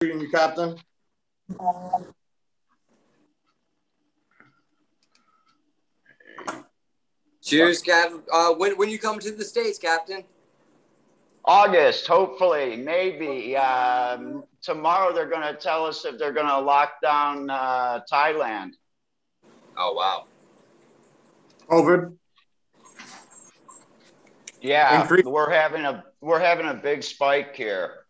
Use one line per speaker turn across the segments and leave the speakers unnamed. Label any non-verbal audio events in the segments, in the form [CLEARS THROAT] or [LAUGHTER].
treating you, Captain?
Cheers, Captain. Uh, when when you come to the states, Captain?
August, hopefully, maybe. Um, tomorrow they're going to tell us if they're going to lock down uh, Thailand.
Oh wow.
COVID.
Yeah,
Increase-
we're having a we're having a big spike here.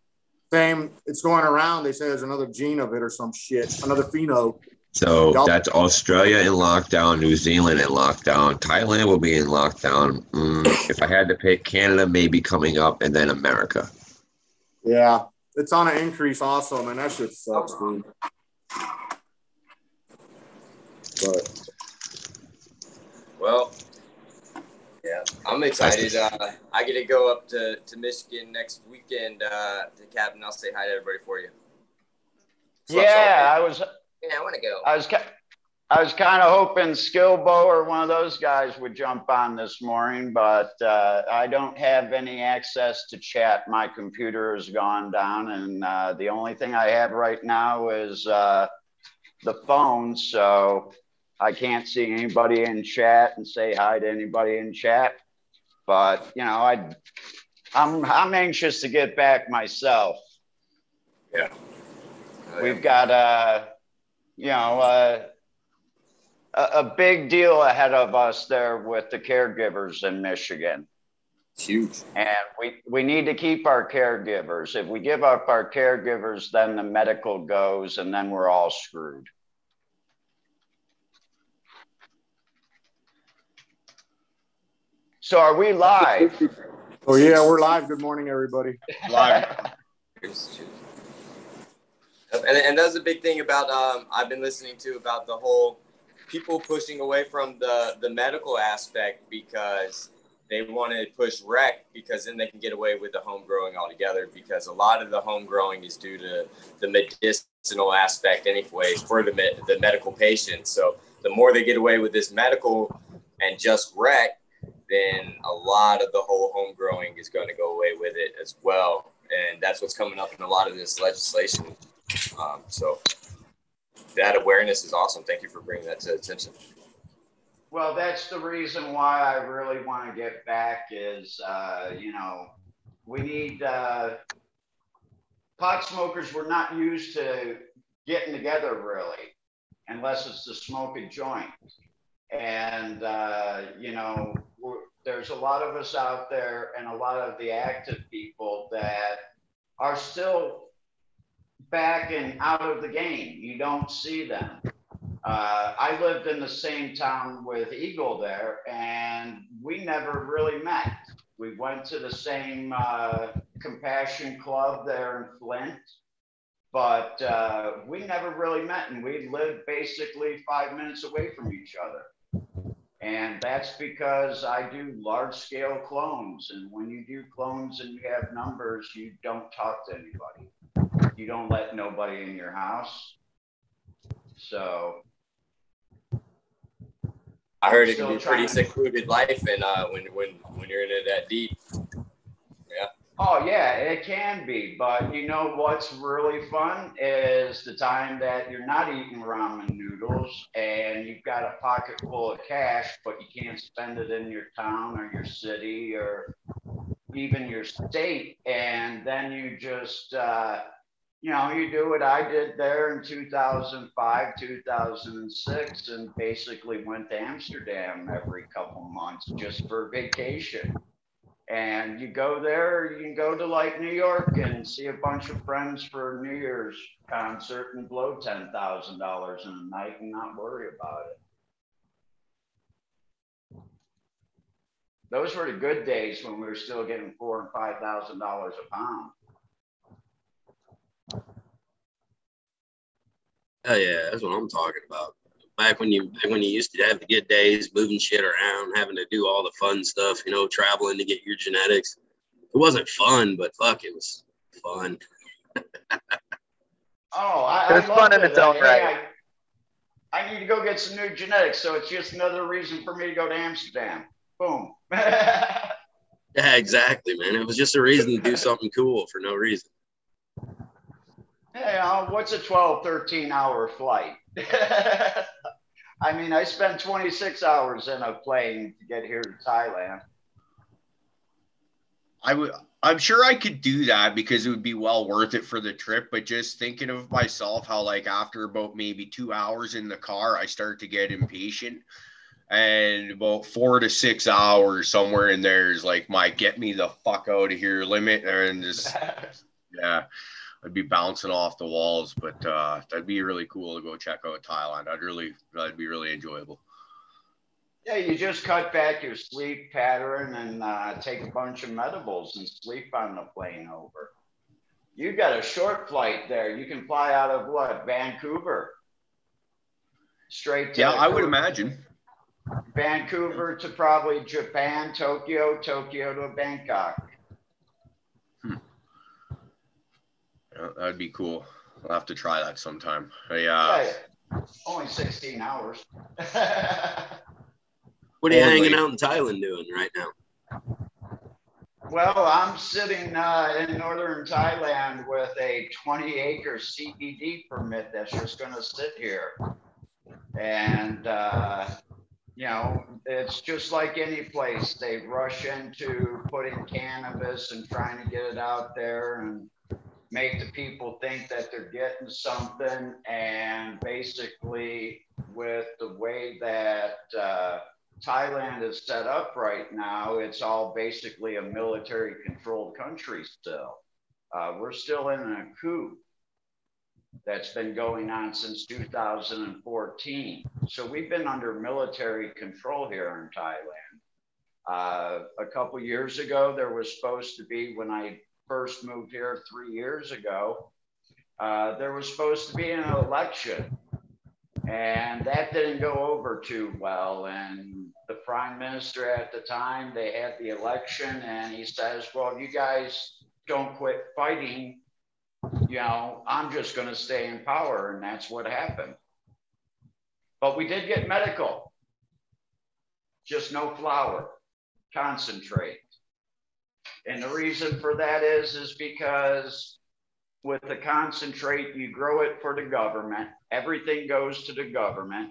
Same. It's going around. They say there's another gene of it or some shit. Another pheno.
So
Yup.
that's Australia in lockdown, New Zealand in lockdown, Thailand will be in lockdown. Mm, if I had to pick, Canada may be coming up, and then America.
Yeah. It's on an increase also, man. That shit sucks, dude. But
Well, yeah, I'm excited. Uh, I get to go up to, to Michigan next weekend uh, to Captain. I'll say hi to everybody for you. So-
Yeah, I was
yeah, I want to go.
I was ki- I was kind of hoping Skillbo or one of those guys would jump on this morning, but uh, I don't have any access to chat. My computer has gone down, and uh, the only thing I have right now is uh, the phone. So I can't see anybody in chat and say hi to anybody in chat. But you know, I I'm I'm anxious to get back myself.
Yeah.
We've got uh, you know, uh, a, a big deal ahead of us there with the caregivers in Michigan.
It's huge.
And we, we need to keep our caregivers. If we give up our caregivers, then the medical goes and then we're all screwed. So are we live?
oh yeah, we're live. Good morning, everybody. Live.
Cheers, cheers. And, and that's a big thing about um, I've been listening to about the whole people pushing away from the the medical aspect because they want to push rec because then they can get away with the home growing altogether because a lot of the home growing is due to the medicinal aspect anyway for the the medical patients. So the more they get away with this medical and just rec, then a lot of the whole home growing is going to go away with it as well. And that's what's coming up in a lot of this legislation. Um, so that awareness is awesome. Thank you for bringing that to attention.
Well, that's the reason why I really want to get back is, uh, you know, we need, uh, pot smokers We're not used to getting together really, unless it's to smoke a joint. And, uh, you know, there's a lot of us out there and a lot of the active people that are still back and out of the game. You don't see them. Uh, I lived in the same town with Eagle there, and we never really met. We went to the same uh, compassion club there in Flint, but uh, we never really met, and we lived basically five minutes away from each other. And that's because I do large scale clones. And when you do clones and you have numbers, you don't talk to anybody. You don't let nobody in your house. So
I heard it can be pretty secluded life, and uh, when when when you're in it that deep,
Oh yeah, it can be, but you know what's really fun is the time that you're not eating ramen noodles and you've got a pocket full of cash, but you can't spend it in your town or your city or even your state, and then you just uh, you know you do what I did there in 2005, 2006, and basically went to Amsterdam every couple months just for vacation and you go there you can go to like new york and see a bunch of friends for new year's concert and blow $10000 in a night and not worry about it those were the good days when we were still getting four and five thousand dollars a pound
Oh yeah, that's what I'm talking about. Back when you back when you used to have the good days, moving shit around, having to do all the fun stuff, you know, traveling to get your genetics. It wasn't fun, but fuck, it was fun. [LAUGHS]
oh i,
It was
I
fun in
it.
its own
Hey,
right.
I, I need to go get some new genetics so it's just another reason for me to go to amsterdam boom [LAUGHS]
Yeah, exactly, man. It was just a reason to do something cool for no reason.
Hey, what's a 12, 13 hour flight? [LAUGHS] I mean, I spent 26 hours in a plane to get here to Thailand.
I would. I'm sure I could do that because it would be well worth it for the trip. But just thinking of myself, how like after about maybe two hours in the car, I start to get impatient, and about four to six hours somewhere in there is like my get me the fuck out of here limit, and just [LAUGHS] yeah, I'd be bouncing off the walls. But uh, that'd be really cool to go check out Thailand. I'd really, that'd be really enjoyable.
Yeah, you just cut back your sleep pattern and uh, take a bunch of medibles and sleep on the plane over. You got a short flight there. You can fly out of what? Vancouver. Straight to
Yeah, I would imagine.
Vancouver to probably Japan, Tokyo, Tokyo to Bangkok.
Yeah, that'd be cool. I'll have to try that sometime. Yeah.
Yeah, only 16 hours. [LAUGHS]
What are you
Totally.
hanging out in Thailand doing right now?
Well, I'm sitting uh, in northern Thailand with a 20 acre CBD permit that's just going to sit here. And, uh, you know, it's just like any place. They rush into putting cannabis and trying to get it out there and make the people think that they're getting something. And basically, with the way that, uh, Thailand is set up right now, it's all basically a military controlled country still. Uh, we're still in a coup that's been going on since 2014. So we've been under military control here in Thailand. Uh, a couple years ago, there was supposed to be, when I first moved here three years ago, uh, there was supposed to be an election and that didn't go over too well. And the prime minister at the time, they had the election, and he says, Well, you guys don't quit fighting, you know, I'm just going to stay in power. And that's what happened. But we did get medical, just no flour, concentrate. And the reason for that is, is because with the concentrate, you grow it for the government. Everything goes to the government,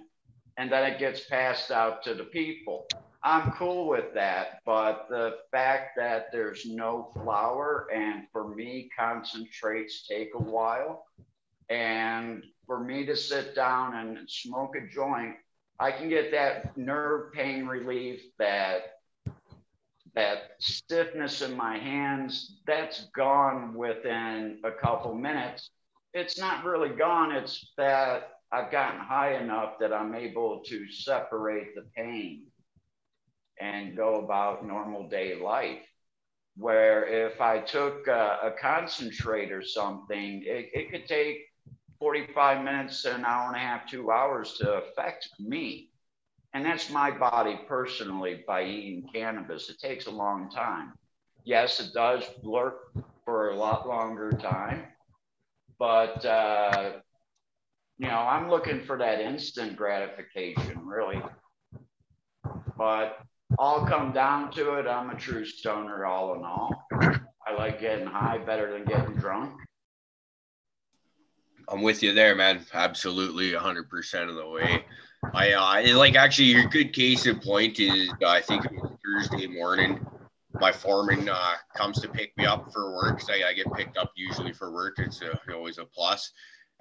and then it gets passed out to the people. I'm cool with that, but the fact that there's no flour, and for me, concentrates take a while. And for me to sit down and smoke a joint, I can get that nerve pain relief, that that stiffness in my hands, that's gone within a couple minutes. It's not really gone, it's that I've gotten high enough that I'm able to separate the pain and go about normal day life. Where if I took a, a concentrate or something, it, it could take 45 minutes, an hour and a half, two hours to affect me. And that's my body personally by eating cannabis. It takes a long time. Yes, it does lurk for a lot longer time, but uh, you know, I'm looking for that instant gratification, really. But all come down to it, I'm a true stoner, all in all. I like getting high better than getting drunk.
I'm with you there, man. Absolutely, 100% of the way. I uh, like actually your good case in point is uh, I think it was Thursday morning. My foreman uh, comes to pick me up for work. So I, I get picked up usually for work. It's a, always a plus.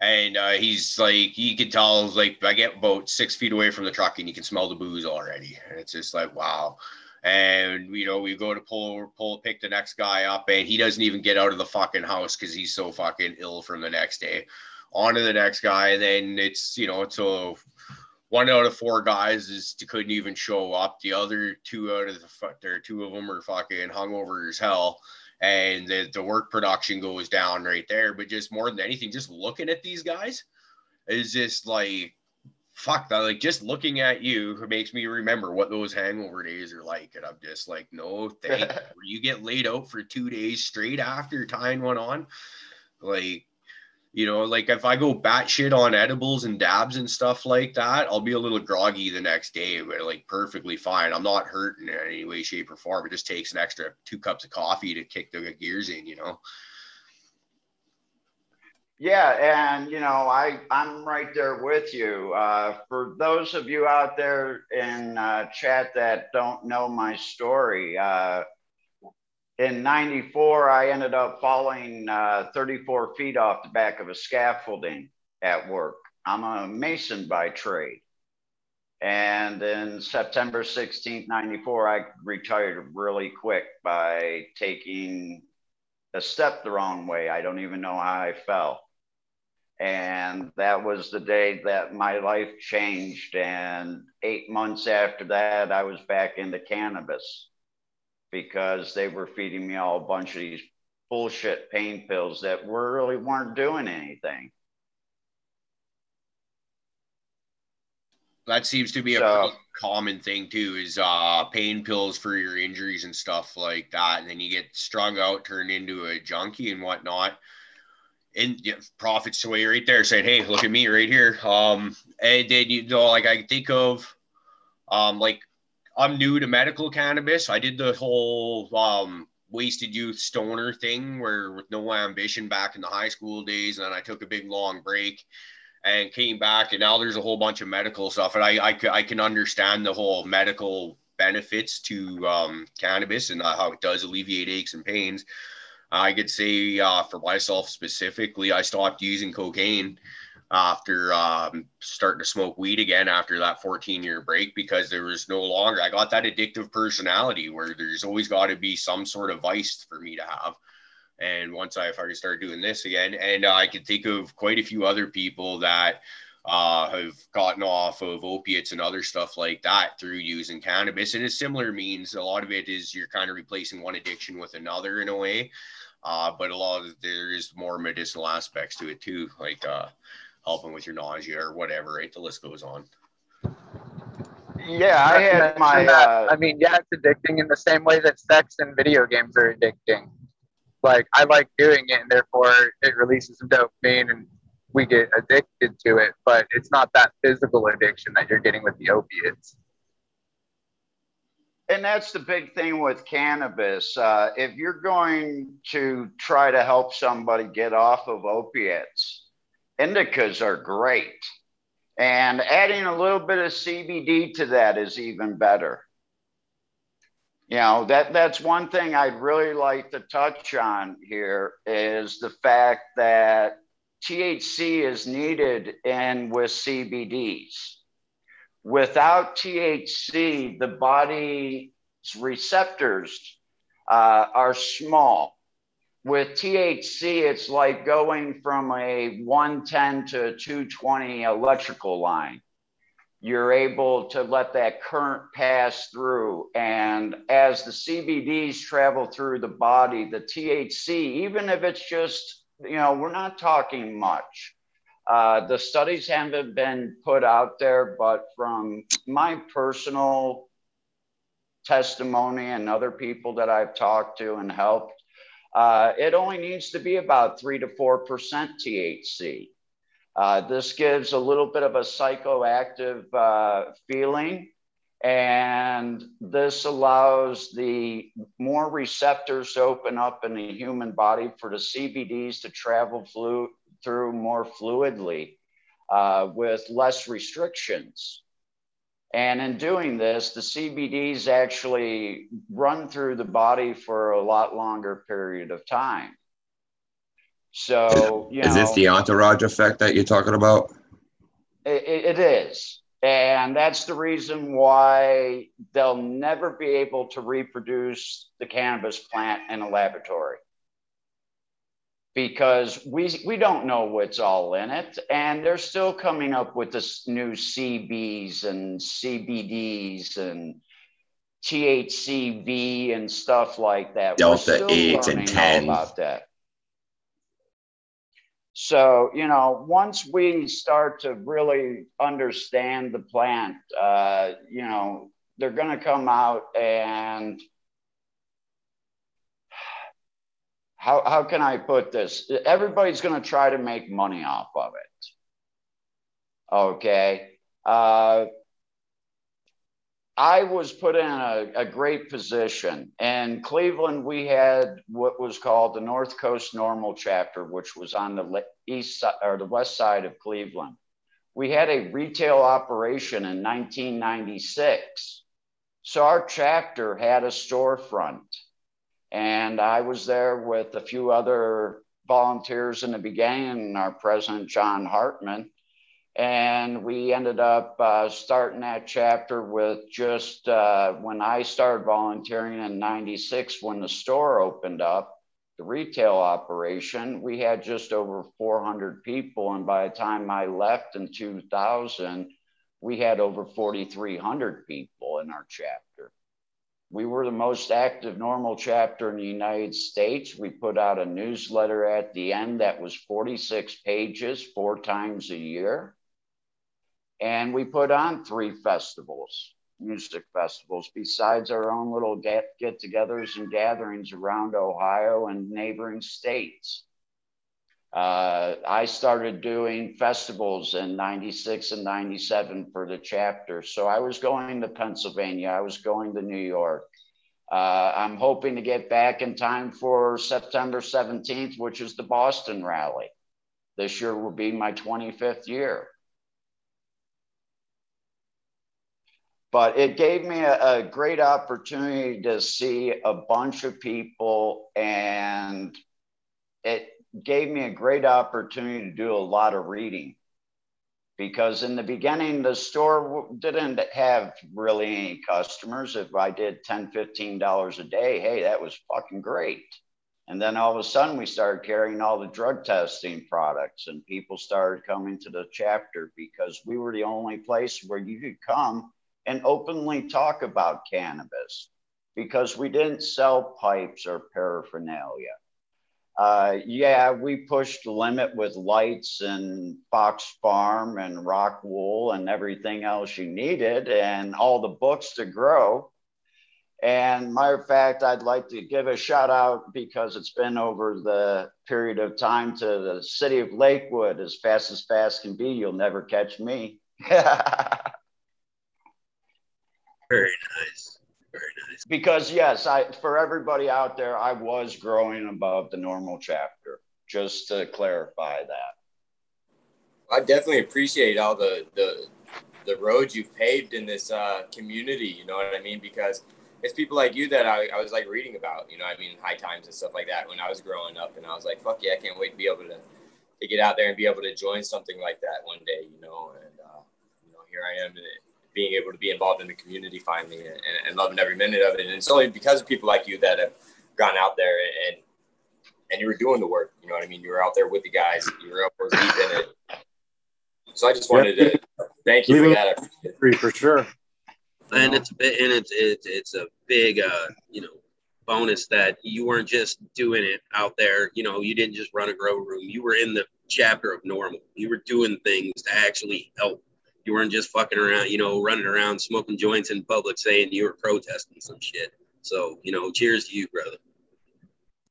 And uh, he's like, he could tell, like, I get about six feet away from the truck and you can smell the booze already. And it's just like, wow. And you know, we go to pull pull pick the next guy up, and he doesn't even get out of the fucking house because he's so fucking ill from the next day. On to the next guy, and then it's you know, it's a one out of four guys is couldn't even show up. The other two out of the there, two of them are fucking hungover as hell, and the, the work production goes down right there. But just more than anything, just looking at these guys is just like fuck that. Like just looking at you makes me remember what those hangover days are like, and I'm just like, no, thank [LAUGHS] you. You get laid out for two days straight after tying one on, like you know, like if I go batshit on edibles and dabs and stuff like that, I'll be a little groggy the next day, but like perfectly fine. I'm not hurting in any way, shape, or form. It just takes an extra two cups of coffee to kick the gears in, you know.
Yeah, and you know, I I'm right there with you. Uh, for those of you out there in uh, chat that don't know my story, uh, in '94 I ended up falling uh, 34 feet off the back of a scaffolding at work. I'm a mason by trade, and in September 16th, '94, I retired really quick by taking a step the wrong way. I don't even know how I fell and that was the day that my life changed. And eight months after that, I was back into cannabis because they were feeding me all a bunch of these bullshit pain pills that really weren't doing anything.
That seems to be a
So-
pretty common thing too, is uh pain pills for your injuries and stuff like that. And then you get strung out, turned into a junkie and whatnot. And yeah, profits away right there saying, Hey, look at me right here. Um and then you know, like I think of um like I'm new to medical cannabis. I did the whole um wasted youth stoner thing where with no ambition back in the high school days, and then I took a big long break and came back. And now there's a whole bunch of medical stuff. And I, I, I can understand the whole medical benefits to um, cannabis and uh, how it does alleviate aches and pains. I could say uh, for myself specifically i stopped using cocaine after um, starting to smoke weed again after that 14 year break because there was no longer i got that addictive personality where there's always got to be some sort of vice for me to have and once I finally started doing this again, and uh, I can think of quite a few other people that uh, have gotten off of opiates and other stuff like that through using cannabis. And it's similar means a lot of it is you're kind of replacing one addiction with another in a way. Uh, but a lot of there is more medicinal aspects to it too, like uh, helping with your nausea or whatever. Right, the list goes on.
Yeah, I had my. Uh,
I mean, yeah, it's addicting in the same way that sex and video games are addicting. Like, I like doing it, and therefore it releases some dopamine, and we get addicted to it. But it's not that physical addiction that you're getting with the opiates.
and that's the big thing with cannabis. Uh, if you're going to try to help somebody get off of opiates, indicas are great. And adding a little bit of CBD to that is even better. You know, that, that's one thing I'd really like to touch on here is the fact that THC is needed in with CBDs without THC, the body's receptors uh, are small. With THC, it's like going from a 110 to a 220 electrical line. You're able to let that current pass through. And as the CBDs travel through the body, the THC, even if it's just, you know, we're not talking much, uh, the studies haven't been put out there, but from my personal testimony and other people that I've talked to and helped, uh, it only needs to be about three to four percent THC. Uh, this gives a little bit of a psychoactive uh, feeling, and this allows the more receptors to open up in the human body for the CBDs to travel flu- through more fluidly uh, with less restrictions. And in doing this, the CBDs actually run through the body for a lot longer period of time. So, you
Is
know,
this the entourage effect that you're talking about?
it, it is. And that's the reason why they'll never be able to reproduce the cannabis plant in a laboratory. Because we, we don't know what's all in it. And they're still coming up with this new CBs and CBDs and THCV and stuff like that.
Delta 8 and 10.
about that. So, you know, once we start to really understand the plant, uh, you know, they're going to come out and how, how can I put this? Everybody's going to try to make money off of it. Okay. Uh, I was put in a, a great position. In Cleveland, we had what was called the North Coast NORML Chapter, which was on the east side or the west side of Cleveland. We had a retail operation in 1996. So our chapter had a storefront. And I was there with a few other volunteers in the beginning, our president, John Hartman and we ended up uh, starting that chapter with just uh, when I started volunteering in 96, when the store opened up, the retail operation, we had just over 400 people. And by the time I left in 2000, we had over 4,300 people in our chapter. We were the most active NORML chapter in the United States. We put out a newsletter at the end that was 46 pages, four times a year and we put on three festivals, music festivals, besides our own little get, get togethers and gatherings around Ohio and neighboring states. Uh, I started doing festivals in 96 and 97 for the chapter. So I was going to Pennsylvania, I was going to New York. Uh, I'm hoping to get back in time for September 17th, which is the Boston rally. This year will be my 25th year. but it gave me a, a, great opportunity to see a bunch of people and it gave me a great opportunity to do a lot of reading. Because in the beginning the store didn't have really any customers. If i did 10 15 dollars a day hey that was fucking great. And then all of a sudden we started carrying all the drug testing products and people started coming to the chapter because we were the only place where you could come and openly talk about cannabis. Because we didn't sell pipes or paraphernalia. Uh, yeah, we pushed the limit with lights and Fox Farm and Rock Wool and everything else you needed and all the books to grow. And matter of fact, I'd like to give a shout out because it's been over the period of time to the city of Lakewood as fast as fast can be. You'll never catch me. [LAUGHS]
Very nice. Nice.
Because yes, I for everybody out there, I was growing above the NORML chapter. Just to clarify that.
I definitely appreciate all the the the roads you've paved in this uh, community. You know what I mean? Because it's people like you that I, I was like reading about. You know, I mean, high times and stuff like that when I was growing up, and I was like, fuck yeah, I can't wait to be able to to get out there and be able to join something like that one day. You know, and uh, you know, here I am in it being able to be involved in the community finally and, and loving every minute of it. And it's only because of people like you that have gone out there and and you were doing the work. You know what I mean? You were out there with the guys. You were up deep in it. So I just wanted to thank you for that.
Free for sure.
And it's a bit, and it's it's it's a big, uh, you know, bonus that you weren't just doing it out there. You know, you didn't just run a grow room. You were in the chapter of NORML. You were doing things to actually help you weren't just fucking around, you know, running around smoking joints in public saying you were protesting some shit. So, you know, cheers to you, brother.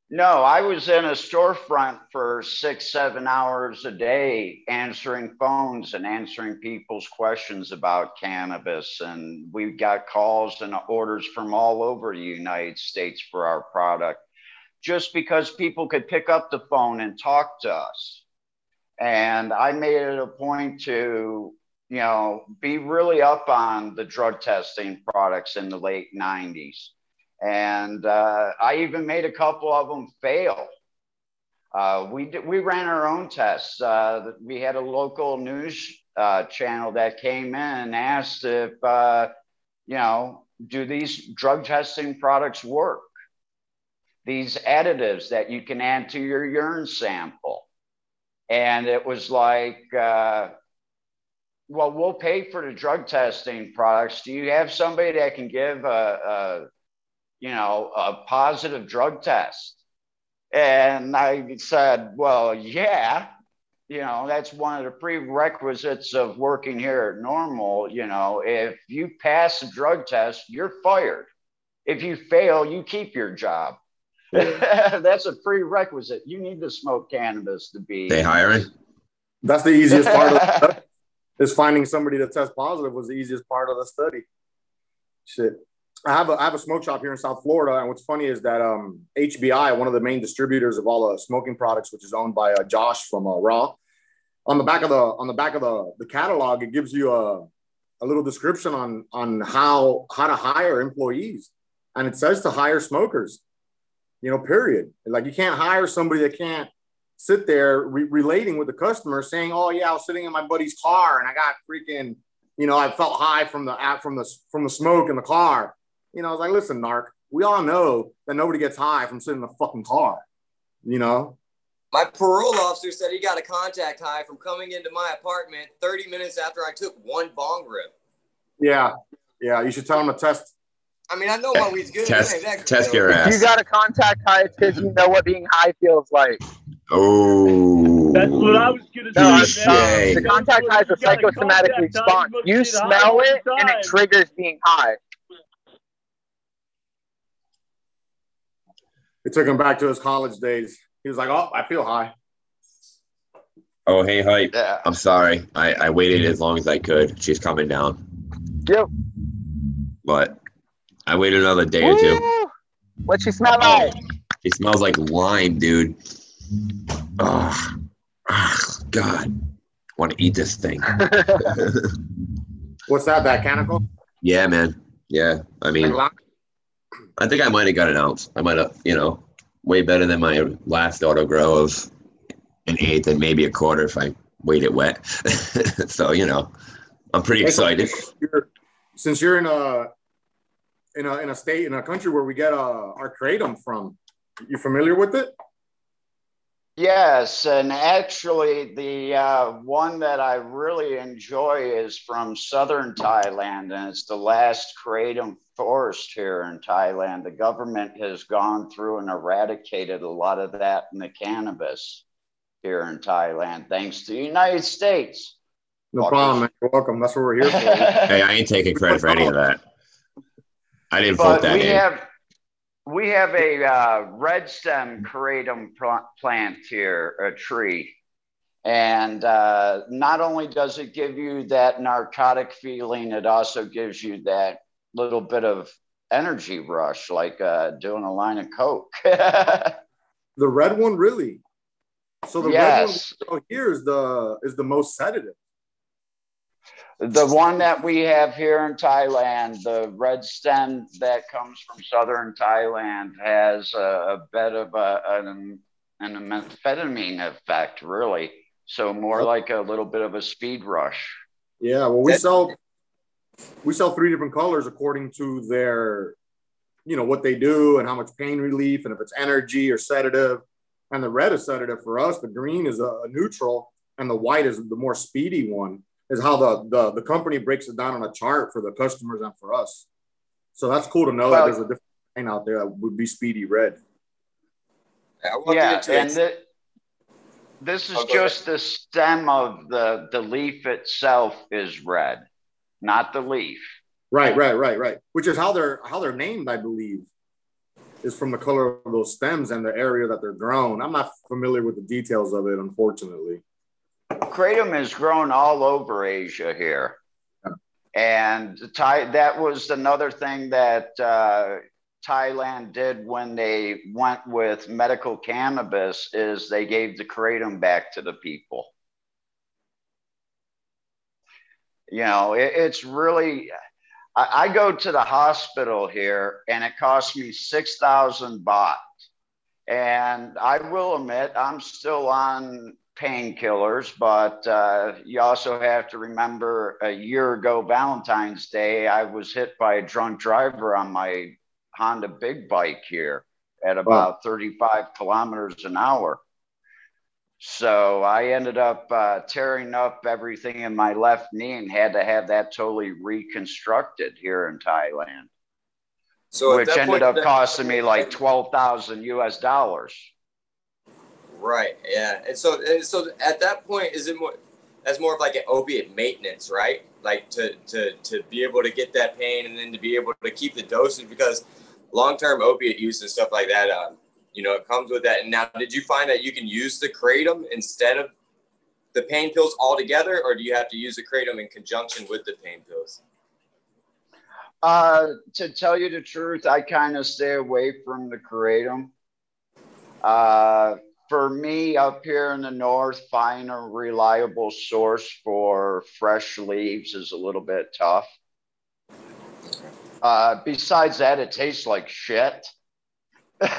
No, I was in a storefront for six, seven hours a day answering phones and answering people's questions about cannabis. And we got calls and orders from all over the United States for our product just because people could pick up the phone and talk to us. And I made it a point to you know, be really up on the drug testing products in the late 90s. And uh, I even made a couple of them fail. Uh, we, did, we ran our own tests. Uh, we had a local news uh, channel that came in and asked if, uh, you know, do these drug testing products work? These additives that you can add to your urine sample. And it was like, uh, well, we'll pay for the drug testing products. Do you have somebody that can give a, a you know, a positive drug test? And I said, well, yeah, you know, that's one of the prerequisites of working here at NORML. You know, if you pass a drug test, you're fired. If you fail, you keep your job. [LAUGHS] that's a prerequisite. You need to smoke cannabis to be.
They hiring?
That's the easiest part of [LAUGHS] is finding somebody to test positive was the easiest part of the study. shit. I have a I have a smoke shop here in South Florida, and what's funny is that um, HBI, one of the main distributors of all the smoking products, which is owned by uh, Josh from uh, Raw, on the back of the on the back of the, the catalog, it gives you a a little description on on how how to hire employees, and it says to hire smokers. You know, period. Like you can't hire somebody that can't sit there re- relating with the customer, saying, "Oh yeah, I was sitting in my buddy's car and I got freaking." You know, I felt high from the from the from the smoke in the car you know, I was like, listen, Narc, we all know that nobody gets high from sitting in a fucking car. You know?
My parole officer said he got a contact high from coming into my apartment 30 minutes after I took one bong rip.
Yeah. Yeah. You should tell him to test.
I mean, I know my weed's good.
Test, test your ass.
You got a contact high because you know what being high feels like.
Oh.
That's what I was gonna
No,
say.
The contact high is a
You got a
psychosomatic response. You smell
all the
it and it triggers being high.
It took him back to his college days. He was like, oh, I feel high.
Oh, hey, hype.
Yeah.
I'm sorry. I, I waited as long as I could. She's coming down,
Yep.
but I waited another day or two.
Woo! What you smell
Oh,
like?
it smells like lime, dude. Oh, God. I Want to eat this thing. [LAUGHS]
What's that? That canical?
yeah, man. Yeah. I mean, I think I might have got an ounce. I might have, you know, way better than my last auto grow of an eighth and maybe a quarter if I weighed it wet. [LAUGHS] so, you know, I'm pretty excited.
You're, since you're in a in a in a state in a country where we get uh, our kratom from, you familiar with it?
Yes, and actually, the uh, one that I really enjoy is from southern Thailand, and it's the last kratom forest here in Thailand. The government has gone through and eradicated a lot of that in the cannabis here in Thailand, thanks to the United States.
No problem, man. You're welcome. That's what we're here for. [LAUGHS]
Hey, I ain't taking credit for any of that. I didn't vote that
we
in.
have we have a uh, red stem kratom pl- plant here, a tree, and uh, not only does it give you that narcotic feeling, it also gives you that little bit of energy rush, like uh, doing a line of coke. [LAUGHS]
the red one, really. So the
Yes.
red one here is the is the most sedative.
The one that we have here in Thailand, the red stem that comes from southern Thailand, has a, a bit of a, an, an amphetamine effect, really. So more like a little bit of a speed rush.
Yeah, well, we
That-
sell we sell three different colors according to their, you know, what they do and how much pain relief and if it's energy or sedative. And the red is sedative for us. The green is a, a neutral, and the white is the more speedy one. Is how the, the the company breaks it down on a chart for the customers and for us. So that's cool to know
Well-
that there's a different pain out there that would be speedy red.
I
yeah,
to
and
into
thi- this is
Oh, go ahead.
just the stem of the the leaf itself is red, not the leaf.
Right, right, right, right. Which is how they're how they're named, I believe, is from the color of those stems and the area that they're grown. I'm not familiar with the details of it, unfortunately.
Kratom is grown all over Asia here. And Thai, that was another thing that uh, Thailand did when they went with medical cannabis is they gave the kratom back to the people. You know, it, it's really. I, I go to the hospital here, and it costs me six thousand baht. And I will admit, I'm still on painkillers, but uh, you also have to remember a year ago, Valentine's Day, I was hit by a drunk driver on my Honda big bike here at about 35 kilometers an hour. So I ended up uh, tearing up everything in my left knee and had to have that totally reconstructed here in Thailand,
so
which ended
point,
up costing me like [LAUGHS] 12,000 US dollars.
Right. Yeah. And so, and so at that point, is it more? That's more of like an opiate maintenance, right? Like to to to be able to get that pain and then to be able to keep the dosage because long term opiate use and stuff like that, um, you know, it comes with that. And now, did you find that you can use the kratom instead of the pain pills altogether, or do you have to use the kratom in conjunction with the pain pills?
Uh, to tell you the truth, I kind of stay away from the kratom. Uh, for me, up here in the north, finding a reliable source for fresh leaves is a little bit tough. Uh, besides that, it tastes like shit. [LAUGHS] but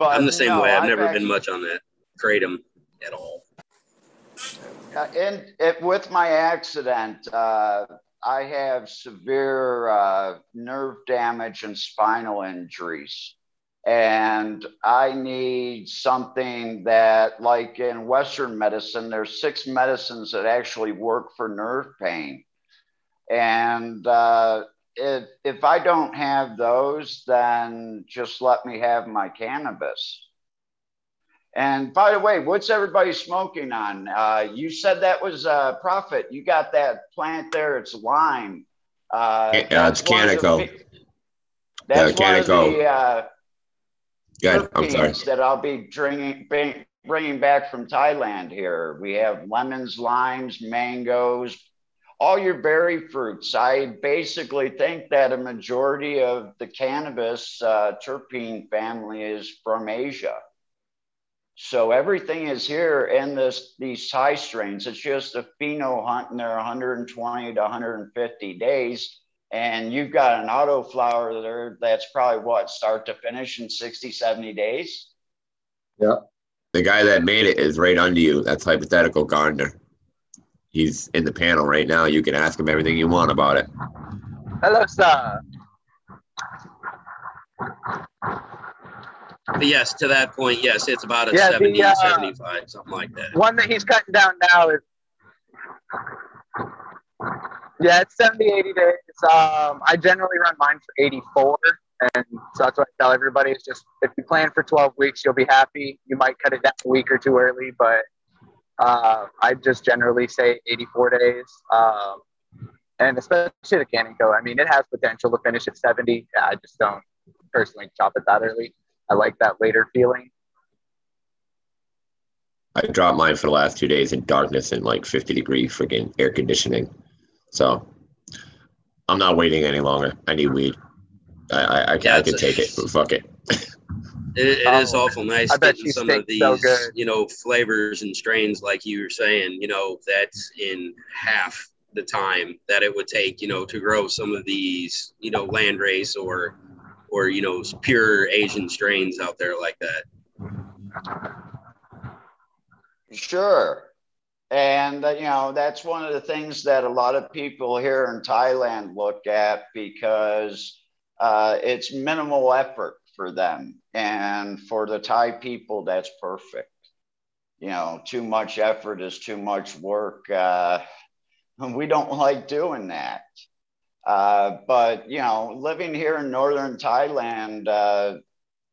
I'm the same
no,
way. I've,
I've
never
actually-
been much on that kratom at all.
Uh, and it, with my accident, uh, I have severe uh, nerve damage and spinal injuries. And I need something that, like in Western medicine, there's six medicines that actually work for nerve pain. And uh, if, if I don't have those, then just let me have my cannabis. And by the way, what's everybody smoking on? Uh, you said that was uh, profit. You got that plant there. It's lime. Uh,
Yeah, it's
the
Canico.
bi- That's
Yeah,
one of the uh,
Good. I'm sorry.
that I'll be bringing, bring, bringing back from Thailand here. We have lemons, limes, mangoes, all your berry fruits. I basically think that a majority of the cannabis uh, terpene family is from Asia. So everything is here in this these Thai strains. It's just a pheno hunt and they're 120 to 150 days. And you've got an auto flower there that's probably what start to finish in 60, 70 days. Yeah.
The guy that made it is right under you. That's hypothetical Gardner. He's in the panel right now. You can ask him everything you want about it.
Hello, sir.
But yes, to that point, yes, it's about a
Yeah, the,
70,
uh,
75, something like that.
One that he's cutting down now is. Yeah, it's 70, 80 days. Um, I generally run mine for 84. And so that's what I tell everybody is just if you plan for 12 weeks, you'll be happy. You might cut it down a week or two early, but uh, I just generally say 84 days. Um, and especially the Canico, I mean, it has potential to finish at 70. Yeah, I just don't personally chop it that early. I like that later feeling.
I dropped mine for the last two days in darkness and like 50 degree freaking air conditioning. So I'm not waiting any longer. I need weed. I I, I, can,
Yeah,
I can
a-
take it. [LAUGHS] Fuck it.
It, it is
Oh,
awful nice
I
getting
you
some of
stink so
these, you know, flavors and strains like you were saying, you know, that's in half the time that it would take, you know, to grow some of these, you know, landrace or, or, you know, pure Asian strains out there like that.
Sure. And, uh, you know, that's one of the things that a lot of people here in Thailand look at because uh, it's minimal effort for them. And for the Thai people, that's perfect. You know, too much effort is too much work. Uh, [LAUGHS] we don't like doing that. Uh, but, you know, living here in northern Thailand, uh,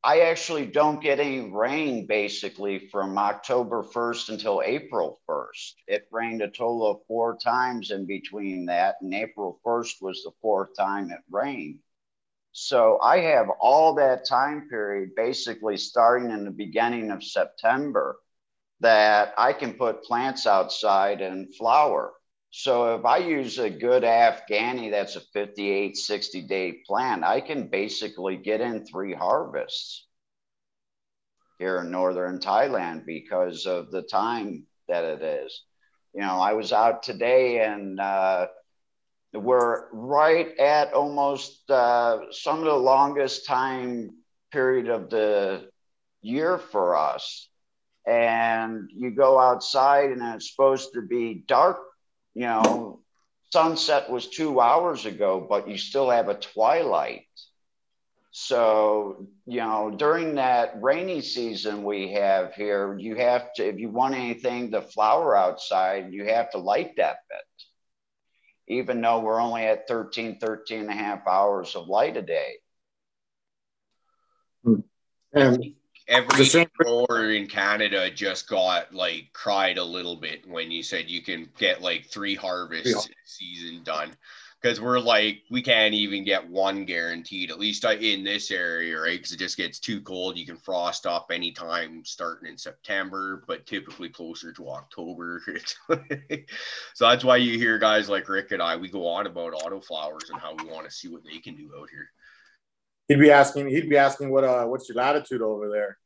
I actually don't get any rain basically from October 1st until April 1st. It rained a total of four times in between that, and April 1st was the fourth time it rained. So I have all that time period basically starting in the beginning of September that I can put plants outside and flower. So if I use a good Afghani that's a 58, 60 day plant, I can basically get in three harvests here in northern Thailand because of the time that it is. You know, I was out today and uh, we're right at almost uh, some of the longest time period of the year for us. And you go outside and it's supposed to be dark you know, sunset was two hours ago, but you still have a twilight. So, you know, during that rainy season we have here, you have to, if you want anything to flower outside, you have to light that bit, even though we're only at 13, 13 and a half hours of light a day. Hmm.
And
Every grower in Canada just got like cried a little bit when you said you can get like three harvests
Yeah.
season done. Because we're like we can't even get one guaranteed at least uh, in this area right? Because it just gets too cold. You can frost up anytime starting in september but typically closer to october. [LAUGHS] So that's why you hear guys like rick and i we go on about autoflowers and how we want to see what they can do out here
he'd be asking he'd be asking what uh what's your latitude over there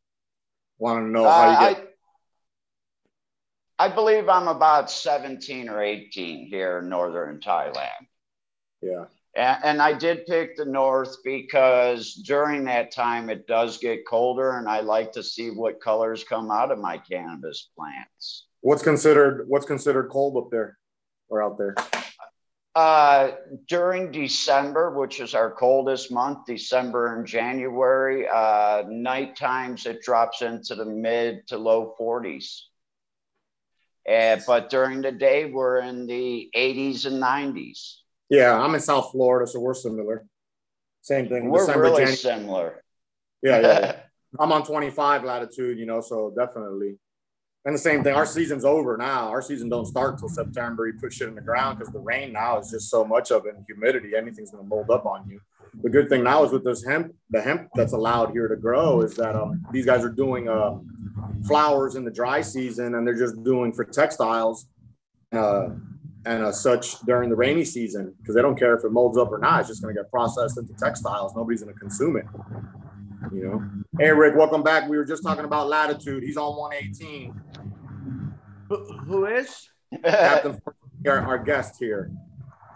want to know how you uh, get
I, I believe I'm about 17 or 18 here in northern Thailand.
Yeah.
And, and I did pick the north because during that time it does get colder, and I like to see what colors come out of my cannabis plants.
What's considered what's considered cold up there or out there?
Uh, during December, which is our coldest month, December and January, uh, night times it drops into the mid to low 40s. Uh, but during the day, we're in the 80s and 90s.
Yeah, I'm in South Florida, so we're similar. Same thing.
We're December, really January. similar.
Yeah, yeah. [LAUGHS] I'm on 25 latitude, you know, so definitely. And the same thing, our season's over now. Our season don't start until September. You put shit in the ground because the rain now is just so much of it and humidity. Anything's gonna mold up on you. The good thing now is with this hemp, the hemp that's allowed here to grow is that um, these guys are doing uh, flowers in the dry season and they're just doing for textiles. Uh, and uh, such during the rainy season because they don't care if it molds up or not. It's just going to get processed into textiles. Nobody's going to consume it. You know. Hey, Rick, welcome back. We were just talking about latitude. He's on 118.
Who is?
Captain, our, our guest here.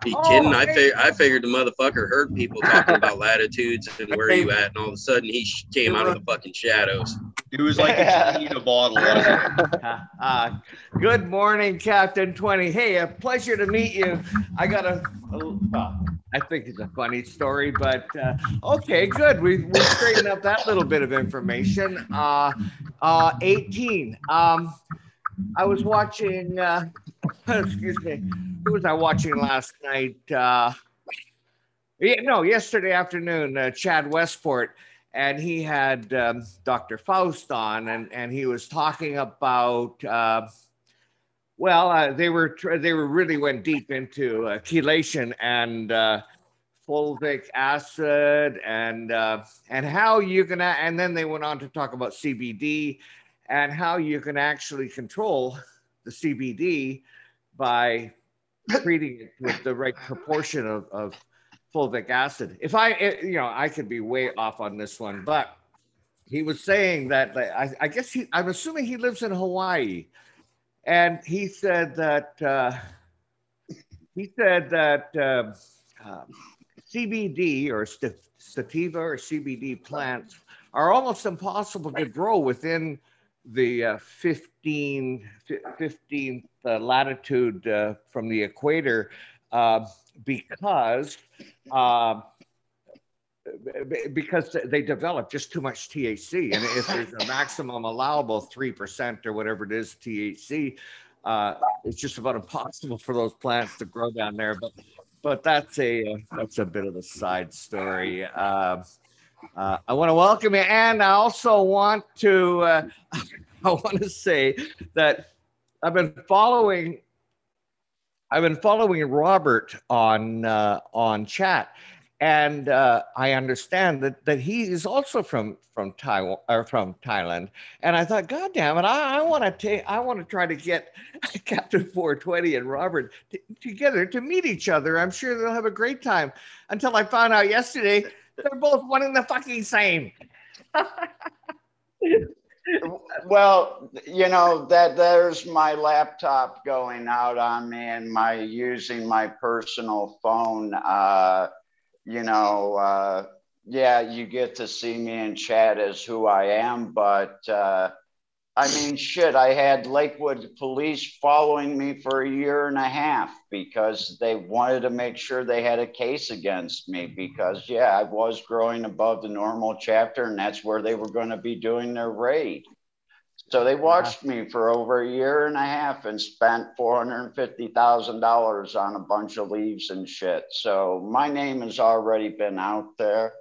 Be oh, kidding? I fig- I figured the motherfucker heard people talking about [LAUGHS] latitudes and where you at, and all of a sudden he came out of the fucking shadows.
It was like a a bottle. [LAUGHS]
Uh, good morning, Captain Twenty. Hey, a pleasure to meet you. I got a, a uh, I think it's a funny story, but uh, okay, good. We we straightened up that little bit of information. Uh, uh, 18. Um, I was watching. Uh, [LAUGHS] excuse me. Who was I watching last night? Uh, yeah, no, yesterday afternoon. Uh, Chad Westport and he had um, Dr. Faust on, and, and he was talking about, uh, well, uh, they were they were really went deep into uh, chelation and uh, fulvic acid and uh, and how you can, and then they went on to talk about CBD and how you can actually control the CBD by [LAUGHS] treating it with the right proportion of, of fulvic acid. If I, eh, you know, I could be way off on this one, but he was saying that I, I guess he, I'm assuming he lives in Hawaii, and he said that uh, he said that uh, uh, CBD or sativa or CBD plants are almost impossible to grow within the uh, 15 15th uh, latitude uh, from the equator uh, because uh, because they develop just too much THC. And if there's a maximum allowable 3% or whatever it is THC, uh, it's just about impossible for those plants to grow down there. But but that's a that's a bit of a side story. Uh, I want to welcome you, and I also want to uh, [LAUGHS] I want to say that I've been following I've been following Robert on uh, on chat, and uh, I understand that that he is also from from Taiwan or from Thailand. And I thought, God damn it, I, I want to take I want to try to get [LAUGHS] Captain 420 and Robert t- together to meet each other. I'm sure they'll have a great time. Until I found out yesterday they're both one and the fucking same.
well, you know that there's my laptop going out on me and my using my personal phone. Uh, you know, uh, yeah, you get to see me in chat as who I am, but uh, I mean, shit, I had Lakewood police following me for a year and a half because they wanted to make sure they had a case against me because, yeah, I was growing above the NORML chapter and that's where they were going to be doing their raid. So they watched me for over a year and a half and spent $450,000 on a bunch of leaves and shit. So my name has already been out there.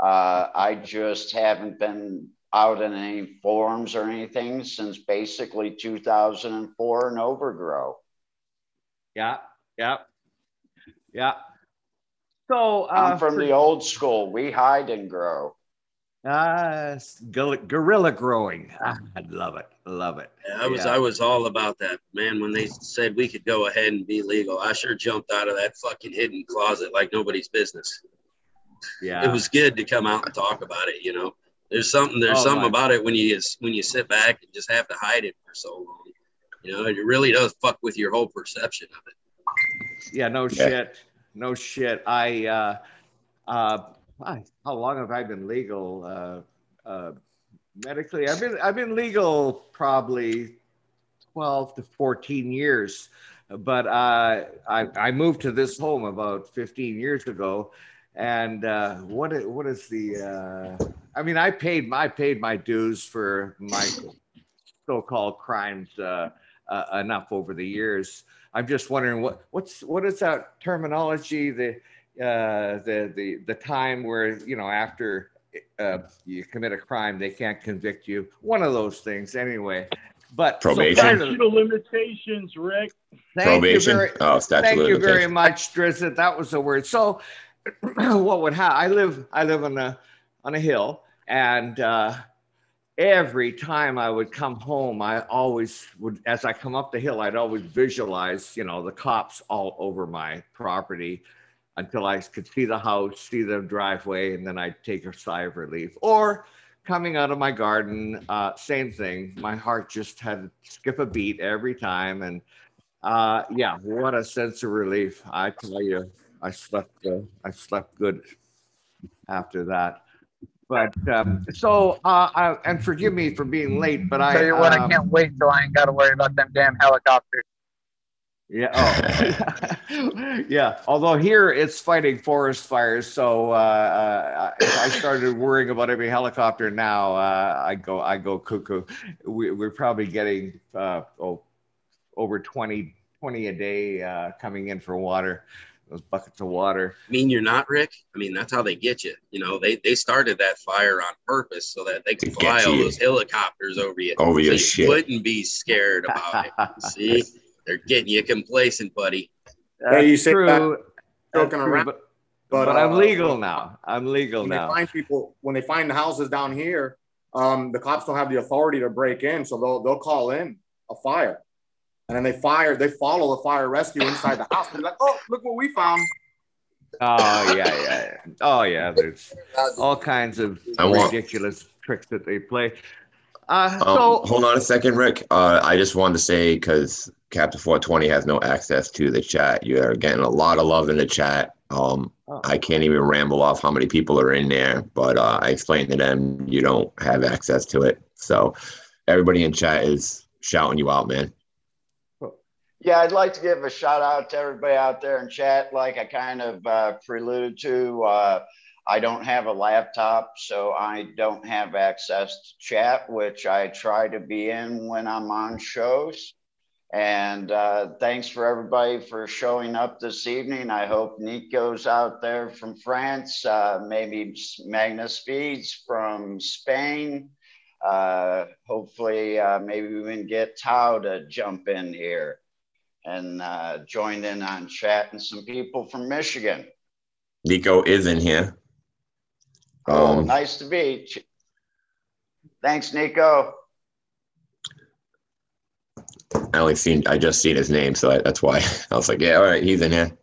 Uh, I just haven't been out in any forums or anything since basically 2004 and overgrow.
Yeah, yeah, yeah. So uh,
I'm from
for-
the old school. We hide and grow.
Ah, guerrilla, guerrilla growing. Ah, I love it. Love it.
Yeah, I was
Yeah.
I was all about that, man. When they said we could go ahead and be legal, I sure jumped out of that fucking hidden closet like nobody's business.
Yeah.
It was good to come out and talk about it. You know, there's something there's
Oh,
something
my-
about it when you when you sit back and just have to hide it for so long. You know, it really does fuck with your whole perception of it.
Yeah, no
Yeah.
shit. No shit. I uh uh I, how long have I been legal uh uh medically? I've been I've been legal probably 12 to 14 years. But uh I I moved to this home about 15 years ago and uh what is, what is the uh I mean I paid my I paid my dues for my so-called crimes uh, uh enough over the years. I'm just wondering what what's what is that terminology the uh, the the the time where you know after uh, you commit a crime they can't convict you one of those things anyway. But
Probation.
part of-
of limitations, Rick.
thank you
Probation.
very
oh, statute
thank you very much, Drizzt. That was the word. So [CLEARS THROAT] what would happen? I live I live on a on a hill and. Uh, every time I would come home, I always would, as I come up the hill, I'd always visualize, you know, the cops all over my property until I could see the house, see the driveway, and then I'd take a sigh of relief. Or coming out of my garden, uh, same thing. My heart just had to skip a beat every time. And uh, yeah, what a sense of relief. I tell you, I slept, uh, I slept good after that. But um, so, uh, I, and forgive me for being late, but I
Tell you what, I
um,
can't wait till I ain't got to worry about them damn helicopters.
Yeah. Oh, [LAUGHS] yeah. Although here it's fighting forest fires, so uh, uh, if I started worrying about every helicopter now, uh, I go I go cuckoo. We, we're probably getting uh, oh, over 20, 20 a day uh, coming in for water, those buckets of water.
I mean, you're not Rick. I mean, that's how they get you. You know, they they started that fire on purpose so that they could fly all those helicopters over you.
Over
so
your
you
shit.
wouldn't be scared about it. [LAUGHS] See, they're getting you complacent, buddy.
Hey, you
That's
say
true. That's
joking
true,
around,
but,
but,
but I'm
uh,
legal now. I'm legal
when they find people when they find the houses down here, um, the cops don't have the authority to break in, so they'll they'll call in a fire, and then they fire they follow the fire rescue inside the house. They're like, oh, look what we found.
Oh yeah, yeah, yeah. Oh yeah. There's [LAUGHS] all kinds of
I want-
ridiculous tricks that they play. Uh,
Um,
so
hold on a second, Rick. Uh, I just wanted to say because Captain 420 has no access to the chat. You are getting a lot of love in the chat. Um,
Oh.
I can't even ramble off how many people are in there, but uh, I explained to them you don't have access to it. So everybody in chat is shouting you out, man.
Yeah, I'd like to give a shout out to everybody out there in chat. Like I kind of uh, preluded to, uh, I don't have a laptop, so I don't have access to chat, which I try to be in when I'm on shows. And uh, thanks for everybody for showing up this evening. I hope Nico's out there from France, uh, maybe Magnus Speeds from Spain. Uh, hopefully, uh, maybe we can get Tao to jump in here and uh, joined in on chat and some people from Michigan.
Nico is in here.
Oh,
Um,
nice to meet you. Thanks, Nico.
I only seen, I just seen his name, so I, that's why [LAUGHS] I was like, yeah, all right, he's in here.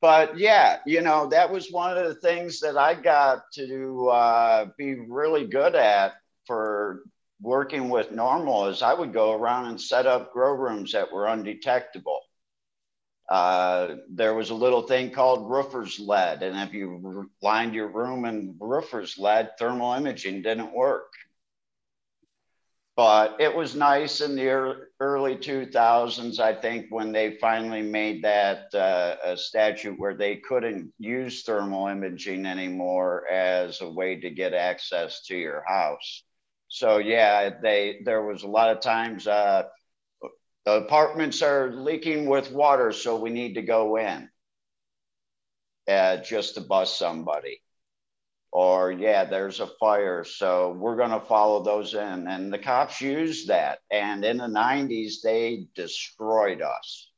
But yeah, you know, that was one of the things that I got to uh, be really good at for working with NORML is I would go around and set up grow rooms that were undetectable. Uh, there was a little thing called roofer's lead, and if you lined your room in roofer's lead, thermal imaging didn't work. But it was nice in the ear- early 2000s, I think, when they finally made that uh, a statute where they couldn't use thermal imaging anymore as a way to get access to your house. So yeah, they there was a lot of times uh, the apartments are leaking with water, so we need to go in uh, just to bust somebody. Or, yeah, there's a fire, so we're to follow those in. And the cops used that. And in the 90s, they destroyed us.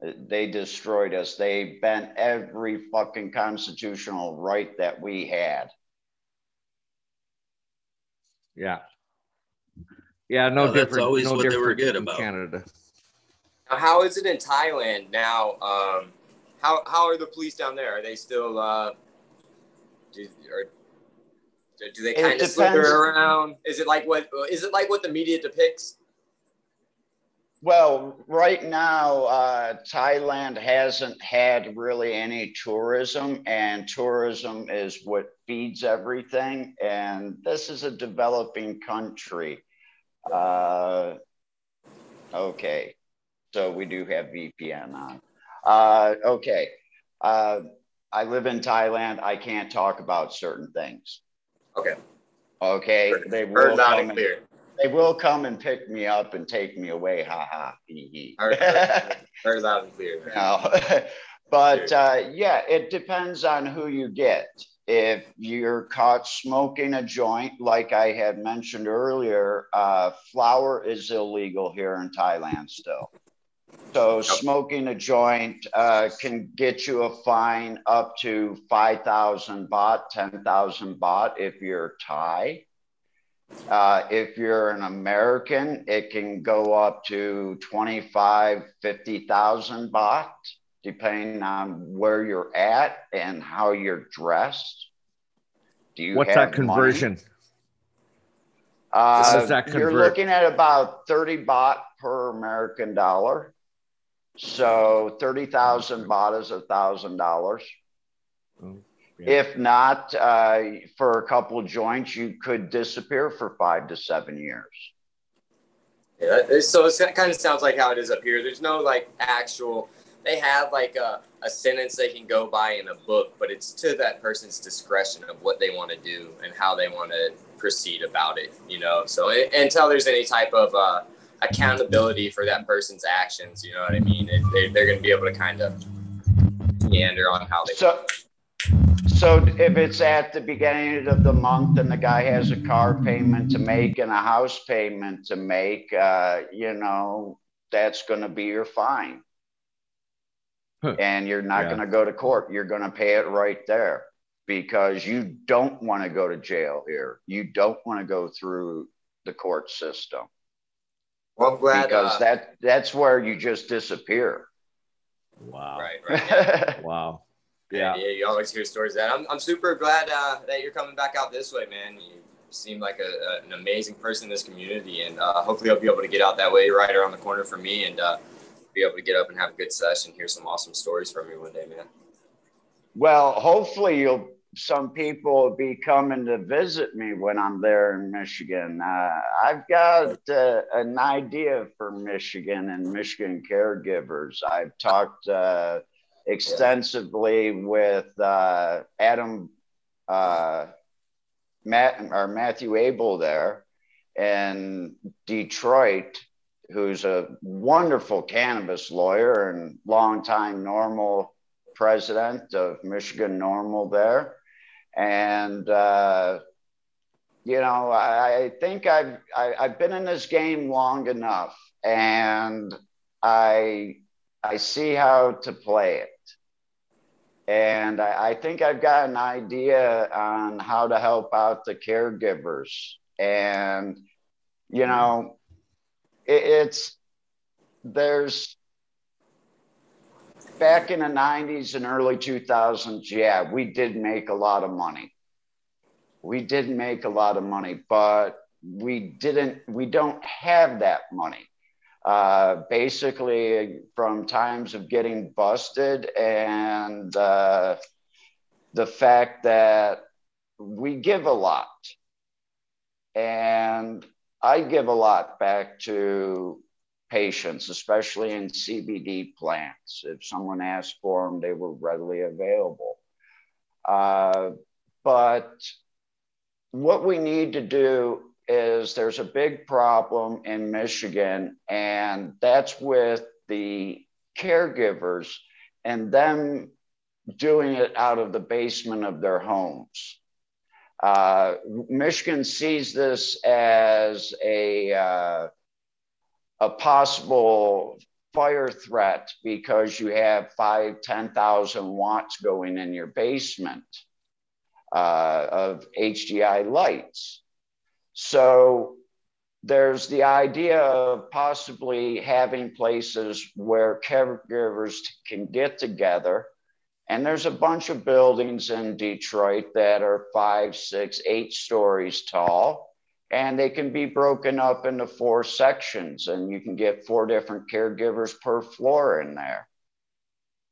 They destroyed us. They bent every fucking constitutional right that we had.
Yeah. Yeah, no
Well, that's
different.
always
no
what they were good
in
about.
Canada.
Now, how is it in Thailand now? Um, how how are the police down there? Are they still uh, do, or, do they kind of
depends.
slither around? Is it like what is it like what the media depicts?
Well, right now, uh, Thailand hasn't had really any tourism, and tourism is what feeds everything. And this is a developing country. Uh, okay, so we do have VPN on. Uh, okay, uh, I live in Thailand. I can't talk about certain things.
Okay,
Okay, they will
heard loud
come
and
and-
clear.
they will come and pick me up and take me away. Ha ha. Hee hee.
Heard, [LAUGHS] heard, heard loud and clear.
No. [LAUGHS] but uh, yeah, it depends on who you get. If you're caught smoking a joint, like I had mentioned earlier, uh, flower is illegal here in Thailand still. So smoking a joint uh, can get you a fine up to 5,000 baht, 10,000 baht if you're Thai. Uh, if you're an American, it can go up to 25, 50,000 baht, depending on where you're at and how you're dressed. Do you
What's
have
that
money?
conversion?
Uh,
does that
you're looking at about 30 baht per American dollar. So 30,000 baht is a thousand dollars.
Oh, yeah.
If not, uh, for a couple joints, you could disappear for five to seven years.
Yeah, so it kind of sounds like how it is up here. There's no like actual. They have like a, a sentence they can go by in a book, but it's to that person's discretion of what they want to do and how they want to proceed about it. You know, so until there's any type of uh, accountability for that person's actions, you know what I mean? It, they, they're going to be able to kind of meander on how they.
So, so if it's at the beginning of the month and the guy has a car payment to make and a house payment to make, uh, you know, that's going to be your fine.
Huh.
And you're not
Yeah.
going to go to court. You're going to pay it right there because you don't want to go to jail here. You don't want to go through the court system
well, I'm glad.
because
uh,
that that's where you just disappear.
Wow.
right, [LAUGHS] right.
Wow.
Yeah.
Yeah.
you always hear stories that. I'm, I'm super glad uh, that you're coming back out this way, man. You seem like a, a, an amazing person in this community, and uh, hopefully, I'll be able to get out that way right around the corner for me and uh, be able to get up and have a good session, hear some awesome stories from you one day, man.
Well, hopefully you'll some people will be coming to visit me when I'm there in Michigan. Uh, I've got uh, an idea for Michigan and Michigan caregivers. I've talked uh, extensively with uh, Adam uh, Matt or Matthew Abel there in Detroit, who's a wonderful cannabis lawyer and longtime NORML president of Michigan NORML there. And, uh, you know, I, I think I've, I, I've been in this game long enough and I, I see how to play it. And I, I think I've got an idea on how to help out the caregivers. And, you know, it, it's, there's, back in the 90s and early 2000s, yeah, we did make a lot of money. We did make a lot of money, but we didn't, we don't have that money. Uh, basically, from times of getting busted and uh, the fact that we give a lot. And I give a lot back to patients, especially in CBD plants. If someone asked for them, they were readily available. Uh, but what we need to do is there's a big problem in Michigan, and that's with the caregivers and them doing it out of the basement of their homes. Uh, Michigan sees this as a uh, a possible fire threat because you have five, 10,000 watts going in your basement uh, of HID lights. So there's the idea of possibly having places where caregivers can get together. And there's a bunch of buildings in Detroit that are five, six, eight stories tall and they can be broken up into four sections and you can get four different caregivers per floor in there.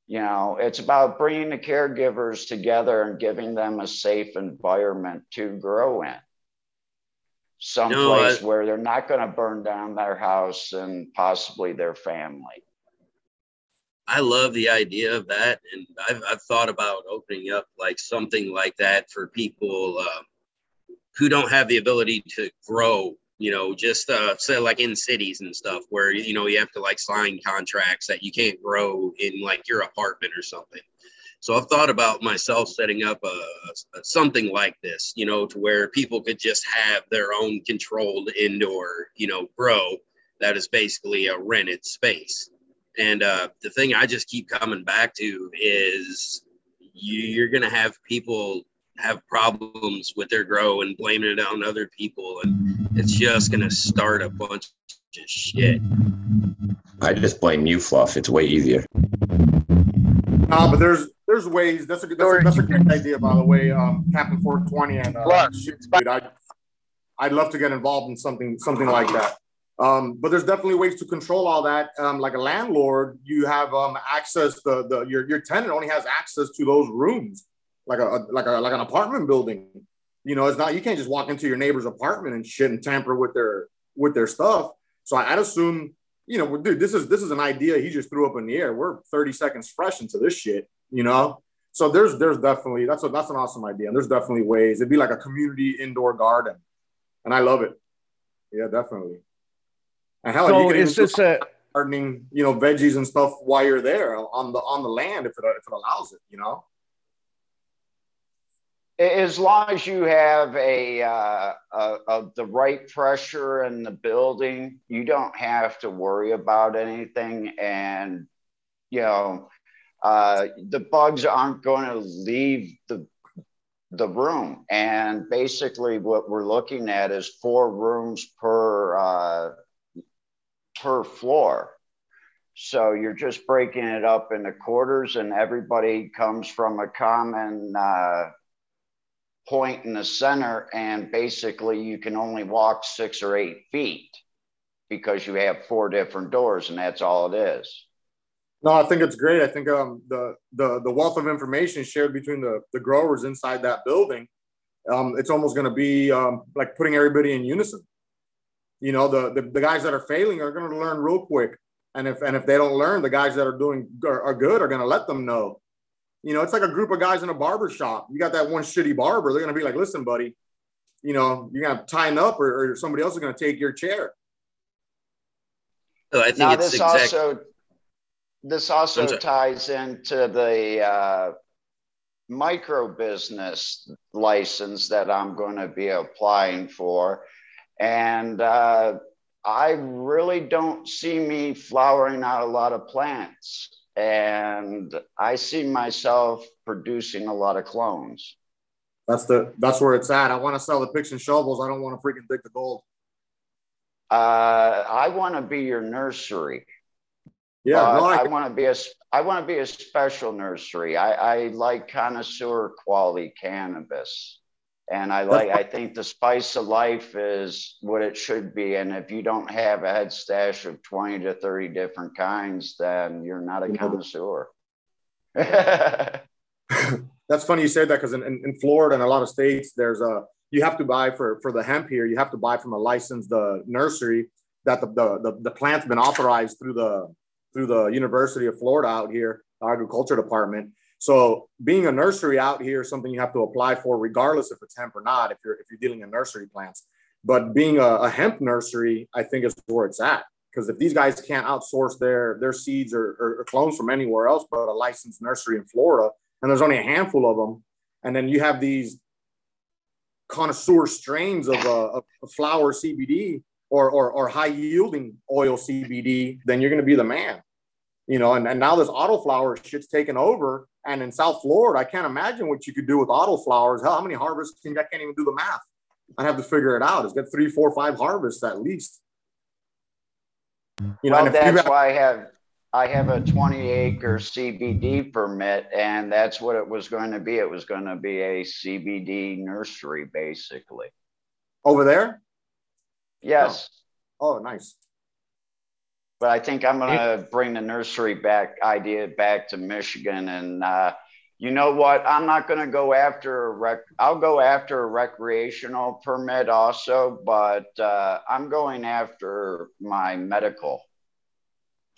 You know it's about bringing the caregivers together and giving them a safe environment to grow in. Someplace no, I, where they're not going to burn down their house and possibly their family
i love the idea of that and i've, I've thought about opening up like something like that for people uh, who don't have the ability to grow you know just uh say like in cities and stuff where you know you have to like sign contracts that you can't grow in like your apartment or something. So i've thought about myself setting up a, a, something like this you know to where people could just have their own controlled indoor you know grow that is basically a rented space and uh the thing i just keep coming back to is you, you're gonna have people have problems with their grow and blaming it on other people and it's just going to start a bunch of shit.
I just blame you fluff. It's way easier.
Uh, but there's there's ways. That's a good that's, a, that's a great idea by the way um captain 420 and uh, dude, I'd, I'd love to get involved in something something like that um, but there's definitely ways to control all that. Um, like a landlord, you have um, access. The the your your tenant only has access to those rooms like a, like a like an apartment building. You know, it's not you can't just walk into your neighbor's apartment and shit and tamper with their with their stuff. So I'd assume, you know, dude, this is this is an idea he just threw up in the air. We're 30 seconds fresh into this shit, you know. So there's there's definitely that's a that's an awesome idea. And there's definitely ways. It'd be like a community indoor garden. And I love it. Yeah, definitely. And hell,
so
you can
is this a
gardening, you know, veggies and stuff while you're there on the on the land if it if it allows it, you know
as long as you have a, uh, a, a, the right pressure in the building, you don't have to worry about anything, and you know uh, the bugs aren't going to leave the the room. And basically, what we're looking at is four rooms per uh, per floor. So you're just breaking it up into quarters, and everybody comes from a common uh, point in the center, and basically you can only walk six or eight feet because you have four different doors, and that's all it is.
No, I think it's great. I think um, the, the the wealth of information shared between the, the growers inside that building, um, it's almost going to be um, like putting everybody in unison. You know, the, the, the guys that are failing are going to learn real quick, and if and if they don't learn, the guys that are doing are, are good are going to let them know. You know, it's like a group of guys in a barber shop. You got that one shitty barber. They're gonna be like, "Listen, buddy, you know, you're gonna tighten up, or, or somebody else is gonna take your chair."
So I think now,
this exact- also this also ties into the uh, micro business license that I'm going to be applying for, and uh, I really don't see me flowering out a lot of plants and I see myself producing a lot of clones.
That's the that's where it's at. I want to sell the picks and shovels. I don't want to freaking dig the gold.
Uh, I want to be your nursery.
Yeah,
no, I, I want to be a I want to be a special nursery. I, I like connoisseur quality cannabis. And I like, I think the spice of life is what it should be. And if you don't have a head stash of 20 to 30 different kinds, then you're not a connoisseur. [LAUGHS] [LAUGHS]
That's funny you said that because in, in, Florida and a lot of states, there's a, you have to buy for, for the hemp here, you have to buy from a licensed uh, nursery that the, the, the, the plant's been authorized through the, through the University of Florida out here, agriculture department. So being a nursery out here is something you have to apply for, regardless if it's hemp or not. If you're if you're dealing in nursery plants, but being a, a hemp nursery, I think is where it's at. Because if these guys can't outsource their their seeds or, or, or clones from anywhere else but a licensed nursery in Florida, and there's only a handful of them, and then you have these connoisseur strains of, uh, of flower CBD or, or, or high yielding oil CBD, then you're going to be the man. You know, and, and now this autoflower shit's taken over. And in South Florida, I can't imagine what you could do with autoflowers. Hell, how many harvests can I can't even do the math. I'd have to figure it out. It's got three, four, five harvests at least.
You know, well, that's have, why I have I have a 20 acre CBD permit, and that's what it was going to be. It was going to be a CBD nursery, basically.
Over there?
Yes.
Oh, oh nice.
But I think I'm going to bring the nursery back idea back to Michigan. And uh, you know what? I'm not going to go after a rec. I'll go after a recreational permit also, but uh, I'm going after my medical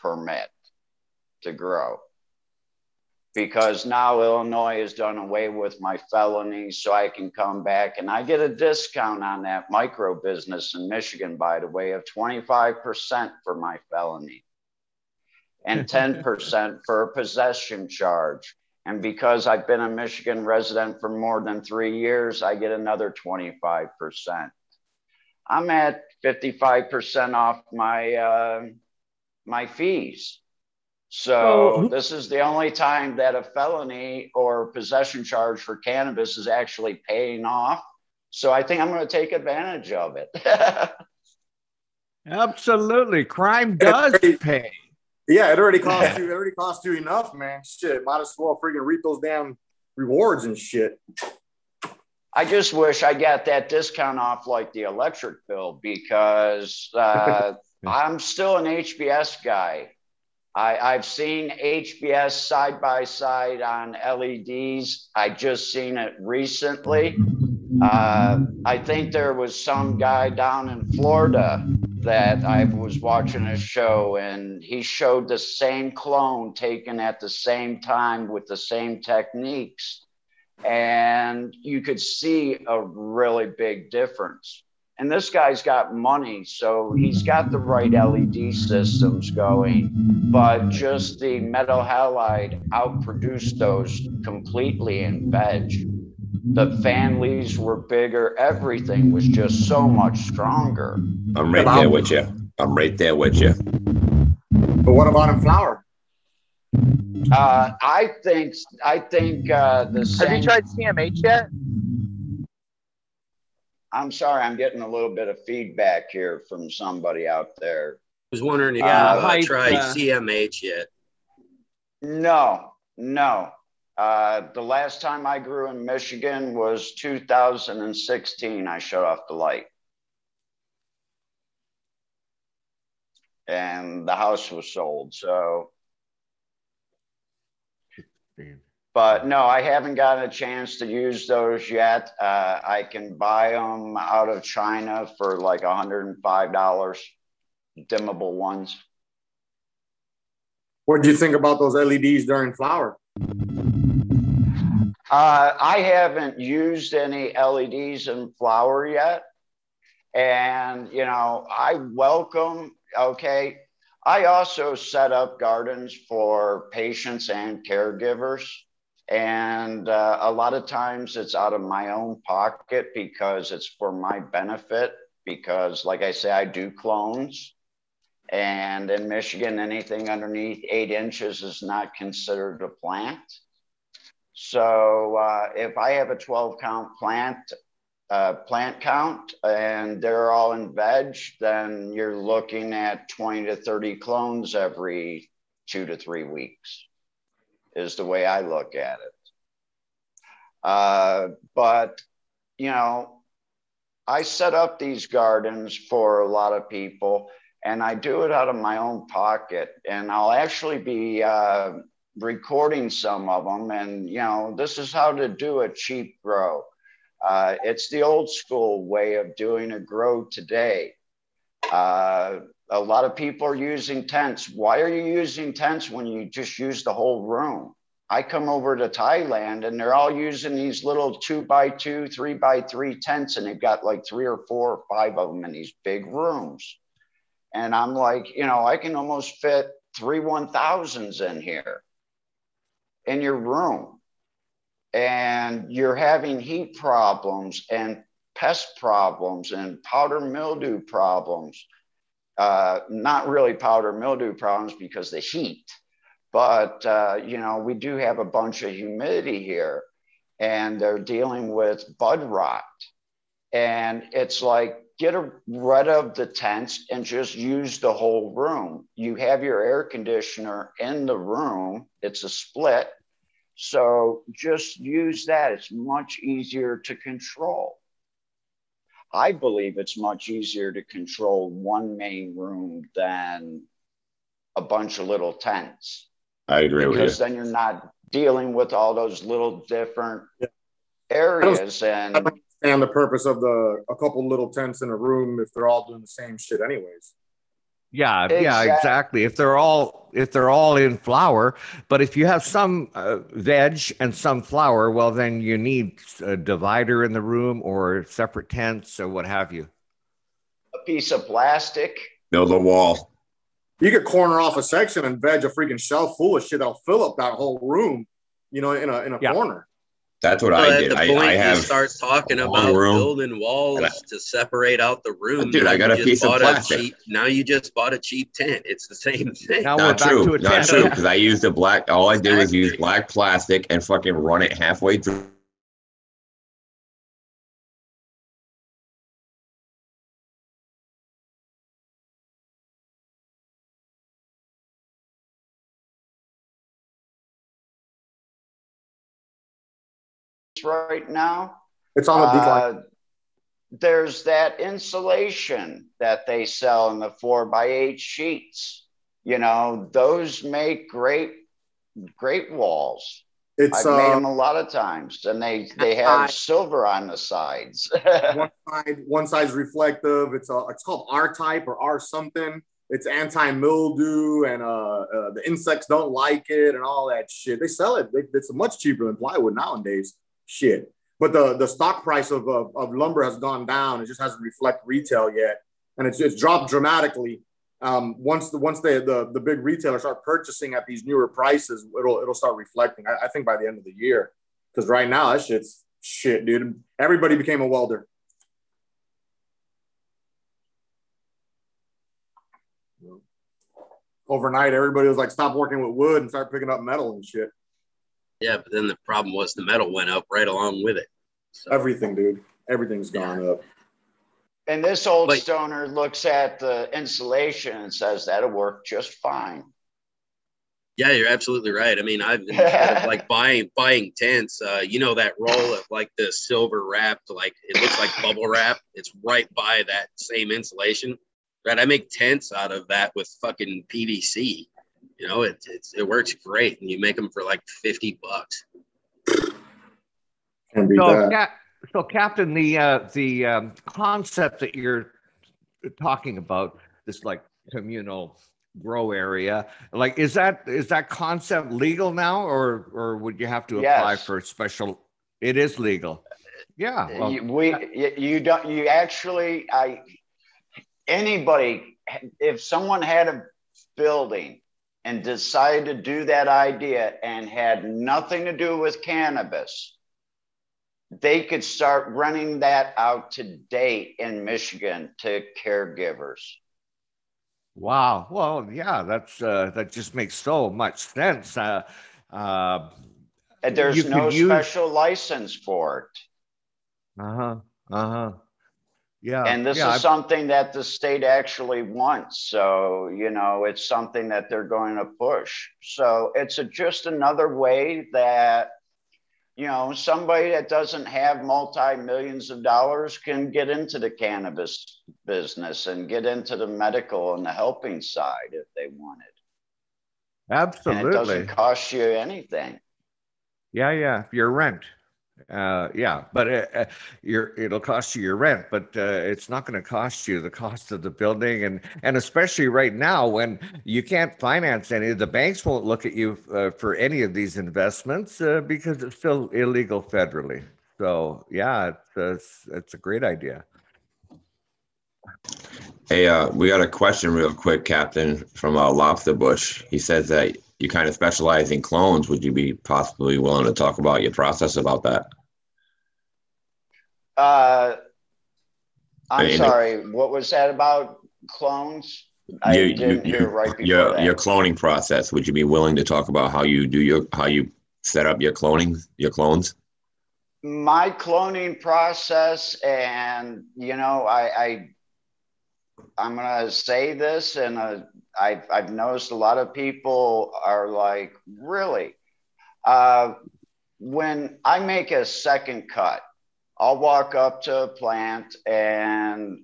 permit to grow because now Illinois has done away with my felony, so I can come back and I get a discount on that micro business in Michigan, by the way, of 25% for my felony and [LAUGHS] 10% for a possession charge. And because I've been a Michigan resident for more than three years, I get another 25%. I'm at 55% off my, uh, my fees. So this is the only time that a felony or possession charge for cannabis is actually paying off. So I think I'm going to take advantage of it. [LAUGHS]
Absolutely, crime does already, pay.
Yeah, it already cost [LAUGHS] you. It already cost you enough, man. Shit, might as well freaking reap those damn rewards and shit.
I just wish I got that discount off like the electric bill because uh, [LAUGHS] I'm still an HPS guy. I, have seen HPS side by side on LEDs. I just seen it recently. Uh, I think there was some guy down in Florida that I was watching a show, and he showed the same clone taken at the same time with the same techniques. And you could see a really big difference and this guy's got money, so he's got the right LED systems going, but just the metal halide outproduced those completely in veg. The fan leaves were bigger, everything was just so much stronger.
I'm right there with you. I'm right there with you.
But what about in flower?
Uh, I think I think uh, the
same. Have you tried CMH yet?
I'm sorry, I'm getting a little bit of feedback here from somebody out there.
I was wondering if you uh, tried uh, CMH yet.
No, no. Uh, the last time I grew in Michigan was 2016. I shut off the light. And the house was sold. So but no, I haven't gotten a chance to use those yet. Uh, I can buy them out of China for like $105, dimmable ones.
What do you think about those LEDs during flower?
Uh, I haven't used any LEDs in flower yet. And, you know, I welcome, okay. I also set up gardens for patients and caregivers. And uh, a lot of times it's out of my own pocket because it's for my benefit. Because, like I say, I do clones. And in Michigan, anything underneath eight inches is not considered a plant. So uh, if I have a 12 count plant, uh, plant count and they're all in veg, then you're looking at 20 to 30 clones every two to three weeks is the way I look at it. Uh, but, you know, I set up these gardens for a lot of people and I do it out of my own pocket. And I'll actually be uh, recording some of them. And, you know, this is how to do a cheap grow. Uh, it's the old school way of doing a grow today. Uh, a lot of people are using tents. Why are you using tents when you just use the whole room? I come over to Thailand and they're all using these little two by two, three by three tents, and they've got like three or four or five of them in these big rooms. And I'm like, you know, I can almost fit three 1000s in here in your room. And you're having heat problems and pest problems and powder mildew problems uh, not really powder mildew problems because the heat, but uh, you know we do have a bunch of humidity here, and they're dealing with bud rot, and it's like get rid of the tents and just use the whole room. You have your air conditioner in the room. It's a split. So just use that. It's much easier to control. I believe it's much easier to control one main room than a bunch of little tents.
I agree with you.
Because then you're not dealing with all those little different areas and
and the purpose of the a couple little tents in a room if they're all doing the same shit anyways.
Yeah, yeah, exactly. If they're all if they're all in flower, but if you have some uh, veg and some flower, well, then you need a divider in the room or separate tents or what have you.
A piece of plastic.
Build a wall.
You could corner off a section and veg a freaking shelf full of shit that'll fill up that whole room, you know, in a in a yeah. corner.
That's what I did.
The
I,
point
I have
starts talking about room. building walls I, to separate out the room.
Dude, now I got a piece of plastic.
Cheap, now you just bought a cheap tent. It's the same [LAUGHS] thing.
Now Not true. Not true. Because I used a black. All I did was use black plastic and fucking run it halfway through
right now.
It's on the decline. Uh,
there's that insulation that they sell in the four by eight sheets. You know, those make great, great walls. It's, I've uh, made them a lot of times, and they they have silver on the sides. [LAUGHS]
one side, one side's reflective. It's a, it's called R type or R something. It's anti mildew, and uh, uh, the insects don't like it, and all that shit. They sell it. They, it's much cheaper than plywood nowadays shit. But the the stock price of, of, of lumber has gone down. It just hasn't reflect retail yet, and it's it's dropped dramatically. Um, once the once they the the big retailers start purchasing at these newer prices, it'll it'll start reflecting. I, I think by the end of the year, because right now that shit's shit, dude. Everybody became a welder. Overnight, everybody was like, "Stop working with wood and start picking up metal and shit."
Yeah, but then the problem was the metal went up right along with it.
So. Everything, dude. Everything's gone yeah. up.
And this old but, stoner looks at the insulation and says that'll work just fine.
Yeah, you're absolutely right. I mean, I've been like [LAUGHS] buying buying tents. Uh, you know that roll of like the silver wrapped, like it looks like bubble wrap. It's right by that same insulation. Right, I make tents out of that with fucking PVC. You know, it it's, it works great, and you make them for like fifty bucks.
Can be so, that. so, Captain, the uh, the um, concept that you're talking about, this like communal grow area, like is that is that concept legal now, or or would you have to apply yes. for a special? It is legal. Yeah,
well, you, we you don't you actually I anybody if someone had a building and decided to do that idea and had nothing to do with cannabis, they could start running that out today in Michigan to caregivers.
Wow. Well, yeah, that's uh, that just makes so much sense. Uh, uh,
and there's no special license for it.
Uh huh. Uh huh. Yeah.
And this
yeah,
is
I've...
something that the state actually wants. So, you know, it's something that they're going to push. So it's a, just another way that, you know, somebody that doesn't have multi millions of dollars can get into the cannabis business and get into the medical and the helping side if they wanted.
Absolutely. And
it doesn't cost you anything.
Yeah, yeah. Your rent. Uh, yeah, but uh, uh it'll cost you your rent, but uh, it's not going to cost you the cost of the building, and and especially right now when you can't finance any, the banks won't look at you uh, for any of these investments uh, because it's still illegal federally. So yeah, it's it's, it's a great idea.
Hey, uh, we got a question real quick, Captain, from uh, Lobster Bush. He says that you kind of specialize in clones. Would you be possibly willing to talk about your process about that?
Uh, I'm sorry. What was that about clones? I
You-
didn't
you-
hear right before
Your
that.
your cloning process. Would you be willing to talk about how you do your how you set up your cloning your clones?
my cloning process and you know i, I i'm gonna say this and uh, I've, I've noticed a lot of people are like really? Uh, when i make a second cut i'll walk up to a plant and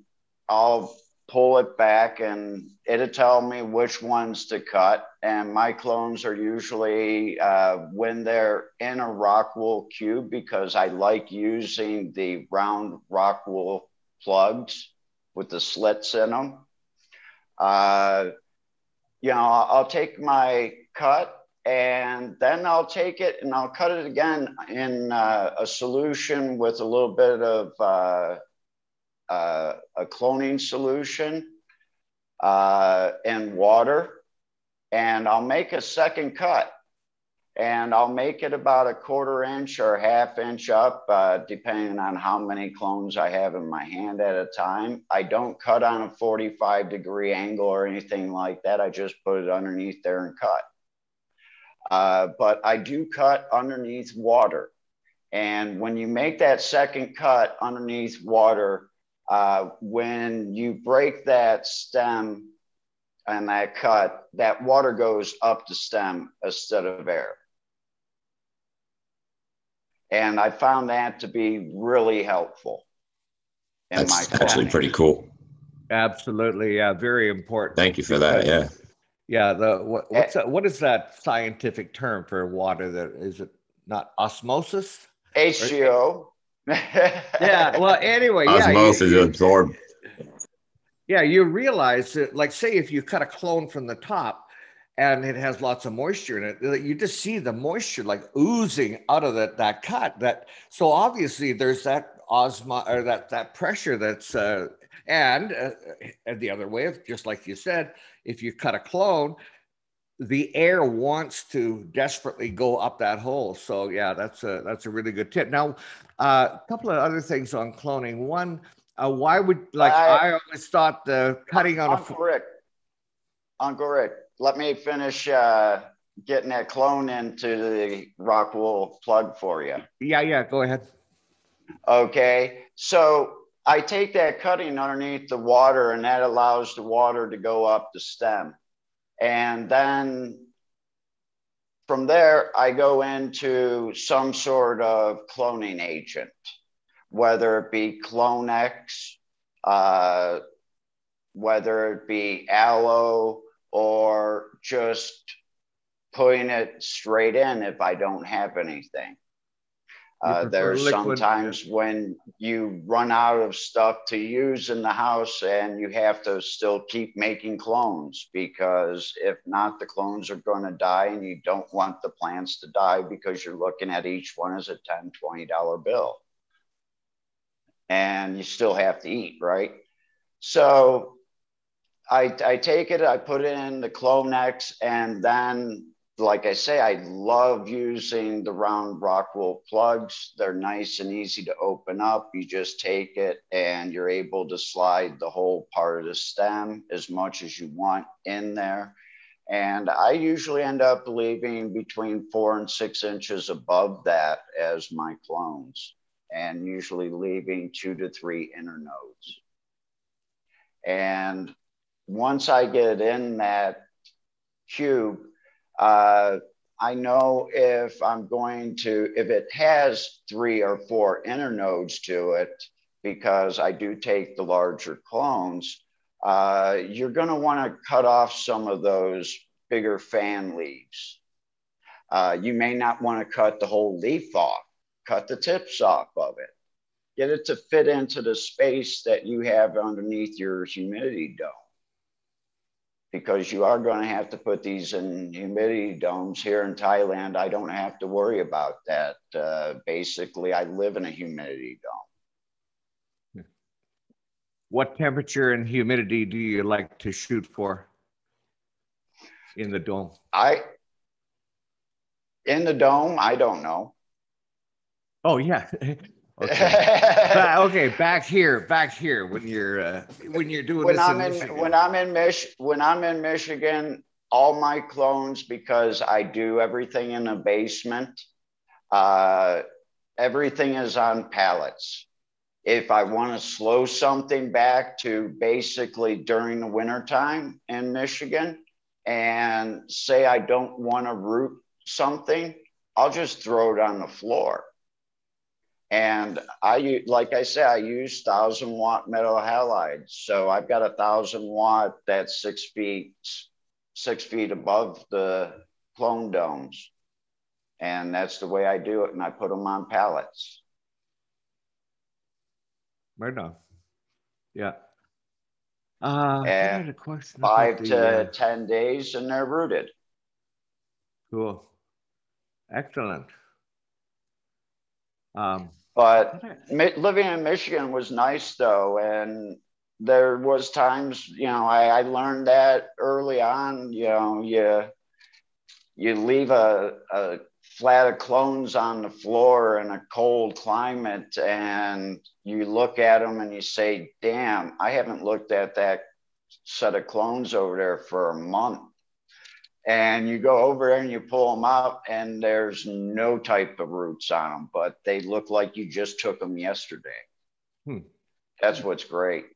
i'll pull it back and it'll tell me which ones to cut. And my clones are usually uh, when they're in a rock wool cube because I like using the round rock wool plugs with the slits in them. Uh, you know, I'll, take my cut and then I'll take it and I'll cut it again in uh, a solution with a little bit of uh, uh, a cloning solution uh, and water and I'll make a second cut and I'll make it about a quarter inch or half inch up, uh, depending on how many clones I have in my hand at a time. I don't cut on a 45 degree angle or anything like that. I just put it underneath there and cut. Uh, but I do cut underneath water. And when you make that second cut underneath water, uh, when you break that stem and that cut, that water goes up the stem instead of air. And I found that to be really helpful. in my
That's actually
cloning.
pretty cool.
Absolutely, yeah, very important.
Thank you for that. Yeah.
Yeah, the what,
Eh.
what's that, what is that scientific term for water? That is it not osmosis?
HGO. [LAUGHS]
Yeah. Well, anyway, yeah, you-
Osmosis
you-
absorbed.
Yeah, you realize that, like, say, if you cut a clone from the top and it has lots of moisture in it, you just see the moisture like oozing out of that that cut. That so obviously there's that osmo or that that pressure that's uh, and uh, and the other way, of just like you said, if you cut a clone, the air wants to desperately go up that hole. So yeah, that's a that's a really good tip. Now, uh, a couple of other things on cloning. One, uh, why would like
I-
I always thought the cutting on a
Uncle Rick. Uncle Rick, let me finish uh, getting that clone into the Rockwool plug for you.
yeah yeah go ahead.
Okay, so I take that cutting underneath the water, and that allows the water to go up the stem. And then from there, I go into some sort of cloning agent, whether it be Clonex, uh, whether it be aloe, or just putting it straight in if I don't have anything. Uh, there's sometimes when you run out of stuff to use in the house and you have to still keep making clones because if not, the clones are going to die and you don't want the plants to die because you're looking at each one as a 10 $20 bill. And you still have to eat, right? So I, I take it, I put it in the Clonex, and then like I say, I love using the round Rockwool plugs. They're nice and easy to open up. You just take it and you're able to slide the whole part of the stem as much as you want in there. And I usually end up leaving between four and six inches above that as my clones, and usually leaving two to three internodes. And once I get in that cube, uh, I know if I'm going to, if it has three or four internodes to it, because I do take the larger clones, uh, you're going to want to cut off some of those bigger fan leaves. Uh, you may not want to cut the whole leaf off, cut the tips off of it. Get it to fit into the space that you have underneath your humidity dome because you are going to have to put these in humidity domes here in Thailand. I don't have to worry about that. Uh, basically, I live in a humidity dome.
What temperature and humidity do you like to shoot for in the dome?
I in the dome, I don't know.
Oh yeah. [LAUGHS] Okay. [LAUGHS] Ba- okay, back here, back here when you're uh, when you're doing
when
this
I'm
in
when I'm in Mich when I'm in Michigan, all my clones because I do everything in a basement. Uh, everything is on pallets. If I want to slow something back to basically during the wintertime in Michigan and say I don't want to root something, I'll just throw it on the floor. And I, like I said, I use thousand watt metal halides. So I've got a thousand watt that's six feet, six feet above the clone domes. And that's the way I do it. And I put them on pallets.
Right on. Yeah. Uh,
And
a question.
Five
the,
to
uh,
10 days and they're rooted.
cool. Excellent. Um,
But mi- living in Michigan was nice though, and there was times, you know, I, I learned that early on. You know, you you leave a, a flat of clones on the floor in a cold climate, and you look at them and you say, "Damn, I haven't looked at that set of clones over there for a month." And you go over there and you pull them out and there's no type of roots on them but they look like you just took them yesterday
Hmm.
that's what's great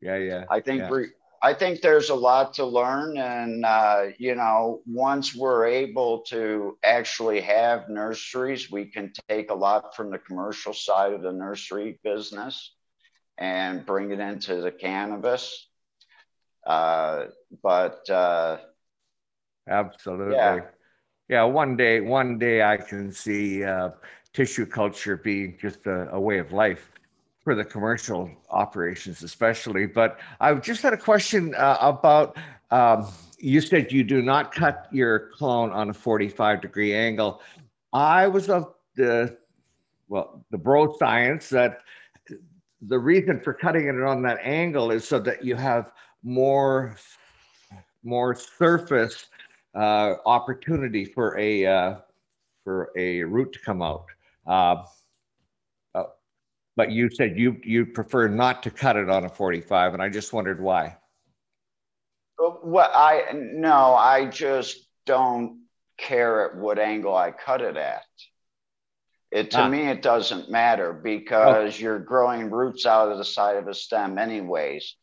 yeah, yeah.
i think
yeah.
we i think there's a lot to learn and uh, you know once we're able to actually have nurseries we can take a lot from the commercial side of the nursery business and bring it into the cannabis uh, but uh,
Absolutely.
Yeah.
Yeah. One day, one day I can see uh, tissue culture being just a, a way of life for the commercial operations, especially. But I just had a question uh, about. Um, you said you do not cut your clone on a 45 degree angle. I was of the well, the bro science that the reason for cutting it on that angle is so that you have more more surface uh, opportunity for a uh, for a root to come out. Uh, uh, but you said you you prefer not to cut it on a 45, and I just wondered why.
Well, I no, I just don't care at what angle I cut it at. It to
Ah.
me, it doesn't matter because you're growing roots out of the side of a stem, anyways.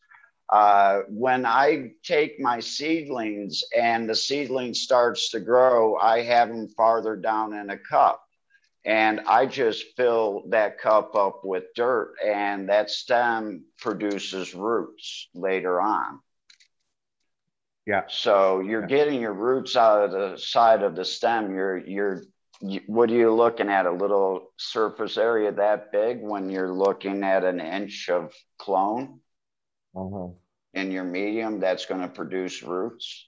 Uh, when I take my seedlings and the seedling starts to grow, I have them farther down in a cup. And I just fill that cup up with dirt, and that stem produces roots later on.
Yeah.
So you're
Yeah.
getting your roots out of the side of the stem. You're you're you, what are you looking at? A little surface area that big when you're looking at an inch of clone in your medium that's going to produce roots.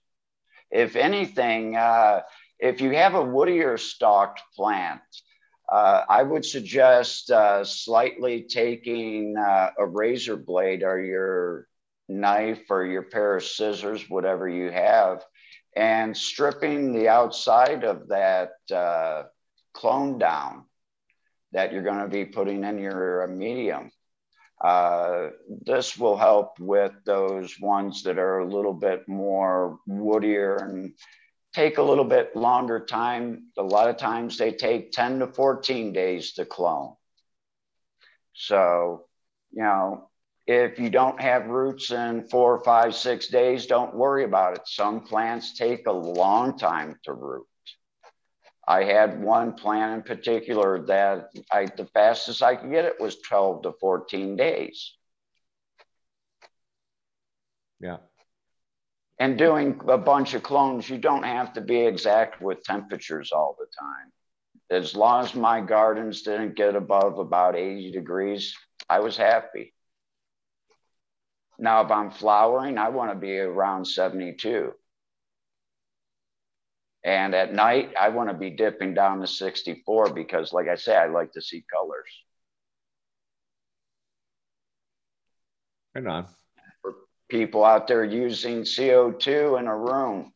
If anything, uh, if you have a woodier stalked plant, uh, I would suggest uh, slightly taking uh, a razor blade or your knife or your pair of scissors, whatever you have, and stripping the outside of that uh, clone down that you're going to be putting in your medium. Uh, this will help with those ones that are a little bit more woodier and take a little bit longer time. A lot of times they take 10 to 14 days to clone. So, you know, if you don't have roots in four, five, six days, don't worry about it. Some plants take a long time to root. I had one plant in particular that I the fastest I could get it was 12 to 14 days.
Yeah.
And doing a bunch of clones, you don't have to be exact with temperatures all the time. As long as my gardens didn't get above about 80 degrees, I was happy. Now, if I'm flowering, I want to be around 72. And at night, I want to be dipping down to 64 because, like I say, I like to see colors.
Right on.
For People out there using CO2 in a room.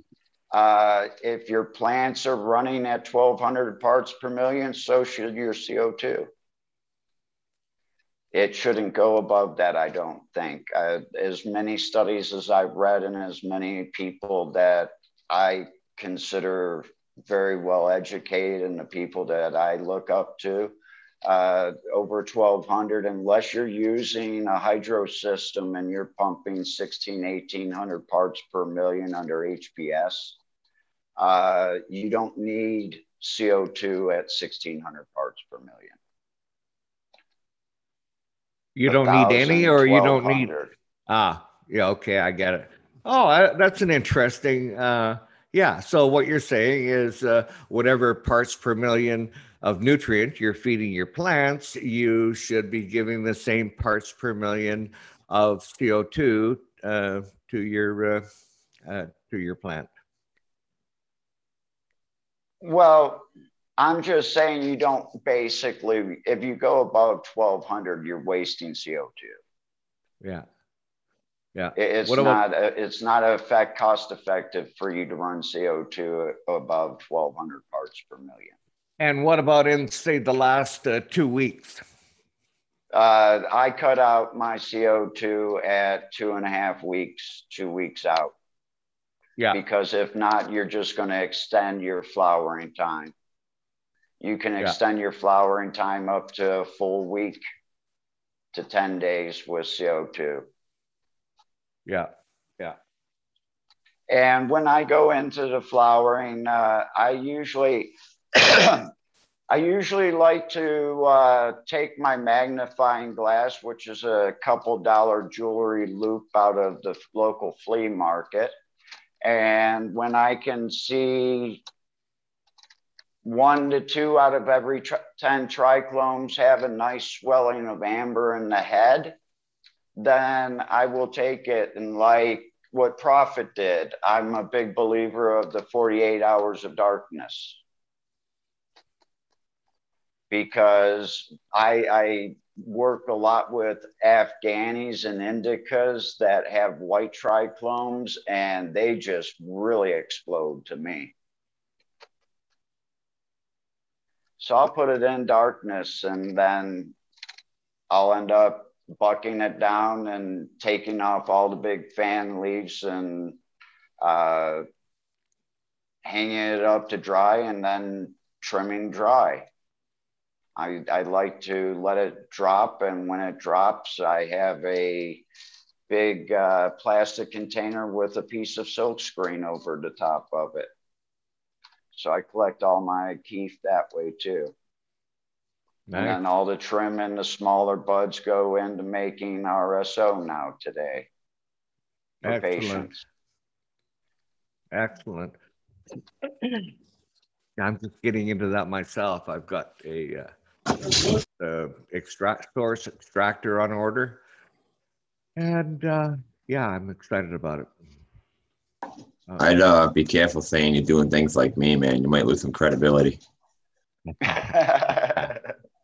Uh, if your plants are running at 1200 parts per million, so should your CO2. it shouldn't go above that, I don't think. Uh, as many studies as I've read and as many people that I consider very well educated and the people that I look up to, uh, over 1200, unless you're using a hydro system and you're pumping 16, 1800 parts per million under HPS, uh, you don't need CO2 at 1600 parts per million.
You don't need any, or you don't need. Ah, yeah, okay, I get it. Oh, I, that's an interesting. Uh, yeah. So what you're saying is, uh, whatever parts per million of nutrient you're feeding your plants, you should be giving the same parts per million of CO2 uh, to your uh, uh, to your plant.
Well, I'm just saying you don't basically, if you go above 1200, you're wasting CO2.
Yeah. Yeah.
It's what not, about, it's not effect cost effective for you to run CO2 above 1200 parts per million.
And what about in say the last uh, two weeks?
Uh, I cut out my CO2 at two and a half weeks, two weeks out.
Yeah.
Because if not, you're just going to extend your flowering time. You can extend yeah. your flowering time up to a full week to 10 days with CO2.
Yeah. Yeah.
And when I go into the flowering, uh, I usually, [CLEARS THROAT] I usually like to uh, take my magnifying glass, which is a couple dollar jewelry loop out of the local flea market. And when I can see one to two out of every 10 trichomes have a nice swelling of amber in the head, then I will take it. And like what Prophet did, I'm a big believer of the 48 hours of darkness because I, I work a lot with Afghanis and indicas that have white trichomes and they just really explode to me. So I'll put it in darkness and then I'll end up bucking it down and taking off all the big fan leaves and uh, hanging it up to dry and then trimming dry. I, I like to let it drop, and when it drops, I have a big uh, plastic container with a piece of silk screen over the top of it. So I collect all my keef that way too. Nice. And then all the trim and the smaller buds go into making RSO now today. For Excellent. patients.
Excellent. I'm just getting into that myself. I've got a uh, uh, extract source extractor on order, and uh, yeah, I'm excited about it.
Uh, I'd uh, be careful saying you're doing things like me, man. You might lose some credibility. [LAUGHS] [LAUGHS]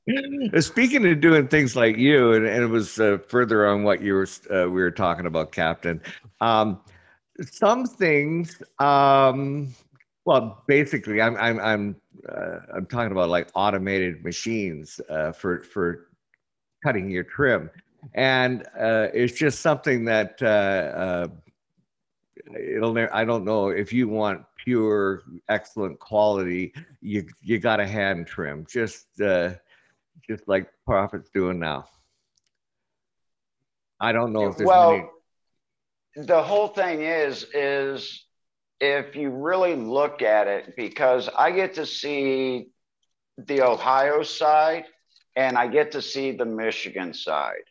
[LAUGHS]
Speaking of doing things like you, and, and it was uh, further on what you were uh, we were talking about, Captain. Um, some things, um, well, basically, I'm I'm I'm uh, I'm talking about like automated machines uh, for for cutting your trim, and uh, it's just something that it'll i don't know if you want pure excellent quality you you got to hand trim just uh just like Prophet's doing now. I don't know if there's
well many... the whole thing is is if you really look at it because i get to see the ohio side and i get to see the michigan side.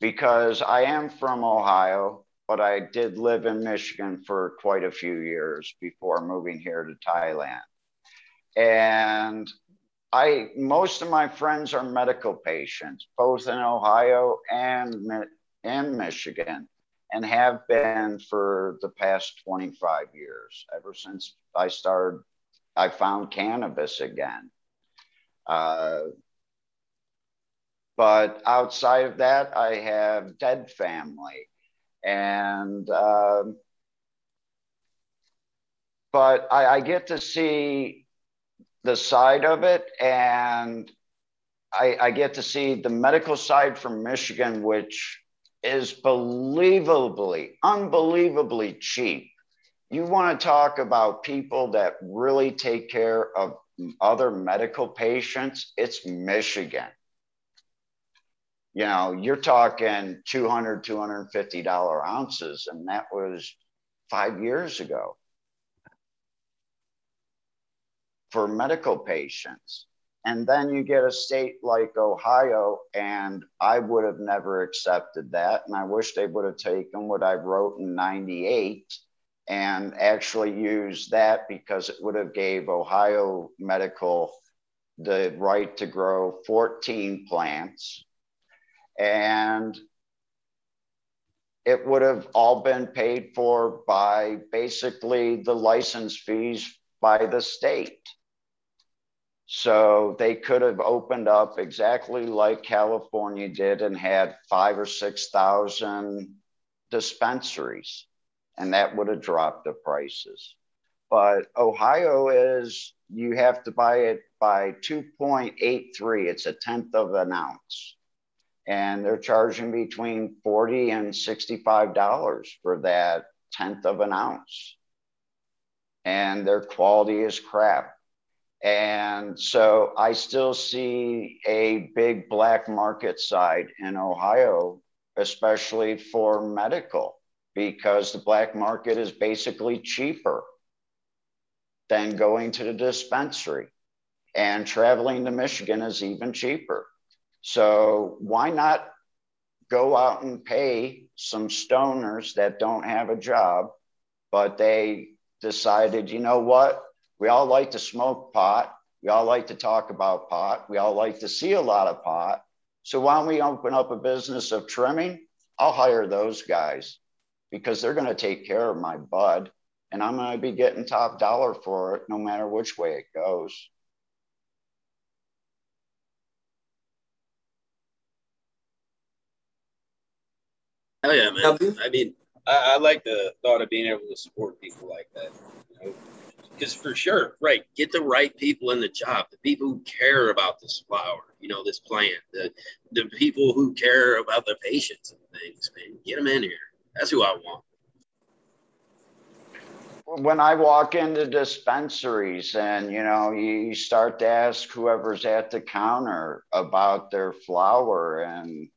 Because i am from ohio but I did live in Michigan for quite a few years before moving here to Thailand. And I most of my friends are medical patients, both in Ohio and in Michigan, and have been for the past 25 years, ever since I started. I found cannabis again. Uh, but outside of that, I have dead family and um, but I, I get to see the side of it and I, I get to see the medical side from Michigan, which is believably, unbelievably cheap. You want to talk about people that really take care of other medical patients? It's Michigan. You know, you're talking 200, $250 ounces, and that was five years ago for medical patients. And then you get a state like Ohio, and I would have never accepted that. And I wish they would have taken what I wrote in 98 and actually used that because it would have gave Ohio Medical the right to grow 14 plants. And it would have all been paid for by basically the license fees by the state. So they could have opened up exactly like California did and had five or 6,000 dispensaries, and that would have dropped the prices. But Ohio is, you have to buy it by 2.83, it's a tenth of an ounce. And they're charging between 40 and $65 for that tenth of an ounce. And their quality is crap and so I still see a big black market side in Ohio, especially for medical, because the black market is basically cheaper than going to the dispensary. And traveling to Michigan is even cheaper. So why not go out and pay some stoners that don't have a job, but they decided, you know what? We all like to smoke pot. We all like to talk about pot. We all like to see a lot of pot. So why don't we open up a business of trimming? I'll hire those guys because they're going to take care of my bud and I'm going to be getting top dollar for it no matter which way it goes.
Hell yeah, man. I mean, I, I like the thought of being able to support people like that. You know? Because for sure, right, get the right people in the job, the people who care about this flower, you know, this plant, the the people who care about the patients and things, man. Get them in here. That's who I want.
When I walk into dispensaries and you know you start to ask whoever's at the counter about their flower and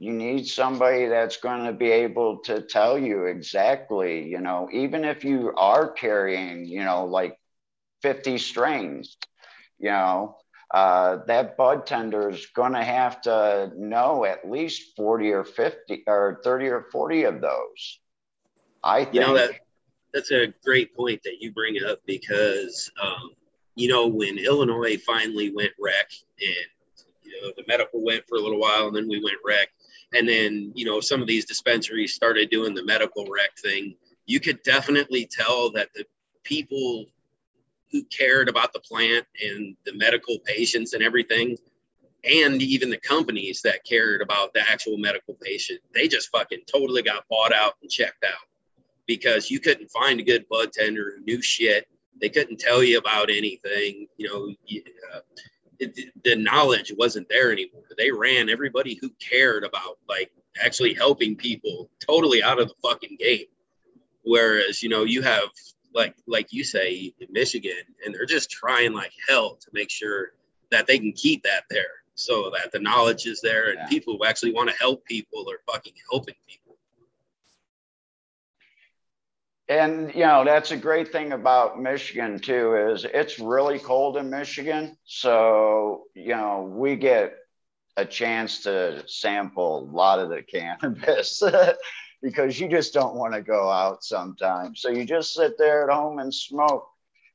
you need somebody that's going to be able to tell you exactly, you know, even if you are carrying, you know, like 50 strains, you know, uh, that bud tender is going to have to know at least 40 or 50 or 30 or 40 of those. I think.
You know, that, that's a great point that you bring up because, um, you know, when Illinois finally went rec and, you know, the medical went for a little while and then we went rec and then you know some of these dispensaries started doing the medical rec thing. You could definitely tell that the people who cared about the plant and the medical patients and everything and even the companies that cared about the actual medical patient they just fucking totally got bought out and checked out. Because you couldn't find a good bud tender who knew shit. They couldn't tell you about anything. You know uh, it, the knowledge wasn't there anymore. They ran everybody who cared about like actually helping people totally out of the fucking game. Whereas, you know, you have like like you say in Michigan, and they're just trying like hell to make sure that they can keep that there so that the knowledge is there and yeah. people who actually want to help people are fucking helping people.
And you know that's a great thing about michigan too is it's really cold in michigan. So you know we get a chance to sample a lot of the [LAUGHS] cannabis [LAUGHS] because you just don't want to go out sometimes. So you just sit there at home and smoke.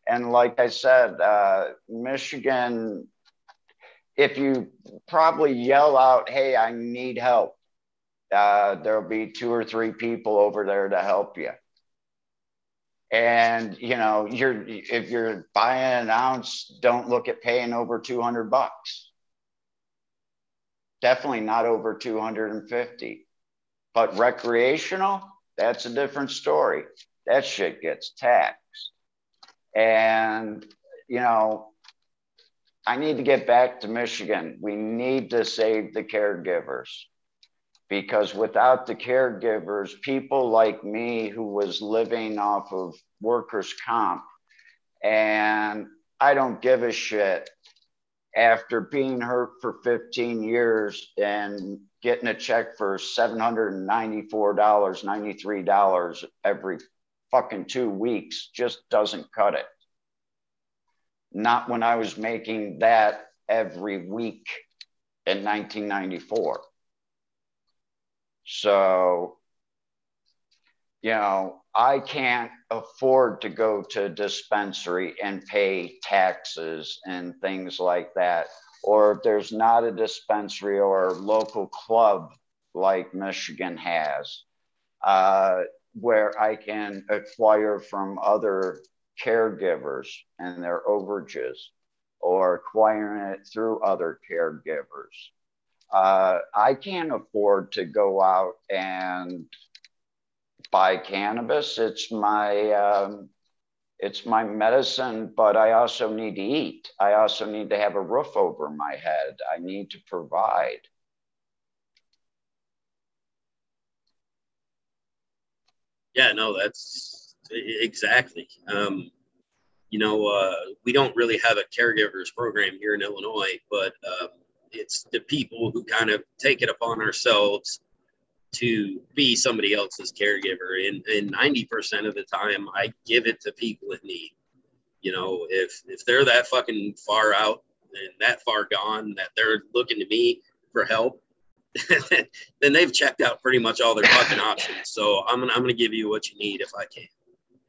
And like i said uh, michigan if you probably yell out hey i need help uh, there'll be two or three people over there to help you and you know you're if you're buying an ounce don't look at paying over 200 bucks. Definitely not over 250 but recreational that's a different story. That shit gets taxed. And you know I need to get back to Michigan. We need to save the caregivers because without the caregivers, people like me who was living off of workers' comp, and I don't give a shit after being hurt for 15 years and getting a check for $794, $93 every fucking two weeks just doesn't cut it. Not when I was making that every week in 1994. So, you know, I can't afford to go to a dispensary and pay taxes and things like that. Or if there's not a dispensary or a local club like Michigan has, uh, where I can acquire from other caregivers and their overages or acquiring it through other caregivers. Uh, I can't afford to go out and buy cannabis. It's my um, it's my medicine, but I also need to eat. I also need to have a roof over my head. I need to provide.
Yeah, no, that's exactly. Um, you know, uh, we don't really have a caregivers program here in Illinois, but um, it's the people who kind of take it upon ourselves to be somebody else's caregiver. And, and 90% of the time, I give it to people in need. You know, if if they're that fucking far out and that far gone that they're looking to me for help, [LAUGHS] then they've checked out pretty much all their fucking [LAUGHS] options. So I'm gonna I'm gonna give you what you need if I can.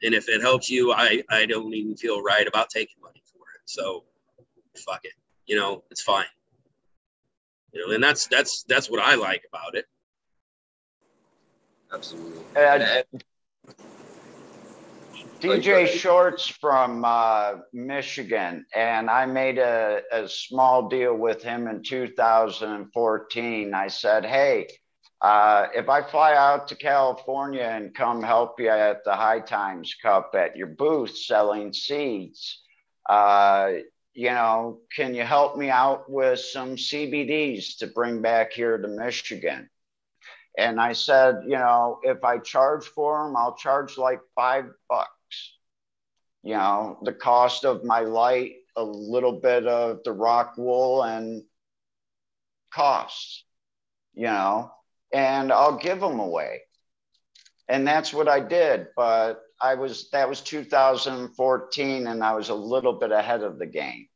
And if it helps you, I I don't even feel right about taking money for it. So fuck it. You know, it's fine. You know, and that's that's that's what I like about it.
Absolutely.
And DJ Shorts from uh, Michigan, and I made a, a small deal with him in 2014. I said, hey, uh, if I fly out to California and come help you at the High Times Cup at your booth selling seeds, uh, you know, can you help me out with some CBDs to bring back here to Michigan? And I said, you know, if I charge for them, I'll charge like five bucks. You know, the cost of my light, a little bit of the rock wool, and costs, you know, and I'll give them away. And that's what I did. But I was that was 2014, and I was a little bit ahead of the game.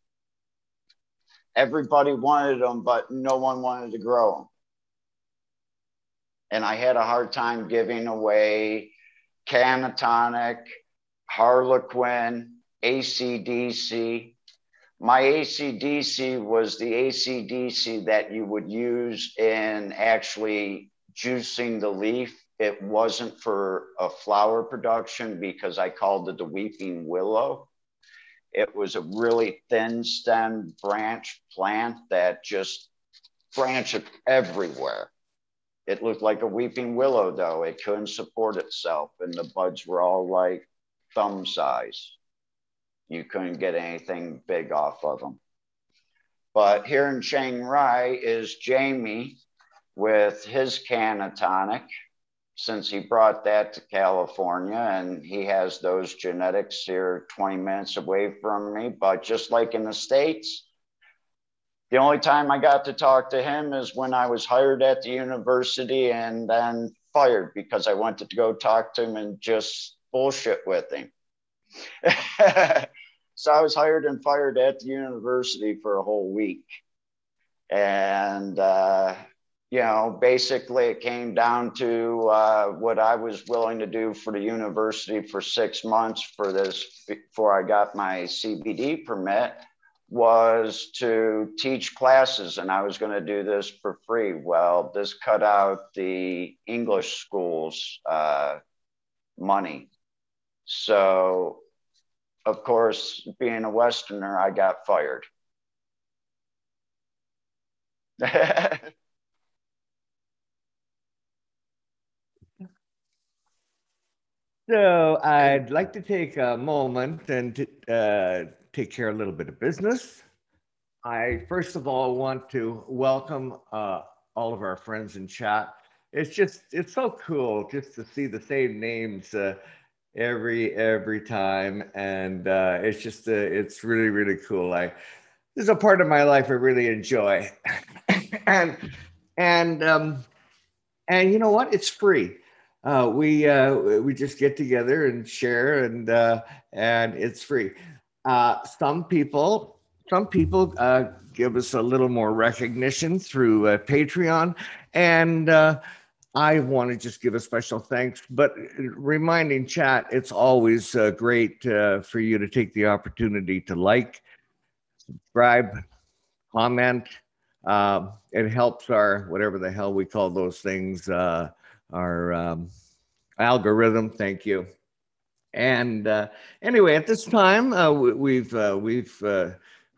Everybody wanted them, but no one wanted to grow them. And I had a hard time giving away Cannatonic, Harlequin, ACDC. My ACDC was the ACDC that you would use in actually juicing the leaf it wasn't for a flower production because I called it the weeping willow. It was a really thin stem branch plant that just branched everywhere. It looked like a weeping willow, though. It couldn't support itself, and the buds were all like thumb size. You couldn't get anything big off of them. But here in Chiang Rai is Jamie with his Cannatonic since he brought that to California and he has those genetics here 20 minutes away from me. But just like in the States, the only time I got to talk to him is when I was hired at the university and then fired because I wanted to go talk to him and just bullshit with him. [LAUGHS] so I was hired and fired at the university for a whole week. And uh, you know, basically it came down to uh, what I was willing to do for the university for six months for this before I got my CBD permit was to teach classes and I was going to do this for free. Well, this cut out the English schools uh, money. So, of course, being a Westerner, I got fired. [LAUGHS]
So I'd like to take a moment and uh, take care a little bit of business. I first of all want to welcome uh, all of our friends in chat. It's just it's so cool just to see the same names uh, every every time, and uh, it's just uh, it's really really cool. I this is a part of my life I really enjoy, [COUGHS] and and um, and you know what? It's free. Uh, we uh, we just get together and share, and uh, and it's free. Uh, some people some people uh, give us a little more recognition through uh, Patreon, and uh, I want to just give a special thanks. But reminding chat, it's always uh, great uh, for you to take the opportunity to like, subscribe, comment. Uh, it helps our whatever the hell we call those things, uh, our um, algorithm. Thank you. And uh, anyway, at this time, uh, we- we've uh, we've uh,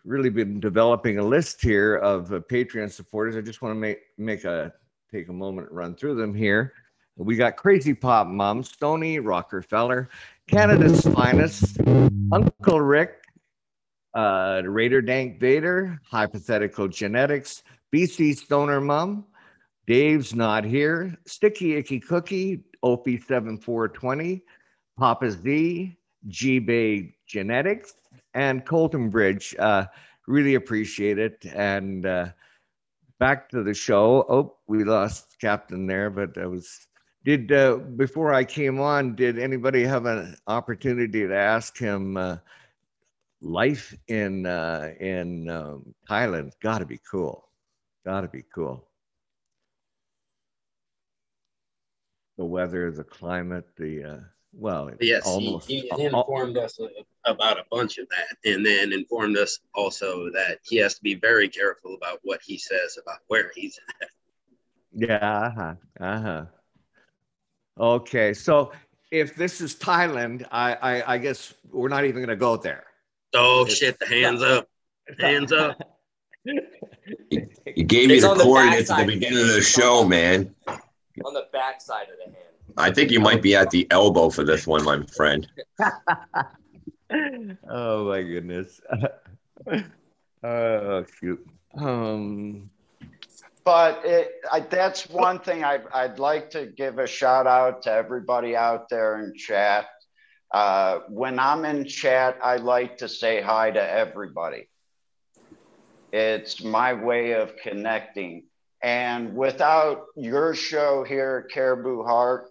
really been developing a list here of uh, Patreon supporters. I just want to make make a take a moment and run through them here. We got Crazy Pop Mom, Stony Rockefeller, Canada's Finest, Uncle Rick, uh, Raider Dank Vader, Hypothetical Genetics, BC Stoner Mom, Dave's Not Here, Sticky Icky Cookie, Opie 7420, Papa Z, G Bay Genetics, and Colton Bridge. Uh, really appreciate it. And uh, back to the show. Oh, we lost Captain there, but I was. Did uh, before I came on, did anybody have an opportunity to ask him uh, life in uh, in um, Thailand? Got to be cool. Got to be cool. The weather, the climate, the uh, well,
Yes,
almost
he, he
al-
informed us about a bunch of that, and then informed us also that he has to be very careful about what he says about where he's [LAUGHS] at.
Yeah. Uh-huh. Uh-huh. Okay. So if this is Thailand, I, I, I guess we're not even going to go there.
Oh shit! The hands up, hands up. [LAUGHS]
You gave me
It's
the
on the
coordinates at the beginning of the show, man.
On the back side of the hand.
I think you might be at the elbow for this one, my friend. [LAUGHS]
oh my goodness. [LAUGHS] oh shoot. Um.
But it, I, that's one thing I, I'd like to give a shout out to everybody out there in chat. Uh, when I'm in chat, I like to say hi to everybody. It's my way of connecting. And without your show here, Caribou Heart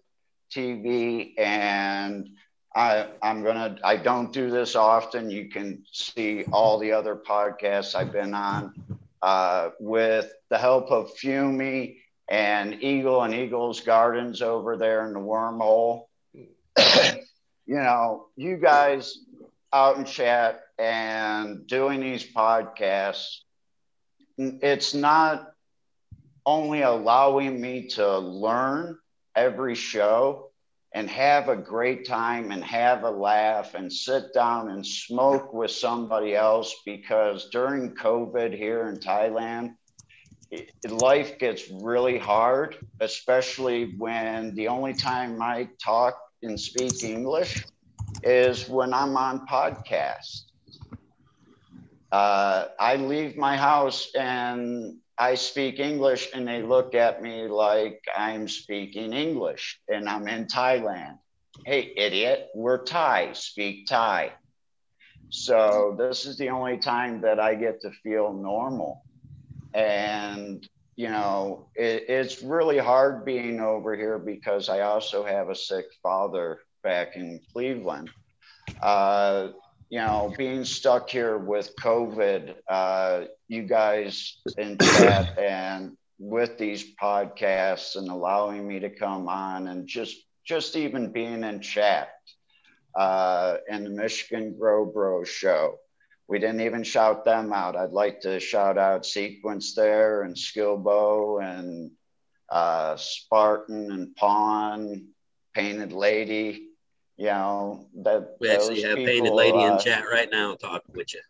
TV, and I, I'm gonna, I don't do this often. You can see all the other podcasts I've been on uh, with the help of Fumi and Eagle and Eagle's Gardens over there in the wormhole. [COUGHS] you know, you guys out in chat and doing these podcasts, it's not only allowing me to learn every show and have a great time and have a laugh and sit down and smoke with somebody else because during COVID here in Thailand, life gets really hard, especially when the only time I talk and speak English is when I'm on podcast. Uh, I leave my house and I speak English, and they look at me like I'm speaking English and I'm in Thailand. Hey, idiot, we're Thai, speak Thai. So, this is the only time that I get to feel normal. And, you know, it, it's really hard being over here because I also have a sick father back in Cleveland. Uh, you know, being stuck here with COVID, uh, you guys in chat and with these podcasts and allowing me to come on and just just even being in chat uh, and the Michigan Grow Bro show. We didn't even shout them out. I'd like to shout out Sequence there and Skillbow and uh, Spartan and Pawn, Painted Lady. You know that
We actually have
people,
painted lady
uh,
in chat right now talking with you.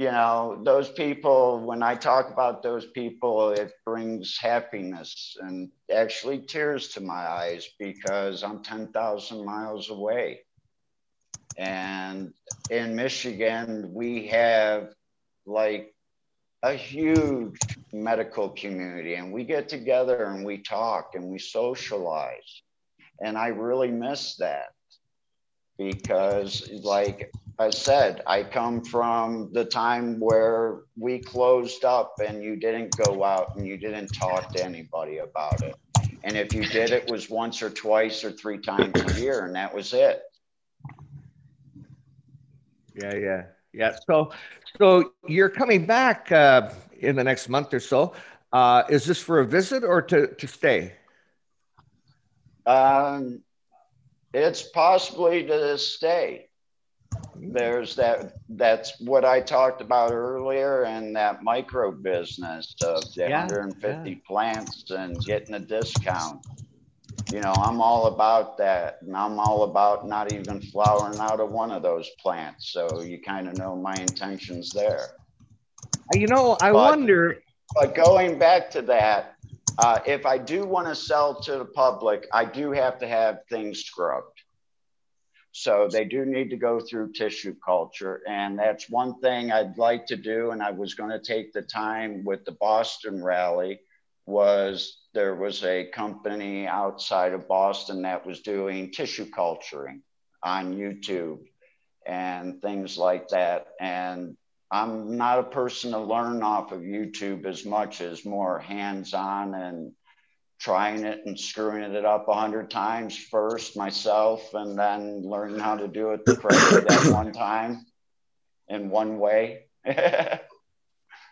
You know those people when i talk about those people it brings happiness and actually tears to my eyes because i'm 10,000 miles away and in michigan we have like a huge medical community and we get together and we talk and we socialize. And I really miss that because, like I said, I come from the time where we closed up and you didn't go out and you didn't talk to anybody about it. And if you did, it was once or twice or three times a year, and that was it.
Yeah, yeah, yeah. So, so you're coming back uh, in the next month or so. Uh, is this for a visit or to, to stay?
Um, it's possibly to stay. There's that. That's what I talked about earlier, and that micro business of the
Yeah,
150
yeah.
plants and getting a discount. You know, I'm all about that, and I'm all about not even flowering out of one of those plants. So you kind of know my intentions there.
You know, I
But-
wonder.
But going back to that, uh, if I do want to sell to the public, I do have to have things scrubbed. So they do need to go through tissue culture. And that's one thing I'd like to do. And I was going to take the time with the Boston rally was there was a company outside of Boston that was doing tissue culturing on YouTube and things like that. And I'm not a person to learn off of YouTube as much as more hands on and trying it and screwing it up a hundred times first myself and then learning how to do it correctly [COUGHS] that one time in one way. [LAUGHS]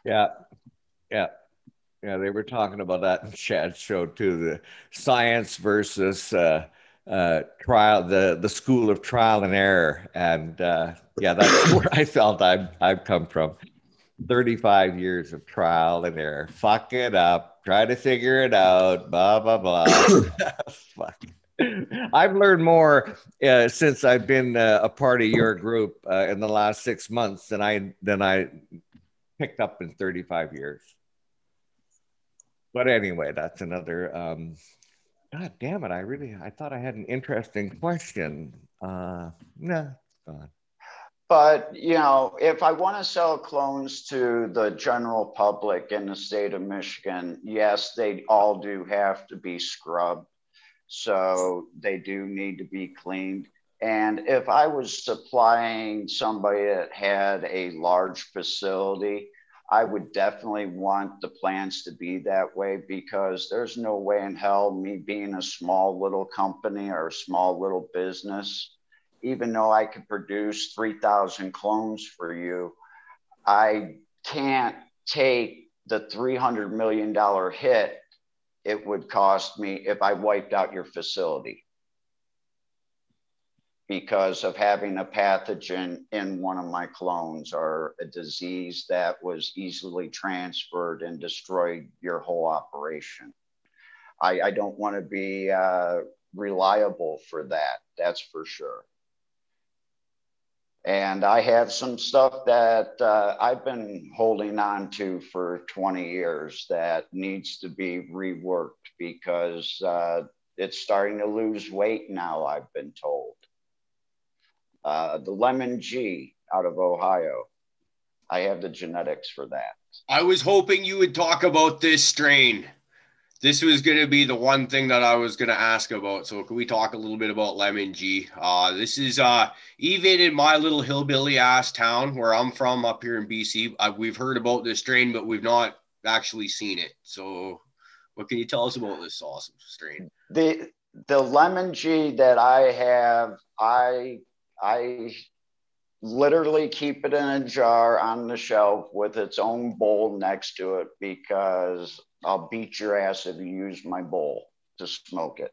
Yeah, yeah, yeah. They were talking about that in Chad's show too. The science versus uh, uh, trial, the the school of trial and error, and uh, yeah, that's [LAUGHS] where I felt I've I've come from. Thirty-five years of trial and error. Fuck it up. Try to figure it out. Blah blah blah. [COUGHS] [LAUGHS] Fuck. I've learned more uh, since I've been uh, a part of your group uh, in the last six months than I than I picked up in 35 years. But anyway, that's another. Um, God damn it! I really I thought I had an interesting question. Uh, nah, it's gone.
But you know, if I want to sell clones to the general public in the state of Michigan, yes, they all do have to be scrubbed. So they do need to be cleaned. And if I was supplying somebody that had a large facility, I would definitely want the plants to be that way because there's no way in hell me being a small little company or a small little business even though I could produce 3,000 clones for you, I can't take the $300 million hit it would cost me if I wiped out your facility because of having a pathogen in one of my clones or a disease that was easily transferred and destroyed your whole operation. I, I don't want to be uh, reliable for that, that's for sure. And I have some stuff that uh, I've been holding on to for 20 years that needs to be reworked because uh, it's starting to lose weight now, I've been told. Uh, the Lemon G out of Ohio, I have the genetics for that.
I was hoping you would talk about this strain. This was going to be the one thing that I was going to ask about. So, can we talk a little bit about Lemon G? Uh, this is uh, even in my little hillbilly ass town where I'm from up here in BC. Uh, we've heard about this strain, but we've not actually seen it. So, what can you tell us about this awesome strain?
The the lemon G that I have, I I literally keep it in a jar on the shelf with its own bowl next to it because I'll beat your ass if you use my bowl to smoke it.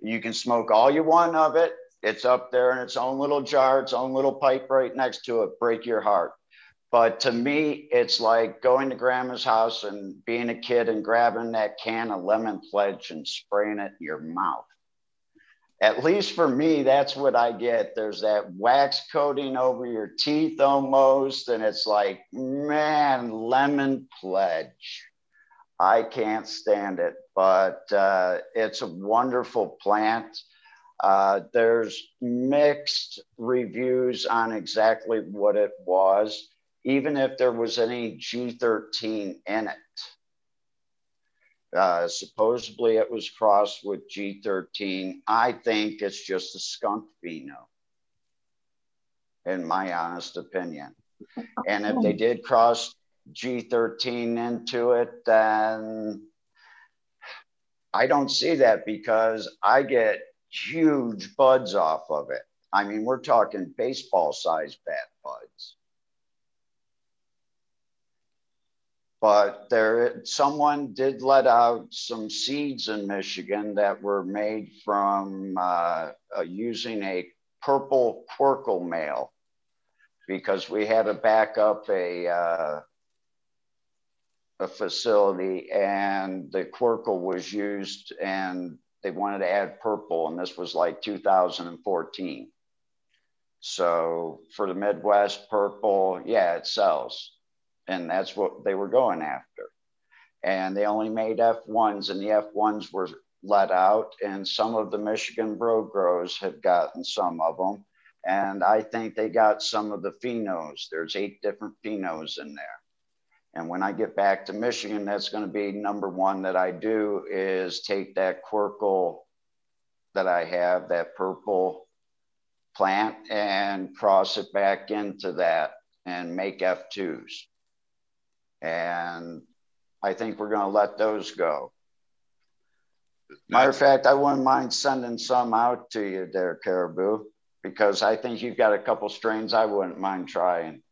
You can smoke all you want of it. It's up there in its own little jar, its own little pipe right next to it. Break your heart. But to me, it's like going to grandma's house and being a kid and grabbing that can of lemon pledge and spraying it in your mouth at least for me, that's what I get. There's that wax coating over your teeth almost. And it's like, man, lemon pledge. I can't stand it, but uh, it's a wonderful plant. Uh, there's mixed reviews on exactly what it was. even if there was any G13 in it. Uh, supposedly it was crossed with G13. I think it's just a skunk pheno, in my honest opinion. And if they did cross G13 into it, then I don't see that because I get huge buds off of it. I mean, we're talking baseball size bat buds. But there, someone did let out some seeds in Michigan that were made from uh, uh, using a purple Querkle male because we had to back up a uh, a facility and the Querkle was used and they wanted to add purple and this was like 2014 so for the midwest purple yeah it sells and that's what they were going after. And they only made f1s and the f1s were let out and some of the michigan bro grows have gotten some of them and i think they got some of the phenos. There's eight different phenos in there and when I get back to Michigan, that's going to be number one that I do is take that Querkle that I have, that purple plant, and cross it back into that and make F2s. And I think we're going to let those go. Matter of fact, I wouldn't mind sending some out to you there, Caribou, because I think you've got a couple strains I wouldn't mind trying.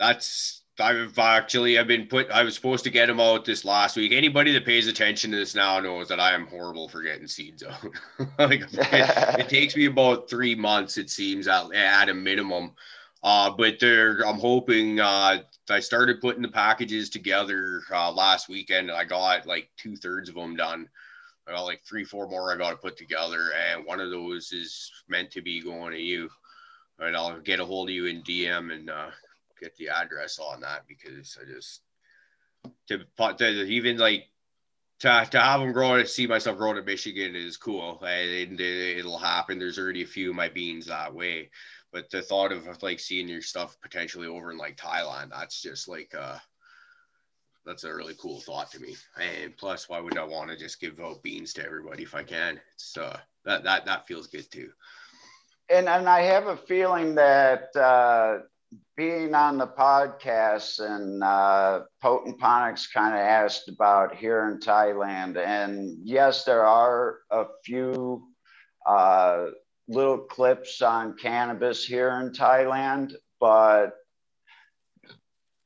That's I've actually I've been put I was supposed to get them out this last week. Anybody that pays attention to this now knows that I am horrible for getting seeds out. [LAUGHS] like [LAUGHS] it, it, takes me about three months, it seems, at, at a minimum. Uh, but there I'm hoping uh, I started putting the packages together uh, last weekend and I got like two thirds of them done. I got like three, four more I got to put together, and one of those is meant to be going to you. And I'll get a hold of you in DM and uh, get the address on that because I just to, even like to, to have them grow to see myself growing in Michigan is cool. And it'll happen. There's already a few of my beans that way. But the thought of like seeing your stuff potentially over in like Thailand, that's just like uh that's a really cool thought to me. And plus, why would I want to just give out beans to everybody if I can? It's uh that that that feels good too.
And and I have a feeling that uh being on the podcast and uh, Potent Ponics kind of asked about here in Thailand. And yes, there are a few uh, little clips on cannabis here in Thailand, but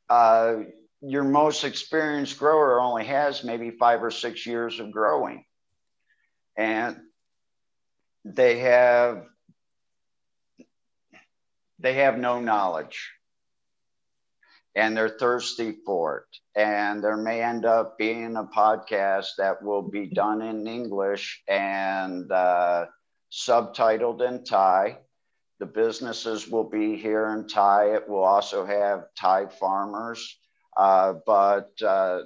uh, your most experienced grower only has maybe five or six years of growing. And they have they have no knowledge and they're thirsty for it. And there may end up being a podcast that will be done in English and uh, subtitled in Thai. The businesses will be here in Thai. It will also have Thai farmers, uh, but uh,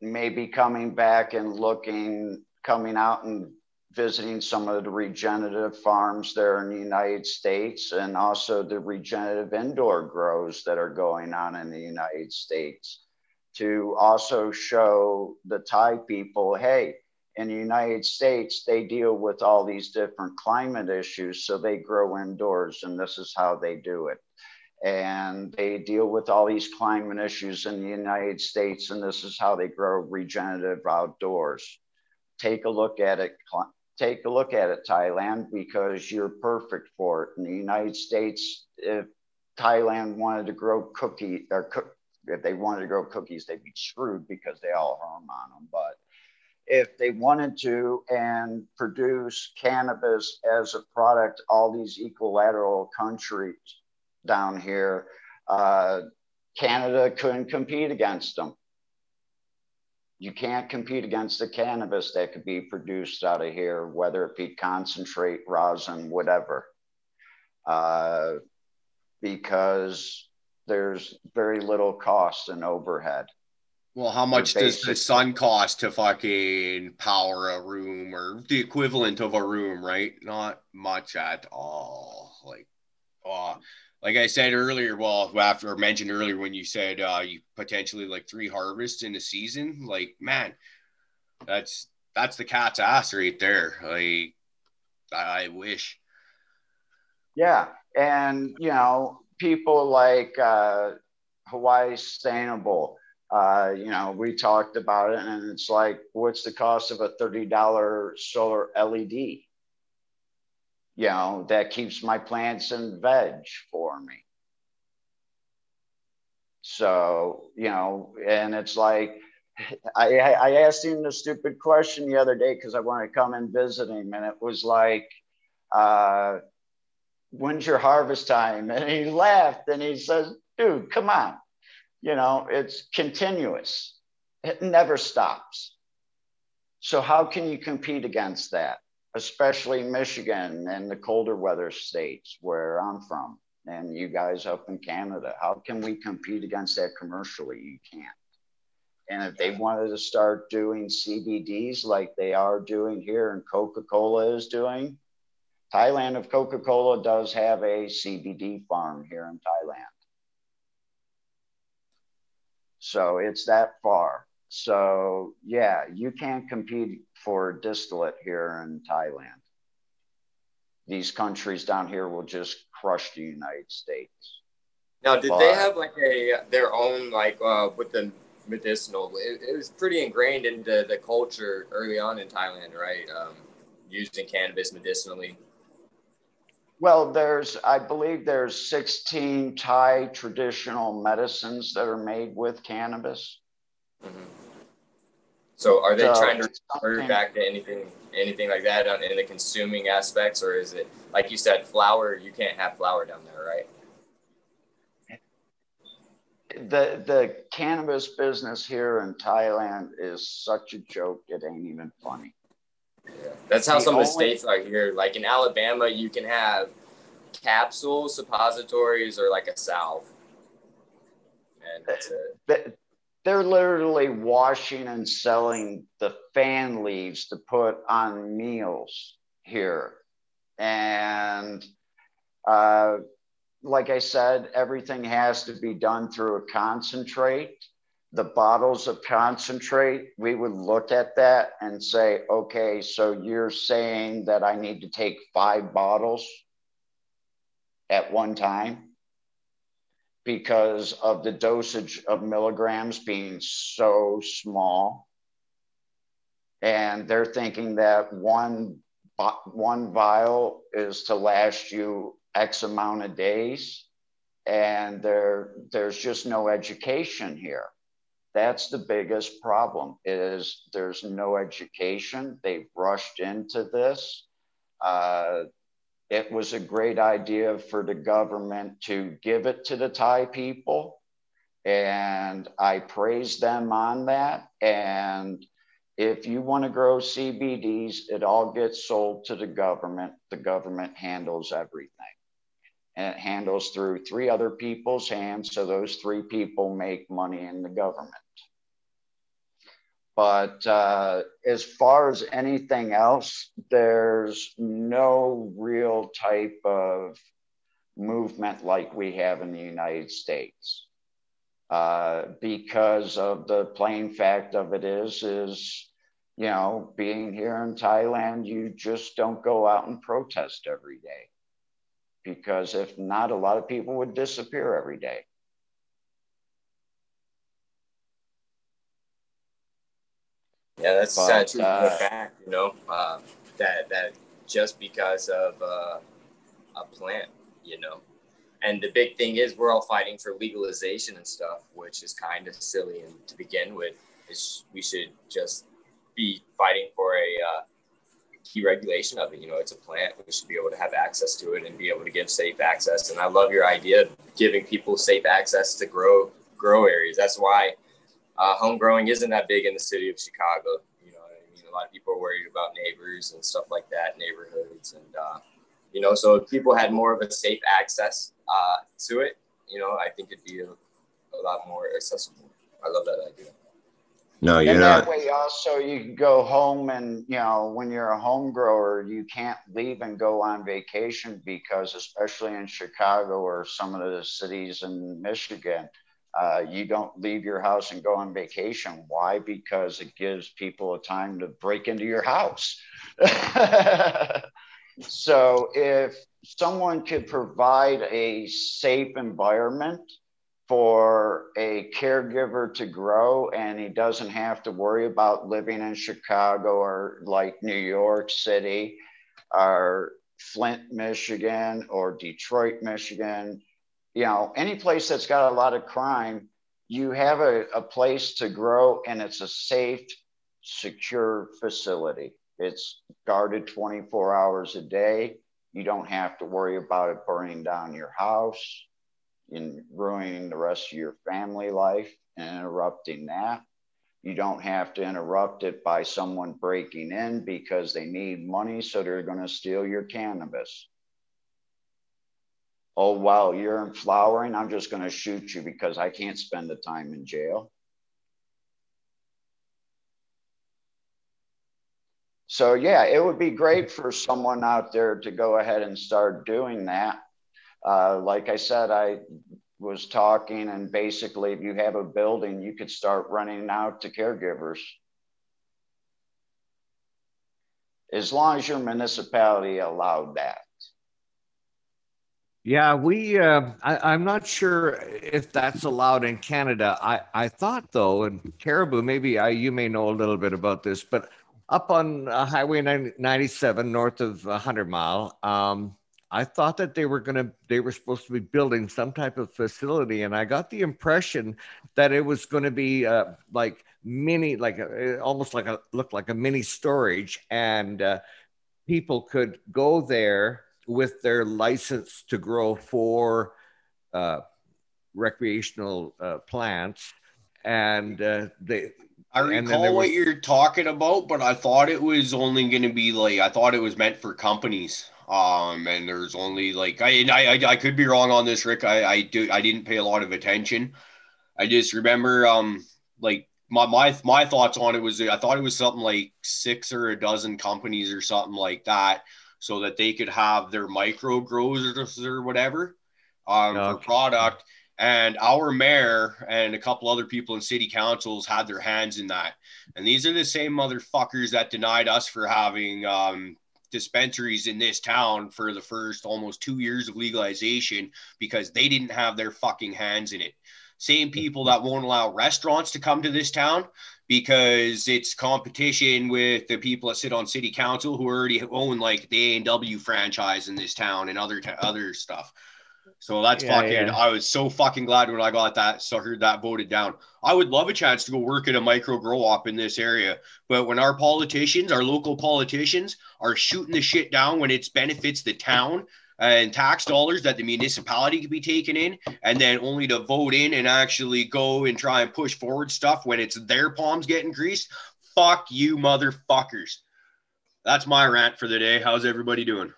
maybe coming back and looking, coming out and visiting some of the regenerative farms there in the United States and also the regenerative indoor grows that are going on in the United States to also show the Thai people, hey, in the United States, they deal with all these different climate issues. So they grow indoors and this is how they do it. And they deal with all these climate issues in the United States and this is how they grow regenerative outdoors take a look at it take a look at it, Thailand, because you're perfect for it. In the United States, if Thailand wanted to grow cookie or cook, if they wanted to grow cookies, they'd be screwed because they all harm on them. But if they wanted to and produce cannabis as a product, all these equilateral countries down here, uh, Canada couldn't compete against them you can't compete against the cannabis that could be produced out of here, whether it be concentrate, rosin, whatever, uh, because there's very little cost and overhead.
Well, how much does the sun cost to fucking power a room or the equivalent of a room, right? Not much at all. Like, oh, like I said earlier, well, after I mentioned earlier when you said uh, you potentially like three harvests in a season, like man, that's that's the cat's ass right there. Like I wish.
Yeah, and you know, people like uh, Hawaii Sustainable. Uh, you know, we talked about it, and it's like, what's the cost of a thirty dollar solar LED? You know, that keeps my plants and veg for me. So, you know, and it's like, I, I asked him the stupid question the other day because I wanted to come and visit him. And it was like, uh, when's your harvest time? [LAUGHS] And he laughed and he says, dude, come on. You know, it's continuous, it never stops. So, how can you compete against that? Especially Michigan and the colder weather states where I'm from, and you guys up in Canada. How can we compete against that commercially? You can't. And if they wanted to start doing CBDs like they are doing here and Coca Cola is doing, Thailand, if Coca Cola does have a CBD farm here in Thailand. So it's that far. So yeah, you can't compete for distillate here in Thailand. These countries down here will just crush the United States.
Now, did but, they have like a their own like uh, with the medicinal? It, it, was pretty ingrained into the culture early on in Thailand, right? Um, using cannabis medicinally.
Well, there's, I believe there's 16 Thai traditional medicines that are made with cannabis. Mm-hmm.
So are they so trying to refer back to anything anything like that in the consuming aspects, or is it like you said, flour? You can't have flour down there, right?
The the cannabis business here in Thailand is such a joke. It ain't even funny.
Yeah. That's how the some only, of the states are here. Like in Alabama, you can have capsules, suppositories, or like a salve. And that's it
they're literally washing and selling the fan leaves to put on meals here. And uh, like I said, everything has to be done through a concentrate. The bottles of concentrate, we would look at that and say, okay, so you're saying that I need to take five bottles at one time? Because of the dosage of milligrams being so small. And they're thinking that one, one vial is to last you X amount of days. And there, there's just no education here. That's the biggest problem is there's no education. They've rushed into this. Uh, it was a great idea for the government to give it to the Thai people. And I praise them on that. And if you want to grow CBDs, it all gets sold to the government. The government handles everything. And it handles through three other people's hands. So those three people make money in the government. But uh, as far as anything else, there's no real type of movement like we have in the United States. Uh, because of the plain fact of it is, is, you know, being here in Thailand, you just don't go out and protest every day. Because if not, a lot of people would disappear every day.
Yeah, that's but, sad truth uh, fact. You know uh, that that just because of uh, a plant, you know, and the big thing is we're all fighting for legalization and stuff, which is kind of silly. And to begin with, is we should just be fighting for a uh, key regulation of it. You know, it's a plant. We should be able to have access to it and be able to give safe access. And I love your idea of giving people safe access to grow grow areas. That's why uh, home growing isn't that big in the city of Chicago. You know, I mean, a lot of people are worried about neighbors and stuff like that, neighborhoods, and uh, you know, so if people had more of a safe access uh, to it, you know, I think it'd be a, a lot more accessible. I love that idea.
No, you're
and
not.
that way also you can go home and you know when you're a home grower you can't leave and go on vacation because especially in chicago or some of the cities in michigan uh, you don't leave your house and go on vacation. Why? Because it gives people a time to break into your house. [LAUGHS] So if someone could provide a safe environment for a caregiver to grow and he doesn't have to worry about living in Chicago or like New York City or Flint, Michigan or Detroit, Michigan, you know, any place that's got a lot of crime, you have a, a place to grow and it's a safe, secure facility. It's guarded 24 hours a day. You don't have to worry about it burning down your house and ruining the rest of your family life and interrupting that. You don't have to interrupt it by someone breaking in because they need money, so they're going to steal your cannabis. Oh, wow, you're in flowering. I'm just going to shoot you because I can't spend the time in jail. So, yeah, it would be great for someone out there to go ahead and start doing that. Uh, like I said, I was talking, and basically, if you have a building, you could start running out to caregivers. As long as your municipality allowed that.
Yeah, we. Uh, I, am not sure if that's allowed in Canada. I, I thought though, in Caribou, maybe I, you may know a little bit about this, but up on uh, Highway 97 north of 100 Mile, um, I thought that they were to, they were supposed to be building some type of facility. And I got the impression that it was going to be uh, like mini, like a, almost like a, looked like a mini storage. And uh, people could go there with their license to grow for uh, recreational uh, plants. And uh, they,
I recall what you're talking about, but I thought it was only going to be like I thought it was meant for companies. Um, and there's only like I, I I could be wrong on this, Rick. I I do I didn't pay a lot of attention. I just remember um like my my my thoughts on it was I thought it was something like six or a dozen companies or something like that, so that they could have their micro growers or whatever um okay. for product. And our mayor and a couple other people in city councils had their hands in that. And these are the same motherfuckers that denied us for having um, dispensaries in this town for the first almost two years of legalization because they didn't have their fucking hands in it. Same people that won't allow restaurants to come to this town because it's competition with the people that sit on city council who already own like the A&W franchise in this town and other other stuff. So that's yeah, fucking. Yeah. I was so fucking glad when I got that, sucker that voted down. I would love a chance to go work at a micro grow op in this area, but when our politicians, our local politicians, are shooting the shit down when it benefits the town and tax dollars that the municipality could be taking in, and then only to vote in and actually go and try and push forward stuff when it's their palms getting greased. Fuck you, motherfuckers. That's my rant for the day. How's everybody doing?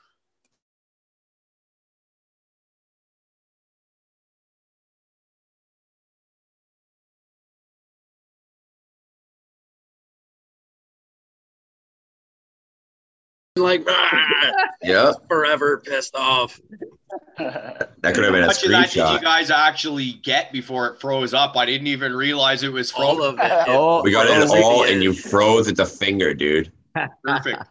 Like, ah,
yeah,
forever pissed off.
that could have been a
much of that did you guys actually get before it froze up? I didn't even realize it was
all of it. Oh,
we got it all, and you froze at the finger, dude.
Perfect.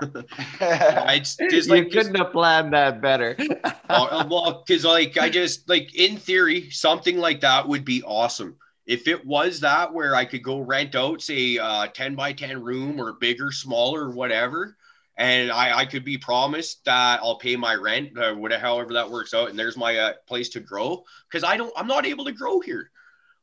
[LAUGHS]
it's just like you couldn't just, have planned that better. [LAUGHS]
uh, well, because like I just like in theory, something like that would be awesome. If it was that where I could go rent out, say, a uh, 10 by 10 room or bigger, smaller, whatever, and I, I could be promised that I'll pay my rent, uh, whatever, however that works out, and there's my uh, place to grow because I don't, I'm not able to grow here.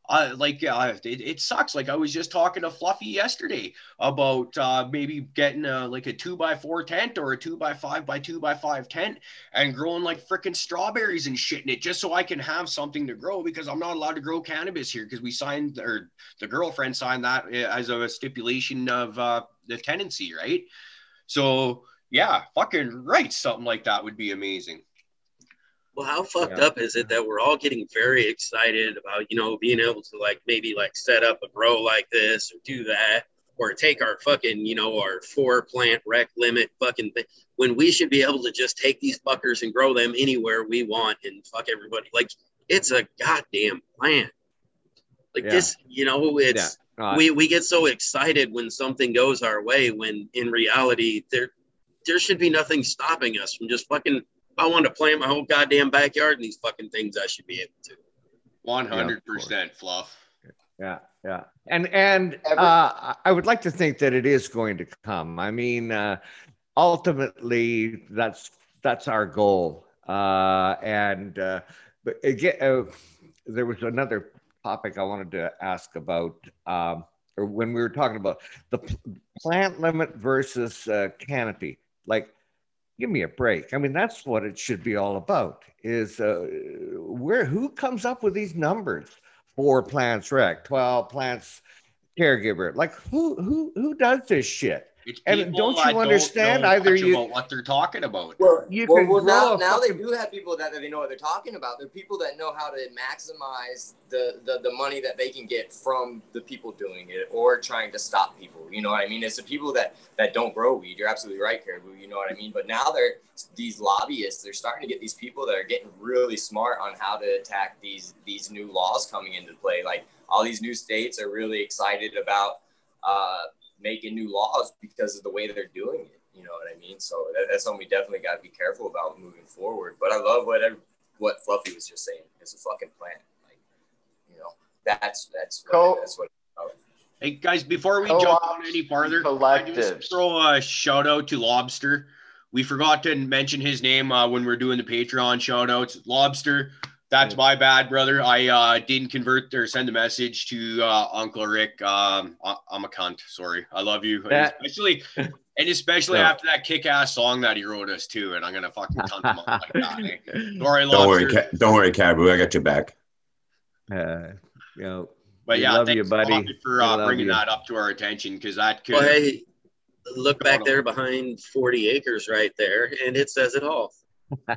Uh, like uh, it, it sucks. Like I was just talking to Fluffy yesterday about uh, maybe getting a, like a two by four tent or a two by five by two by five tent and growing like freaking strawberries and shit in it just so I can have something to grow because I'm not allowed to grow cannabis here because we signed or the girlfriend signed that uh, as a stipulation of uh, the tenancy, right? So yeah, fucking right. Something like that would be amazing.
Well, how fucked
Yeah.
up is it that we're all getting very excited about, you know, being able to like maybe like set up a grow like this or do that or take our fucking, you know, our four plant rec limit fucking thing when we should be able to just take these fuckers and grow them anywhere we want and fuck everybody. Like it's a goddamn plant. Like
Yeah.
this, you know, it's
No, I-
we, we get so excited when something goes our way when in reality there there should be nothing stopping us from just fucking I want to plant my whole goddamn backyard in these fucking things I should be able to.
One hundred percent fluff.
Yeah, yeah, and and uh, I would like to think that it is going to come. I mean, uh, ultimately, that's that's our goal. Uh, and uh, but again, uh, there was another topic I wanted to ask about, um, or when we were talking about the plant limit versus uh, canopy. Like, give me a break. I mean, that's what it should be all about. Is uh, where who comes up with these numbers? four plants rec, 12 plants caregiver. Like who who who does this shit?
It's
And don't you
that
understand
know
either you-
about what they're talking about.
Well,
You
well,
can
well now,
grow a
now they do have people that, that they know what they're talking about. They're people that know how to maximize the, the, the money that they can get from the people doing it or trying to stop people. You know what I mean? It's the people that, that don't grow weed. You're absolutely right, Caribou. You know what I mean? But now they're these lobbyists. They're starting to get these people that are getting really smart on how to attack these these new laws coming into play. Like all these new states are really excited about uh, making new laws because of the way they're doing it. You know what I mean? So that, that's something we definitely got to be careful about moving forward. But I love what every, what Fluffy was just saying. It's a fucking plant. Like, you know, that's that's
Cool.
what, that's what.
Hey guys, before we
Co-ops,
jump on any farther, I
collectives.
just throw a shout out to Lobster. We forgot to mention his name uh, when we are doing the Patreon shout outs. Lobster, that's my bad, brother. I uh, didn't convert or send a message to uh, Uncle Rick. Um, I- I'm a cunt. Sorry. I love you. And especially and especially
No.
after that kick ass song that he wrote us too. And I'm gonna fucking cunt him up like that. eh? [LAUGHS] Sorry,
Don't
Lobster.
worry, Ca- don't worry, Caribou. I got your back.
Uh, you know,
But yeah,
love
thanks
you, buddy.
For uh, bringing
you.
that up to our attention because that could.
Well, hey, look back there behind 40 acres right there, and it says it all. [LAUGHS]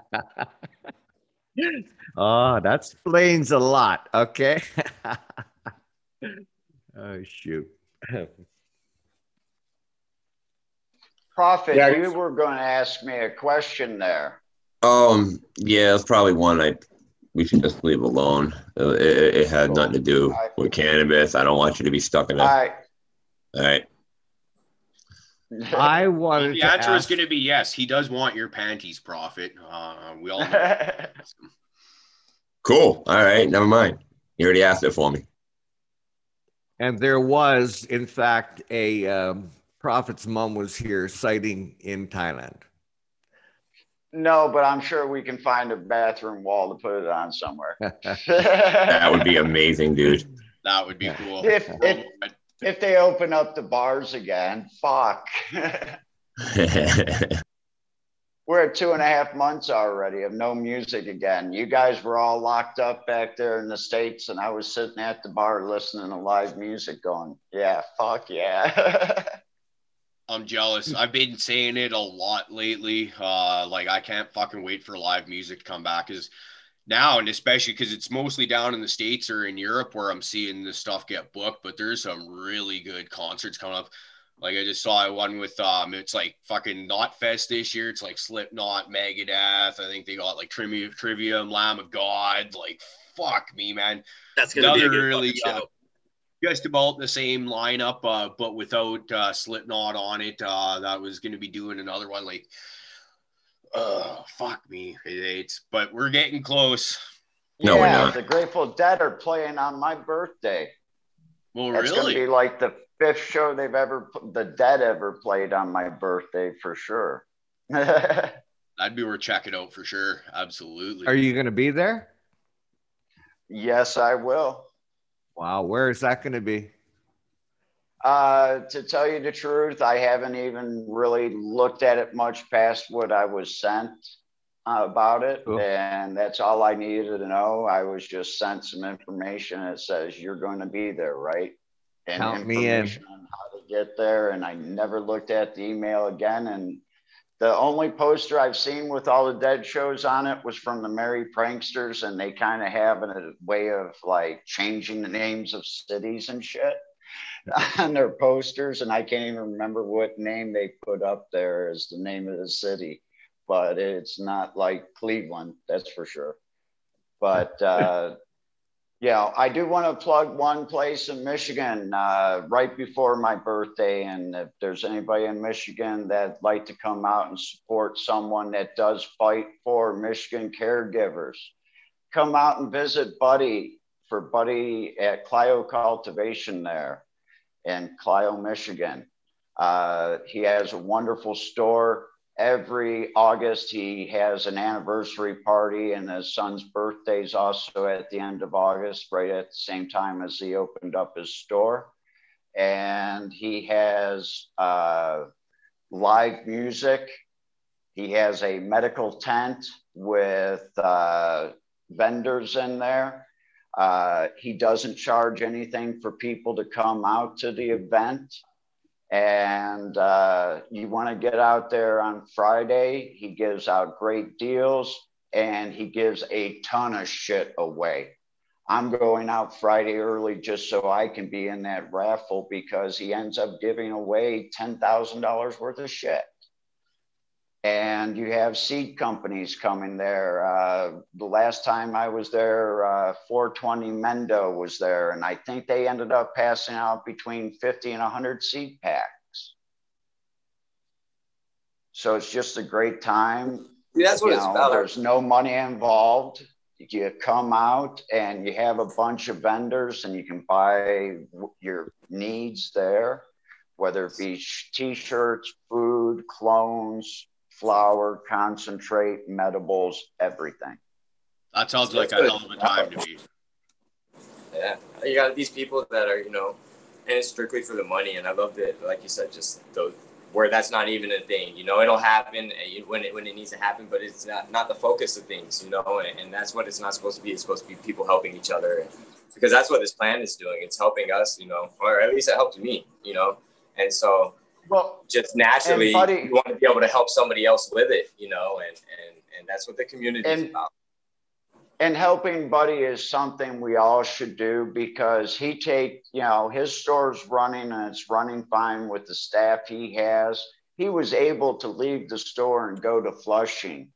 oh, that explains a lot. Okay. [LAUGHS] oh shoot.
Prophet,
Yeah.
you were going to ask me a question there.
Um, yeah, it's probably one I we should just leave alone. Uh, It, it, it had nothing to do with cannabis. I don't want you to be stuck in it.
I,
All right.
I [LAUGHS] wanted
the
to
answer is going to be yes. He does want your panties, Prophet. Uh, we all know. [LAUGHS]
Cool. All right. Never mind. You already asked it for me.
And there was, in fact, a um, prophet's mom was here sighting in Thailand.
no, but I'm sure we can find a bathroom wall to put it on somewhere. [LAUGHS]
That would be amazing, dude.
That would be cool.
If- if- if they open up the bars again, fuck. [LAUGHS] We're at two and a half months already of no music again. You guys were all locked up back there in the States, and I was sitting at the bar listening to live music going, yeah, fuck yeah. [LAUGHS]
I'm jealous. I've been saying it a lot lately. Uh, like I can't fucking wait for live music to come back. Cause now, and especially because it's mostly down in the states or in Europe where I'm seeing this stuff get booked. But there's some really good concerts coming up. Like I just saw one with um, it's like fucking Knotfest this year. It's like Slipknot, Megadeth. I think they got like Trivium, Trivium, Lamb of God. Like fuck me, man.
That's going to be a
Another really, uh, just about the same lineup, uh, but without uh, Slipknot on it. Uh, that was going to be doing another one. Like, uh, fuck me, it's but we're getting close.
No, we're
yeah,
not.
the Grateful Dead are playing on my birthday.
Well,
That's gonna be like the fifth show they've ever, the Dead ever played on my birthday for sure. [LAUGHS]
I'd be worth checking out for sure. Absolutely.
Are you going to be there?
yes, I will.
Wow. Where is that going to be?
Uh, to tell you the truth, I haven't even really looked at it much past what I was sent uh, about it.
Cool.
And that's all I needed to know. I was just sent some information that says you're going to be there, right? And
Count me in.
on how to get there. And I never looked at the email again. And The only poster I've seen with all the dead shows on it was from the Merry Pranksters, and they kind of have a way of like changing the names of cities and shit [LAUGHS] on their posters. And I can't even remember what name they put up there as the name of the city, but it's not like Cleveland, that's for sure. But [LAUGHS] uh, yeah, I do want to plug one place in Michigan uh, right before my birthday. And if there's anybody in Michigan that'd like to come out and support someone that does fight for Michigan caregivers, come out and visit Buddy for Buddy at Clio Cultivation there in Clio, Michigan. Uh, he has a wonderful store every August he has an anniversary party, and his son's birthday is also at the end of August, right at the same time as he opened up his store. And he has uh, live music. He has a medical tent with uh, vendors in there. Uh, he doesn't charge anything for people to come out to the event and uh, you want to get out there on Friday. He gives out great deals and he gives a ton of shit away. I'm going out Friday early just so I can be in that raffle because he ends up giving away $10,000 worth of shit and you have seed companies coming there. Uh, the last time I was there, uh, 420 Mendo was there, and I think they ended up passing out between 50 and 100 seed packs. So it's just a great time.
Yeah, that's what
you
it's
know,
about.
There's no money involved. You come out and you have a bunch of vendors, and you can buy your needs there, whether it be t-shirts, food, clones, flour, concentrate, medibles, everything.
That sounds like a hell of a time to me.
Yeah, you got these people that are, you know, and it's strictly for the money. And I love that, like you said, just those where that's not even a thing. You know, it'll happen when it when it needs to happen, but it's not not the focus of things. You know, and, and that's what it's not supposed to be. It's supposed to be people helping each other, because that's what this plan is doing. It's helping us. You know, or at least it helped me. You know, and so
well,
just naturally,
buddy-
you want to be able to help somebody else with it. You know, and and and that's what the community is about.
and helping buddy is something we all should do because he take you know his store's running and it's running fine with the staff he has he was able to leave the store and go to flushing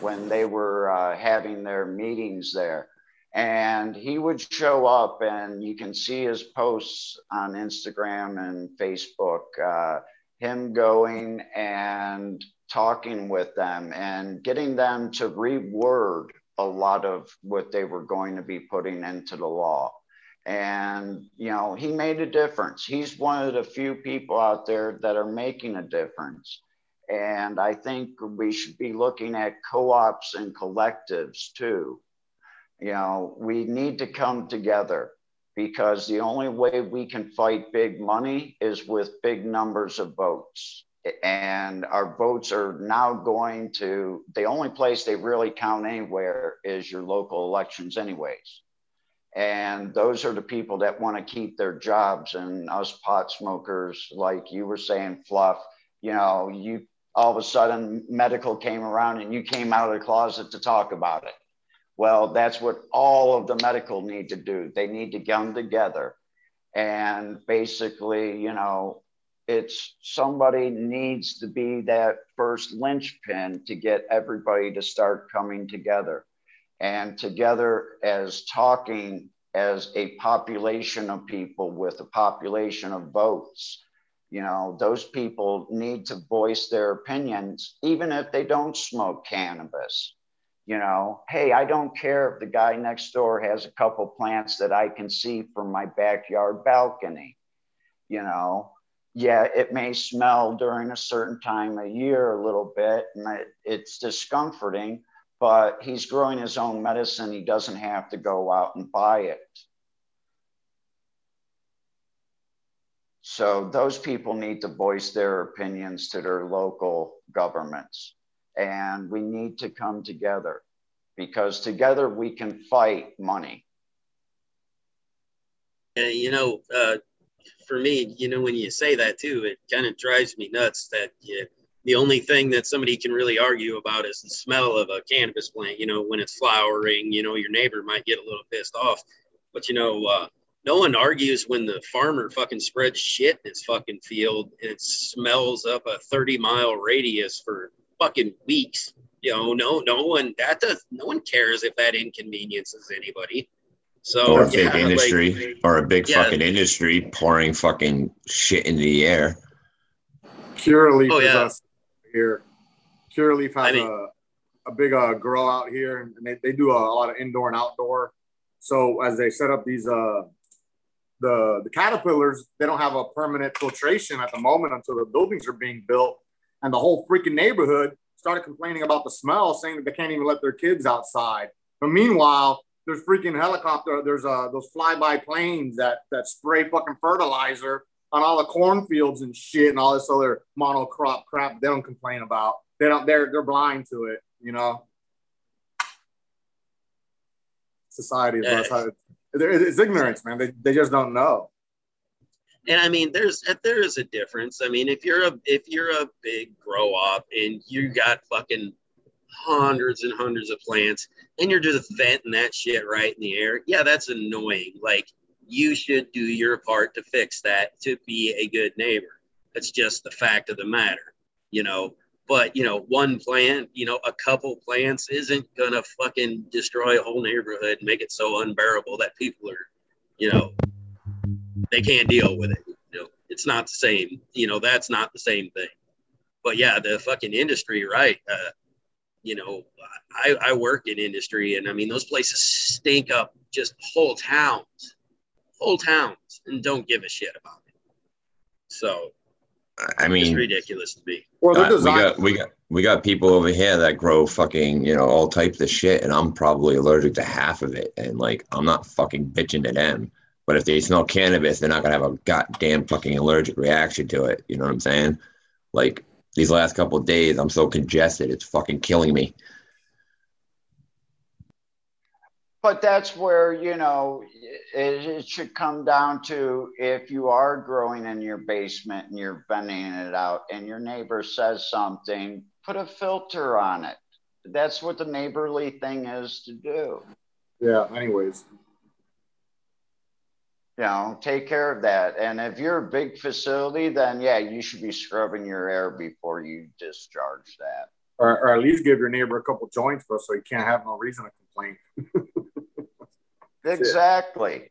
when they were uh, having their meetings there and he would show up and you can see his posts on instagram and facebook uh, him going and talking with them and getting them to reword a lot of what they were going to be putting into the law. And, you know, he made a difference. He's one of the few people out there that are making a difference. And I think we should be looking at co ops and collectives too. You know, we need to come together because the only way we can fight big money is with big numbers of votes. And our votes are now going to the only place they really count anywhere is your local elections anyways. And those are the people that want to keep their jobs. And us pot smokers like you were saying fluff you know you all of a sudden medical came around and you came out of the closet to talk about it well that's what all of the medical need to do. They need to come together and basically you know it's somebody needs to be that first linchpin to get everybody to start coming together. And together as talking as a population of people with a population of votes you know those people need to voice their opinions even if they don't smoke cannabis you know hey i don't care if the guy next door has a couple plants that i can see from my backyard balcony you know yeah, it may smell during a certain time of year a little bit, and it, it's discomforting, but he's growing his own medicine. He doesn't have to go out and buy it. So those people need to voice their opinions to their local governments. And we need to come together because together we can fight money.
Yeah, you know, uh, for me, you know, when you say that too, it kind of drives me nuts that you the only thing that somebody can really argue about is the smell of a cannabis plant. You know, when it's flowering, you know, your neighbor might get a little pissed off, but you know, uh, no one argues when the farmer fucking spreads shit in his fucking field and it smells up a 30 mile radius for fucking weeks. You know, no, no one that does no one cares if that inconveniences anybody. So
or a
yeah,
big industry
like,
or a big
Yeah.
fucking industry pouring fucking shit into the air.
Curaleaf
Oh,
is
yeah.
us here. Curaleaf has
I mean-
a, a big uh, grow out here, and they, they do a, a lot of indoor and outdoor. So as they set up these uh, the the caterpillars, they don't have a permanent filtration at the moment until the buildings are being built, and the whole freaking neighborhood started complaining about the smell, saying that they can't even let their kids outside. But meanwhile, there's freaking helicopter. There's uh those flyby planes that that spray fucking fertilizer on all the cornfields and shit and all this other monocrop crap they don't complain about. They don't they're they're blind to it, you know. Society is that's how it's ignorance, man. They, they just don't know.
And I mean, there's uh, there is a difference. I mean, if you're a if you're a big grow up and you got fucking hundreds and hundreds of plants and you're just venting that shit right in the air, yeah, that's annoying. Like you should do your part to fix that to be a good neighbor. That's just the fact of the matter, you know. But you know, one plant, you know, a couple plants isn't gonna fucking destroy a whole neighborhood and make it so unbearable that people are, you know, they can't deal with it. You know, it's not the same. You know, that's not the same thing. But yeah, the fucking industry, right? Uh, you know, I, I work in industry, and I mean those places stink up just whole towns, whole towns, and don't give a shit about it. So
I mean, it's
ridiculous to me.
Well,
Uh, we got we got we got people over here that grow fucking you know all types of shit, and I'm probably allergic to half of it, and like I'm not fucking bitching to them. But if they smell cannabis, they're not gonna have a goddamn fucking allergic reaction to it. You know what I'm saying? Like these last couple of days, I'm so congested, it's fucking killing me.
But that's where, you know, it, it should come down to if you are growing in your basement and you're venting it out and your neighbor says something, put a filter on it. That's what the neighborly thing is to do.
yeah. Anyways,
You know, take care of that. And if you're a big facility, then yeah, you should be scrubbing your air before you discharge that.
or, or at least give your neighbor a couple joints, bro, so he can't have no reason to complain. [LAUGHS]
Exactly.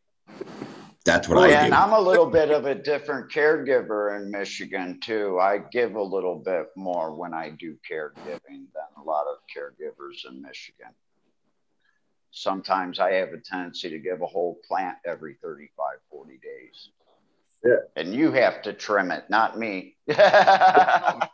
That's what
Well,
I
and
do.
I'm a little bit of a different caregiver in Michigan too. I give a little bit more when I do caregiving than a lot of caregivers in Michigan. Sometimes I have a tendency to give a whole plant every 35, 40 days.
Yeah.
And you have to trim it, not me. [LAUGHS]
How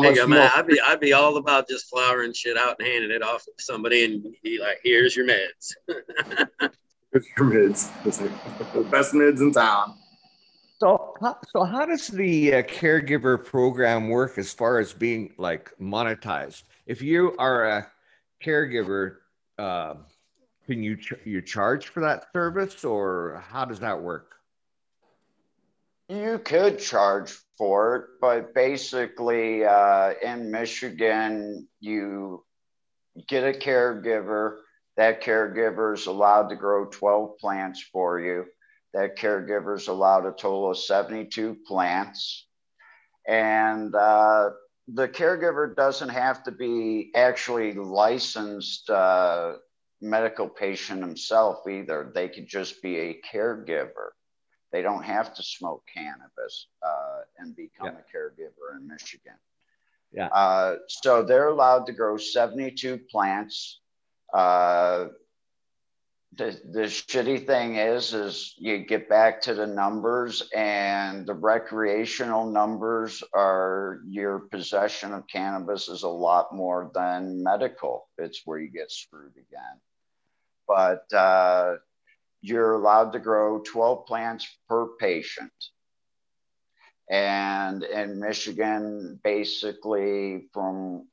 Hey,
much
man,
more?
I'd be I'd be all about just flowering shit out and handing it off to somebody and be like, "Here's your meds." [LAUGHS]
It's your mids. The best mids in town.
So, how- so how does the uh, caregiver program work as far as being like monetized? If you are a caregiver, uh, can you ch- you charge for that service, or how does that work?
You could charge for it, but basically, uh, in Michigan, you get a caregiver. That caregiver is allowed to grow 12 plants for you. That caregiver is allowed a total of 72 plants. And uh, the caregiver doesn't have to be actually licensed uh, medical patient himself either. They could just be a caregiver. They don't have to smoke cannabis uh, and become
Yeah.
a caregiver in Michigan.
Yeah.
Uh, so they're allowed to grow 72 plants. The, the shitty thing is, is you get back to the numbers and the recreational numbers are your possession of cannabis is a lot more than medical. It's where you get screwed again. But uh, you're allowed to grow 12 plants per patient. And in Michigan, basically, from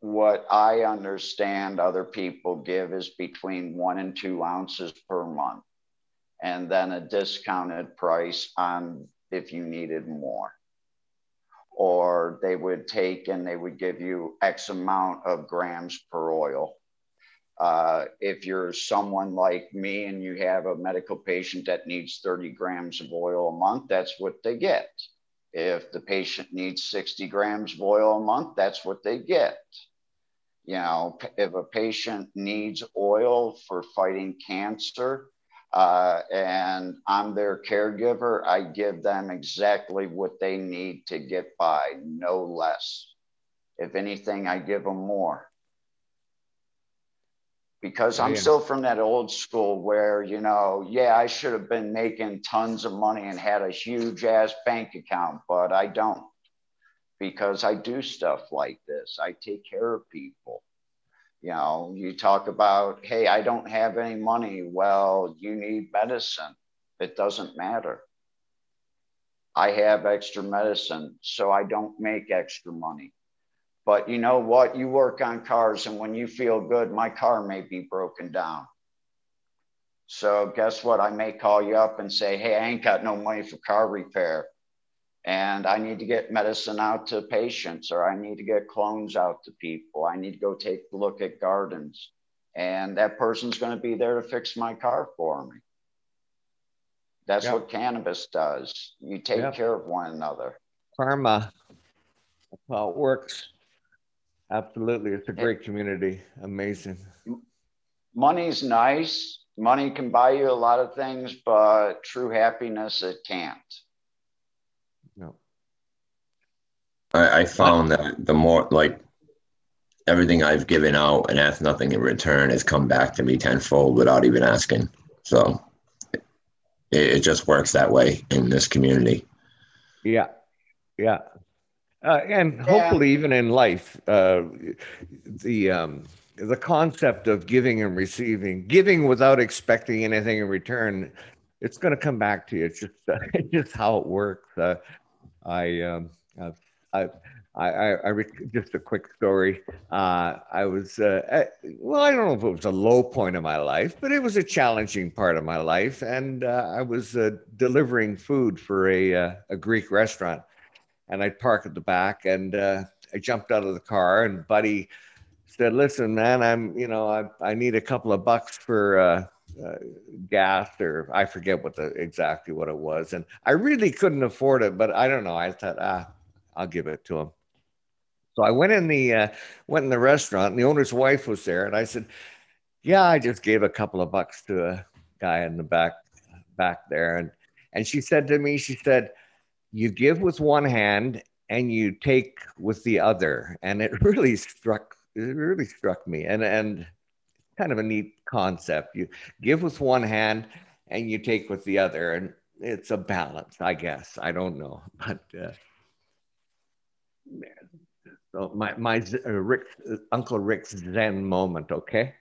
what I understand, other people give is between one and two ounces per month, and then a discounted price on if you needed more. or they would take and they would give you X amount of grams per oil. Uh, if you're someone like me and you have a medical patient that needs 30 grams of oil a month, that's what they get. If the patient needs 60 grams of oil a month, that's what they get. You know, if a patient needs oil for fighting cancer, uh, and I'm their caregiver, I give them exactly what they need to get by, no less. If anything, I give them more because I'm yeah. still from that old school where, you know, yeah, I should have been making tons of money and had a huge ass bank account, but I don't because I do stuff like this. I take care of people. You know, you talk about, hey, I don't have any money. Well, you need medicine. It doesn't matter. I have extra medicine, so I don't make extra money. But you know what? You work on cars, and when you feel good, my car may be broken down. So, guess what? I may call you up and say, Hey, I ain't got no money for car repair. And I need to get medicine out to patients, or I need to get clones out to people. I need to go take a look at gardens. And that person's going to be there to fix my car for me. That's yep. what cannabis does. You take yep. care of one another.
Karma. That's how it works. Absolutely. It's a great community. Amazing.
Money's nice. Money can buy you a lot of things, but true happiness, it can't.
No.
I, I found that the more, like, everything I've given out and asked nothing in return has come back to me tenfold without even asking. So it, it just works that way in this community.
Yeah. Yeah. Uh, and hopefully, even in life, uh, the um, the concept of giving and receiving, giving without expecting anything in return, it's going to come back to you. It's just [LAUGHS] uh, just how it works. Uh, I, um, uh, I, I, I, I just a quick story. Uh, I was at, well, I don't know if it was a low point of my life, but it was a challenging part of my life, and I was delivering food for a a Greek restaurant and I'd park at the back and uh, I jumped out of the car and Buddy said, listen, man, I'm, you know, I, I need a couple of bucks for uh, uh, gas or I forget what the exactly what it was. And I really couldn't afford it, but I don't know. I thought, ah, I'll give it to him. So I went in the, uh, went in the restaurant and the owner's wife was there. And I said, yeah, I just gave a couple of bucks to a guy in the back, back there. And, and she said to me, she said, you give with one hand and you take with the other. And it [LAUGHS] really struck it really struck me. And and kind of a neat concept. You give with one hand and you take with the other. And it's a balance i guess. I don't know. [LAUGHS] But uh, so my my uh, rick uh, uncle rick's zen moment okay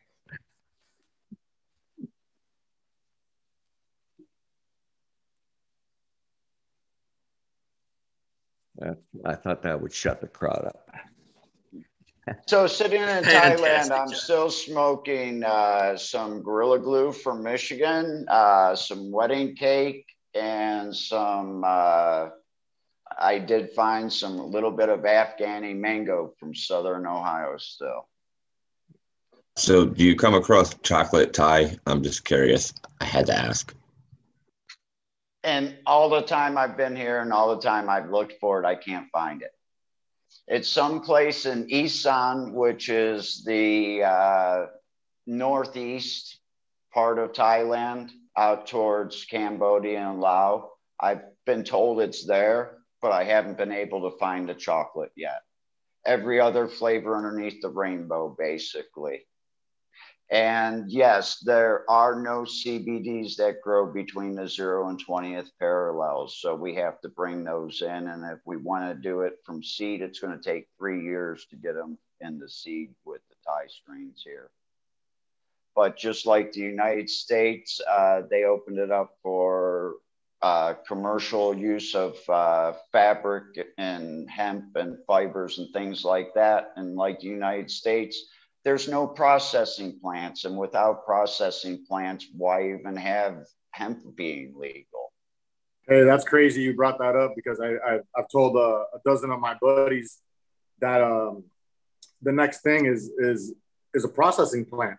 I thought that would shut the crowd up.
So sitting in [LAUGHS] Thailand, I'm still smoking uh, some Gorilla Glue from Michigan, uh, some wedding cake, and some. Uh, I did find some little bit of Afghani mango from Southern Ohio still.
So, do you come across chocolate Thai? I'm just curious. I had to ask
and all the time I've been here and all the time I've looked for it, I can't find it. It's someplace in Isan, which is the uh, northeast part of Thailand, out towards Cambodia and Laos. I've been told it's there, but I haven't been able to find the chocolate yet. Every other flavor underneath the rainbow, basically. And yes, there are no CBDs that grow between the zero and 20th parallels. So we have to bring those in. And if we want to do it from seed, it's going to take three years to get them in the seed with the Thai strains here. But just like the United States, uh, they opened it up for uh, commercial use of uh, fabric and hemp and fibers and things like that. And like the United States, there's no processing plants. And without processing plants, why even have hemp being legal?
Hey, that's crazy you brought that up because I, I have told uh, a dozen of my buddies that um, the next thing is is is a processing plant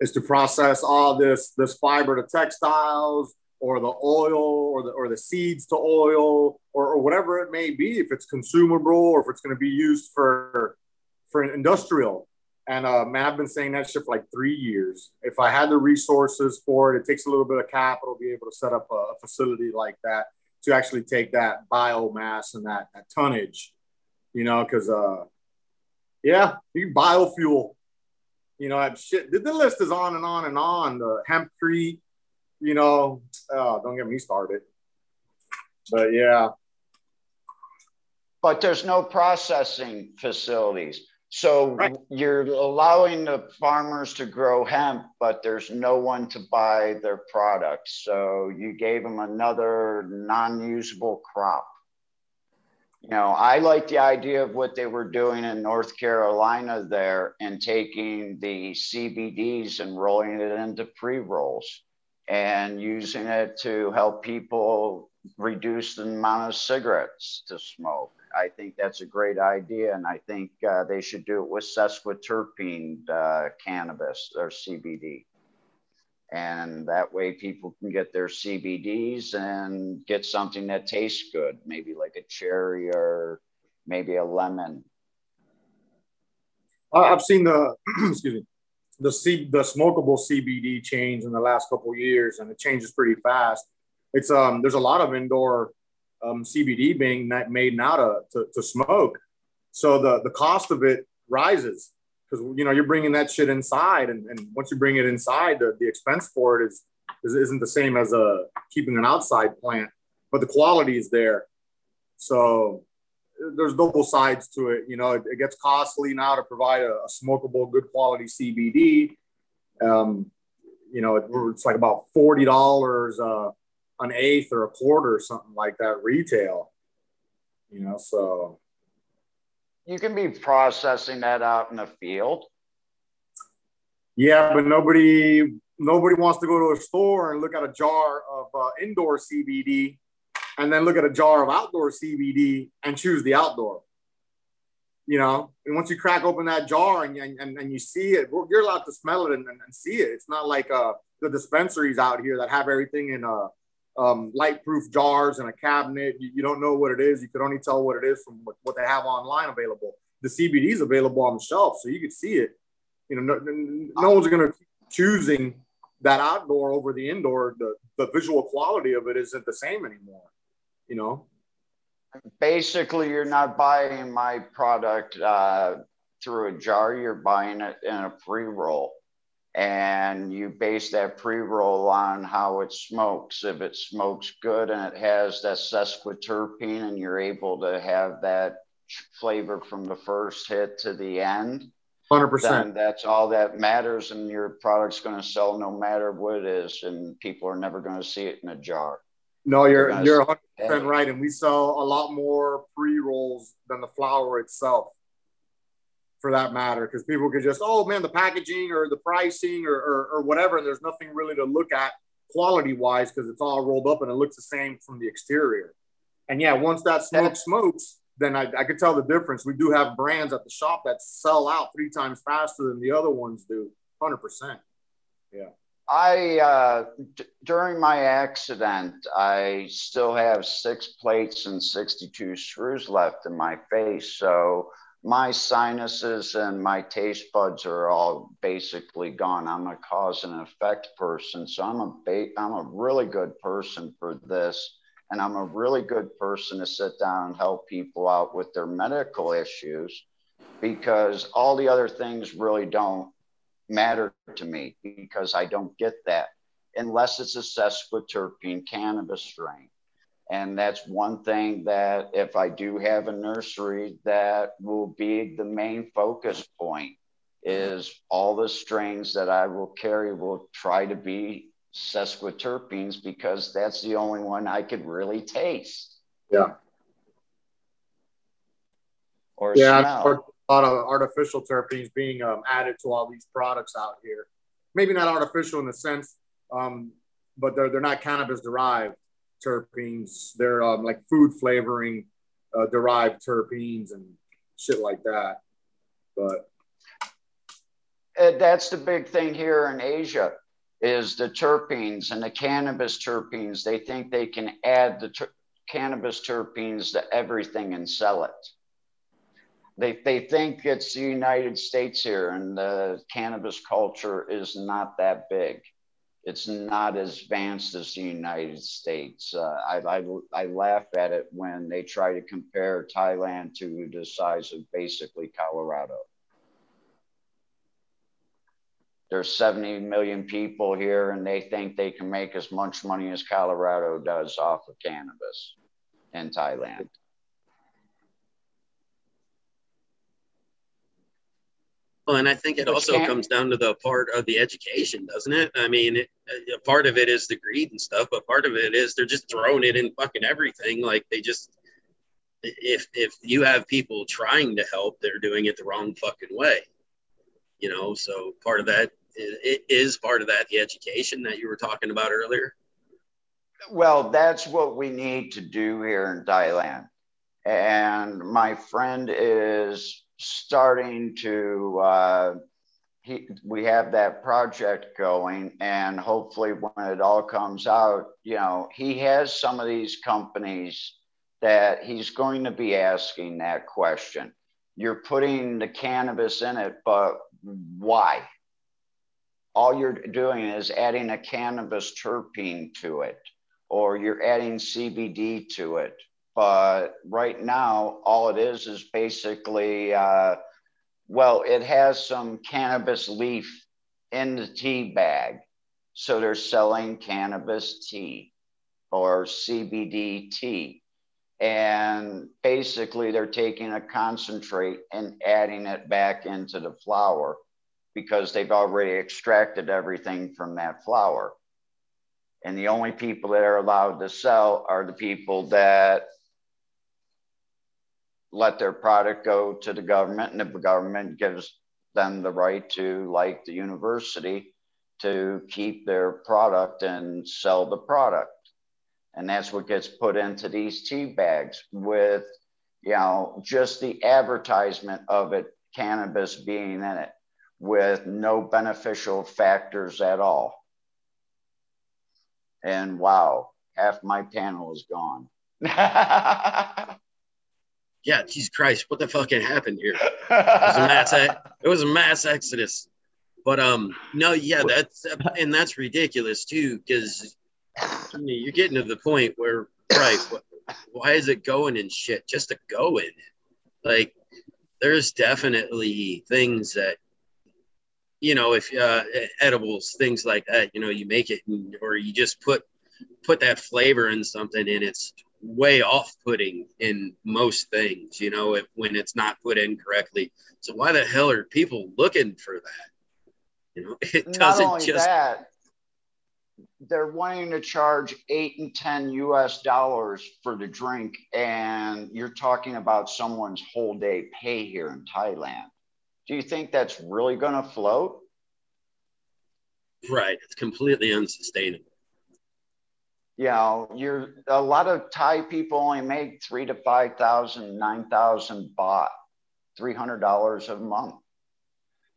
is to process all this this fiber to textiles or the oil or the or the seeds to oil or, or whatever it may be if it's consumable or if it's going to be used for for an industrial and uh, man i've been saying that shit for like three years if i had the resources for it it takes a little bit of capital to be able to set up a, a facility like that to actually take that biomass and that, that tonnage you know because uh yeah you biofuel you know, that shit. The list is on and on and on. The hempcrete, you know, oh, don't get me started. But yeah.
But there's no processing facilities. So right. you're allowing the farmers to grow hemp, but there's no one to buy their products. So you gave them another non usable crop you know, I like the idea of what they were doing in North Carolina there and taking the CBDs and rolling it into pre rolls and using it to help people reduce the amount of cigarettes to smoke. I think that's a great idea, and I think uh, they should do it with sesquiterpene uh, cannabis or CBD and that way people can get their CBDs and get something that tastes good, maybe like a cherry or maybe a lemon.
I've seen the [CLEARS THROAT] excuse me the C, the smokable CBD change in the last couple years, and it changes pretty fast. It's um there's a lot of indoor um, CBD being made now to, to, to smoke, so the the cost of it rises because you know you're bringing that shit inside, and, and once you bring it inside, the, the expense for it is, is isn't the same as a uh, keeping an outside plant, but the quality is there. So there's double sides to it. You know, it, it gets costly now to provide a, a smokable, good quality CBD. Um, you know, it, it's like about forty dollars uh, an eighth or a quarter or something like that retail. You know, so
you can be processing that out in the field.
Yeah, but nobody nobody wants to go to a store and look at a jar of uh, indoor CBD and then look at a jar of outdoor CBD and choose the outdoor. You know, and once you crack open that jar and, and, and you see it, you're allowed to smell it and, and see it. It's not like uh, the dispensaries out here that have everything in a um, light proof jars in a cabinet. You, you, don't know what it is. You can only tell what it is from what, what, they have online available. The CBD is available on the shelf, so you can see it. You know, no, no one's going to choosing that outdoor over the indoor. The, the visual quality of it isn't the same anymore. You know.
Basically, you're not buying my product uh, through a jar. You're buying it in a pre roll and you base that pre-roll on how it smokes. If it smokes good and it has that sesquiterpene and you're able to have that flavor from the first hit to the end,
100%.
Then that's all that matters and your product's going to sell no matter what it is and people are never going to see it in a jar.
No, you're you're 100% right and we sell a lot more pre-rolls than the flower itself for that matter, because people could just, oh man, the packaging or the pricing or, or, or whatever, and there's nothing really to look at quality wise because it's all rolled up and it looks the same from the exterior. And yeah, once that smoke smokes, then I, I could tell the difference. We do have brands at the shop that sell out three times faster than the other ones do. 100%. Yeah.
I, uh, d- during my accident, I still have six plates and 62 screws left in my face. So my sinuses and my taste buds are all basically gone. I'm a cause and effect person, so I'm a ba- I'm a really good person for this, and I'm a really good person to sit down and help people out with their medical issues, because all the other things really don't matter to me because I don't get that unless it's assessed a sesquiterpene cannabis strain. And that's one thing that if I do have a nursery, that will be the main focus point is all the strains that I will carry will try to be sesquiterpenes because that's the only one I could really taste.
Yeah.
Or
yeah,
smell.
a lot of artificial terpenes being um, added to all these products out here. Maybe not artificial in the sense, um, but they're, they're not cannabis derived terpenes. They're um, like food flavoring uh, derived terpenes and shit like that. But
that's the big thing here in Asia is the terpenes and the cannabis terpenes. They think they can add the ter- cannabis terpenes to everything and sell it. They, they think it's the United States here and the cannabis culture is not that big. It's not as advanced as the United States. Uh, I, I, I laugh at it when they try to compare Thailand to the size of basically Colorado. There's 70 million people here, and they think they can make as much money as Colorado does off of cannabis in Thailand.
Well, and I think it also
can't-
comes down to the part of the education, doesn't it? I mean, it, uh, a part of it is the greed and stuff, but part of it is they're just throwing it in fucking everything. Like they just, if if you have people trying to help, they're doing it the wrong fucking way. You know, so part of that is, it is part of that the education that you were talking about earlier.
Well, that's what we need to do here in Thailand. And my friend is starting to, uh, he, we have that project going, and hopefully, when it all comes out, you know, he has some of these companies that he's going to be asking that question. You're putting the cannabis in it, but why? All you're doing is adding a cannabis terpene to it or you're adding CBD to it. But right now, all it is is basically, uh, well, it has some cannabis leaf in the tea bag. So they're selling cannabis tea or CBD tea. And basically, they're taking a concentrate and adding it back into the flower because they've already extracted everything from that flower. And the only people that are allowed to sell are the people that let their product go to the government, and if the government gives them the right to, like the university, to keep their product and sell the product. And that's what gets put into these tea bags with, you know, just the advertisement of it, cannabis being in it, with no beneficial factors at all and wow, half my panel is gone. [LAUGHS]
Yeah, Jesus Christ, what the fucking happened here? It was a mass, [LAUGHS] it was a mass exodus. But um, no, yeah, that's and that's ridiculous too, because you're getting to the point where, right? What, why is it going in shit just to go in? Like, there's definitely things that, you know, if uh, edibles, things like that, you know, you make it and, or you just put put that flavor in something, and it's way off-putting in most things, you know, if, when it's not put in correctly. So why the hell are people looking for that? You know, [LAUGHS] it
Not
doesn't
only
just
that, they're wanting to charge eight and 10 US dollars for the drink. And you're talking about someone's whole day pay here in Thailand. Do you think that's really going to float?
right. It's completely unsustainable.
You know, you're a lot of Thai people only make three to five thousand, nine thousand baht, three hundred dollars a month.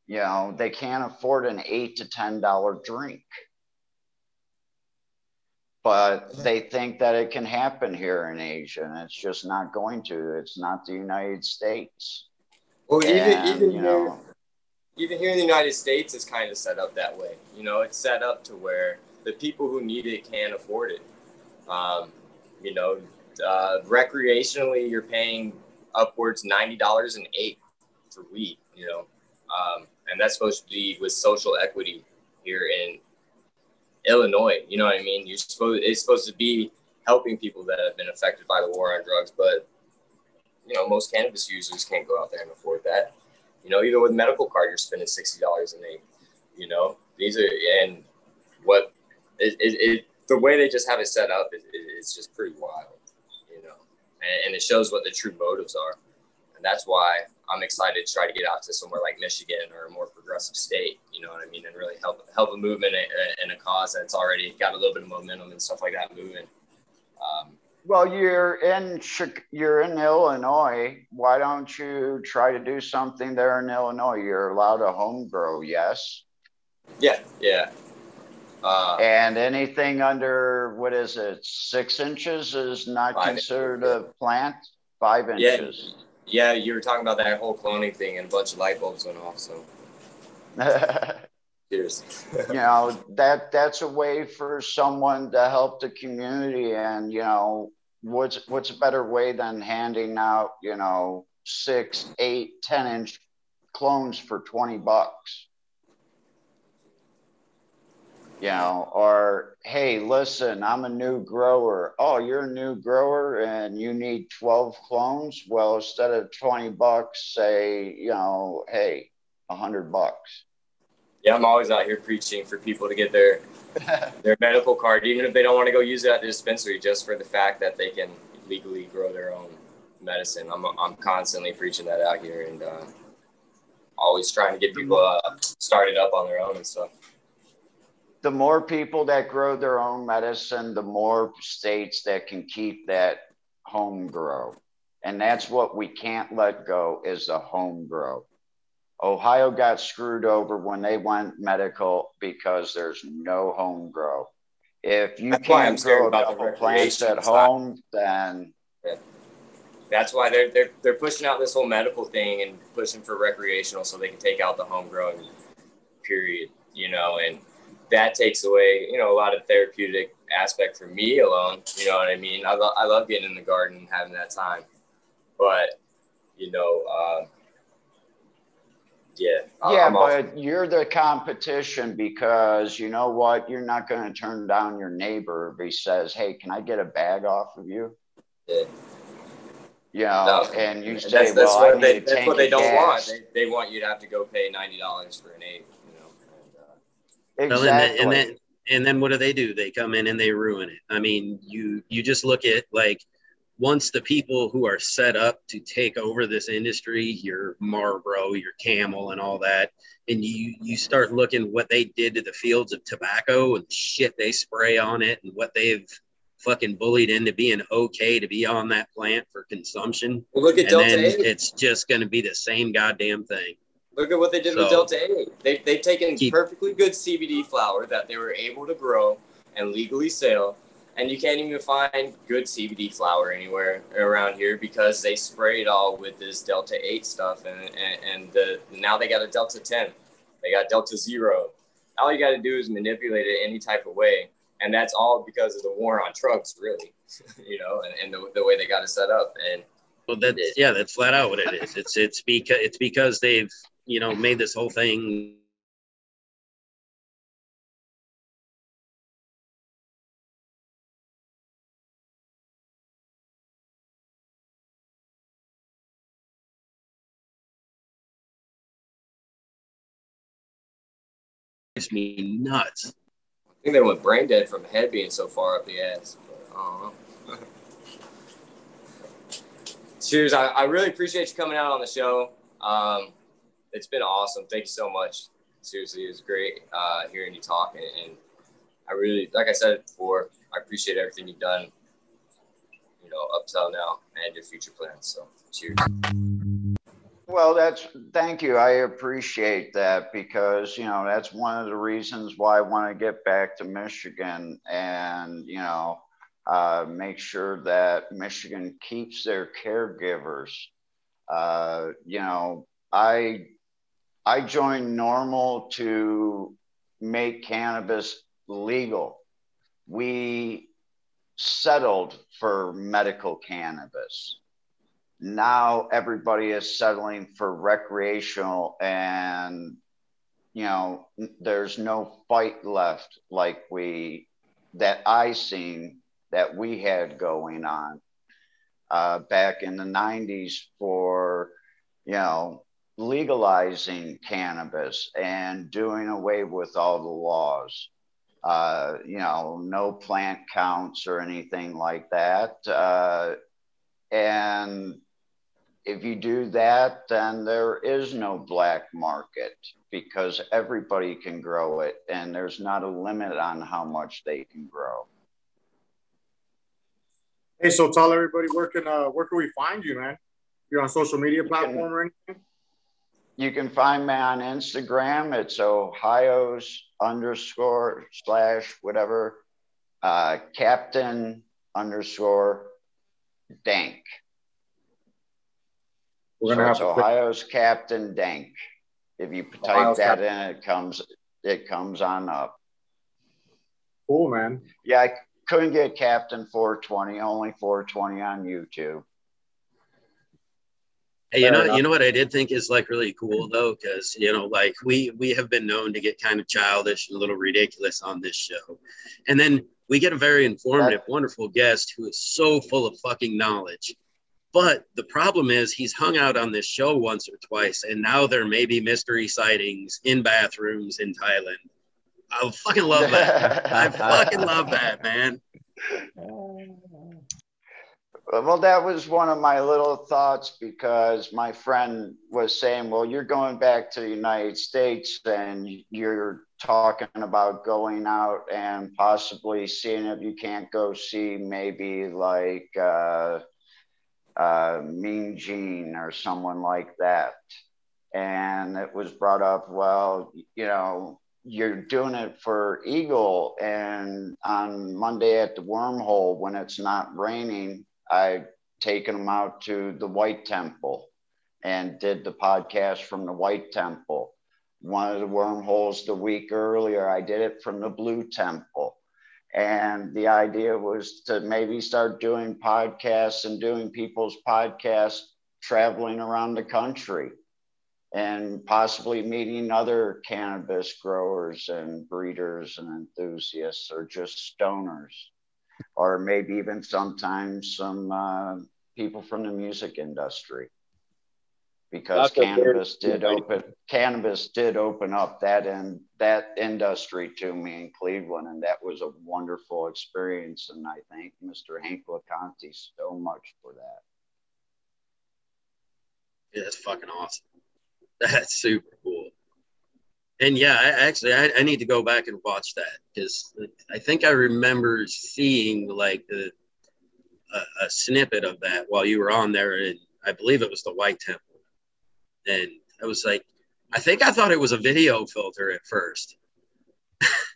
You know, they can't afford an eight to ten dollar drink. But they think that it can happen here in Asia, and it's just not going to. It's not the United States.
Well, even
And,
even
you
here, even here in the United States, it's kind of set up that way. You know, it's set up to where the people who need it can't afford it. Um, you know, uh, recreationally, you're paying upwards ninety dollars an eighth for weed. You know, um, and that's supposed to be with social equity here in Illinois. You know what I mean? You're supposed it's supposed to be helping people that have been affected by the war on drugs, but you know, most cannabis users can't go out there and afford that. You know, even with medical card, you're spending sixty dollars a day. You know, these are and what it, it, it the way they just have it set up is, is just pretty wild. You know, and, and it shows what the true motives are, and that's why I'm excited to try to get out to somewhere like Michigan or a more progressive state. You know what I mean, and really help help a movement and, and a cause that's already got a little bit of momentum and stuff like that moving.
Um, well, you're in you're in Illinois. Why don't you try to do something there in Illinois? You're allowed to home grow, yes.
Yeah, yeah.
Uh, and anything under what is it, six inches is not considered inches. a plant. Five inches.
Yeah, yeah. You were talking about that whole cloning thing, and a bunch of light bulbs went off. So. [LAUGHS] Cheers.
you know that that's a way for someone to help the community, and you know what's what's a better way than handing out you know six, eight, ten inch clones for twenty bucks. You know, or hey, listen, I'm a new grower. Oh, you're a new grower and you need 12 clones. Well, instead of 20 bucks, say, you know, hey, hundred bucks
yeah, I'm always out here preaching for people to get their [LAUGHS] their medical card, even if they don't want to go use it at the dispensary, just for the fact that they can legally grow their own medicine. I'm I'm constantly preaching that out here and uh, always trying to get people uh, started up on their own and stuff.
The more people that grow their own medicine, the more states that can keep that home grow. And that's what we can't let go is the home grow. Ohio got screwed over when they went medical because there's no home grow. If you That's can't grow a couple plants at home, then
yeah. That's why they're, they're they're pushing out this whole medical thing and pushing for recreational so they can take out the home growing period, you know, and that takes away, you know, a lot of therapeutic aspect for me alone. You know what I mean? I, lo- I love getting in the garden and having that time. But, you know, uh, yeah.
Yeah, I'm but off. you're the competition because you know what? You're not going to turn down your neighbor if he says, "Hey, can I get a bag off of you?"
Yeah.
You know, no. and you say, that's, that's "Well, I
they, That's what they don't gas. want. They, they want you to have to go pay ninety dollars for an eight. You know.
And, uh, exactly. Well, and, then,
and then and then what do they do? They come in and they ruin it. I mean, you you just look at like once the people who are set up to take over this industry, your Marlboro, your Camel, and all that, and you you start looking what they did to the fields of tobacco and shit they spray on it, and what they've fucking bullied into being okay to be on that plant for consumption.
Well, look at Delta 8.
It's just going to be the same goddamn thing.
Look at what they did so, with Delta 8. They, they've taken keep, perfectly good CBD flower that they were able to grow and legally sell and you can't even find good CBD flower anywhere around here because they spray it all with this Delta 8 stuff, and and, and the, now they got a Delta 10, they got Delta Zero. All you got to do is manipulate it any type of way, and that's all because of the war on drugs, really, [LAUGHS] you know, and, and the, the way they got it set up. And
well, that's yeah, that's flat out what it is. It's it's because it's because they've you know made this whole thing me nuts.
I think they went brain dead from the head being so far up the ass. Know. [LAUGHS] Cheers. I, I really appreciate you coming out on the show. Um, it's been awesome. Thank you so much. Seriously, it was great uh, hearing you talk. And, and I really, like I said before, I appreciate everything you've done, you know, up till now and your future plans. So, cheers.
Well, that's thank you. I appreciate that because you know that's one of the reasons why I want to get back to Michigan and you know uh, make sure that Michigan keeps their caregivers. Uh, you know, I I joined NORML to make cannabis legal. We settled for medical cannabis now everybody is settling for recreational and you know there's no fight left like we that i seen that we had going on uh, back in the 90s for you know legalizing cannabis and doing away with all the laws uh, you know no plant counts or anything like that uh, and if you do that, then there is no black market because everybody can grow it and there's not a limit on how much they can grow.
Hey, so tell everybody where can uh where can we find you, man? You're on social media platform or anything?
You can find me on Instagram. It's Ohio's underscore slash whatever uh, Captain underscore Dank.
We're gonna
it's
have
Ohio's Captain Dank. If you type
Ohio's
that
Cap-
in, it comes it comes on up.
cool, man.
Yeah, I couldn't get Captain 420, only 420 on YouTube.
Hey, you
Fair
know,
enough.
you know what I did think is like really cool though, because you know, like we we have been known to get kind of childish and a little ridiculous on this show, and then we get a very informative, wonderful guest who is so full of fucking knowledge. But the problem is he's hung out on this show once or twice, and now there may be mystery sightings in bathrooms in Thailand. I fucking love that. I fucking love that, man. [LAUGHS]
Well, that was one of my little thoughts because my friend was saying, Well, you're going back to the United States and you're talking about going out and possibly seeing if you can't go see maybe like uh, uh, Mean Gene or someone like that. And it was brought up, well, you know, you're doing it for Eagle. And on Monday at the wormhole, when it's not raining, I've taken them out to the White Temple and did the podcast from the White Temple. One of the wormholes the week earlier, I did it from the Blue Temple. And the idea was to maybe start doing podcasts and doing people's podcasts traveling around the country and possibly meeting other cannabis growers and breeders and enthusiasts or just stoners or maybe even sometimes some uh, people from the music industry because
That's
cannabis did
idea.
open cannabis did open up that and that industry to me in Cleveland and that was a wonderful experience and I thank Mr. Hank LaConte so much for that.
Yeah, that's fucking awesome. [LAUGHS] That's super cool. And yeah, I actually I, I need to go back and watch that because I think I remember seeing like the a, a snippet of that while you were on there, and I believe it was the White Temple. And I was like, I think I thought it was a video filter at first. [LAUGHS]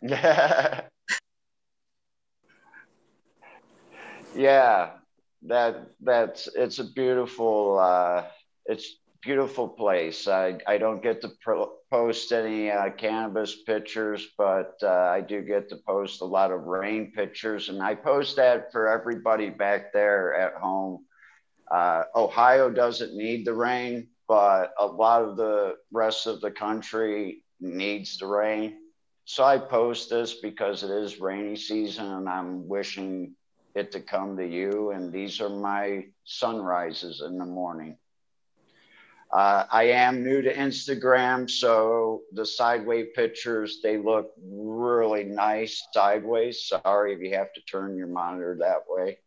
yeah that that's it's a beautiful uh it's beautiful place i i don't get to pro- post any uh, cannabis pictures but uh, i do get to post a lot of rain pictures and i post that for everybody back there at home uh, ohio doesn't need the rain but a lot of the rest of the country needs the rain so i post this because it is rainy season and i'm wishing it to come to you. And these are my sunrises in the morning. Uh, I am new to Instagram, so the sideways pictures they look really nice sideways. Sorry if you have to turn your monitor that way,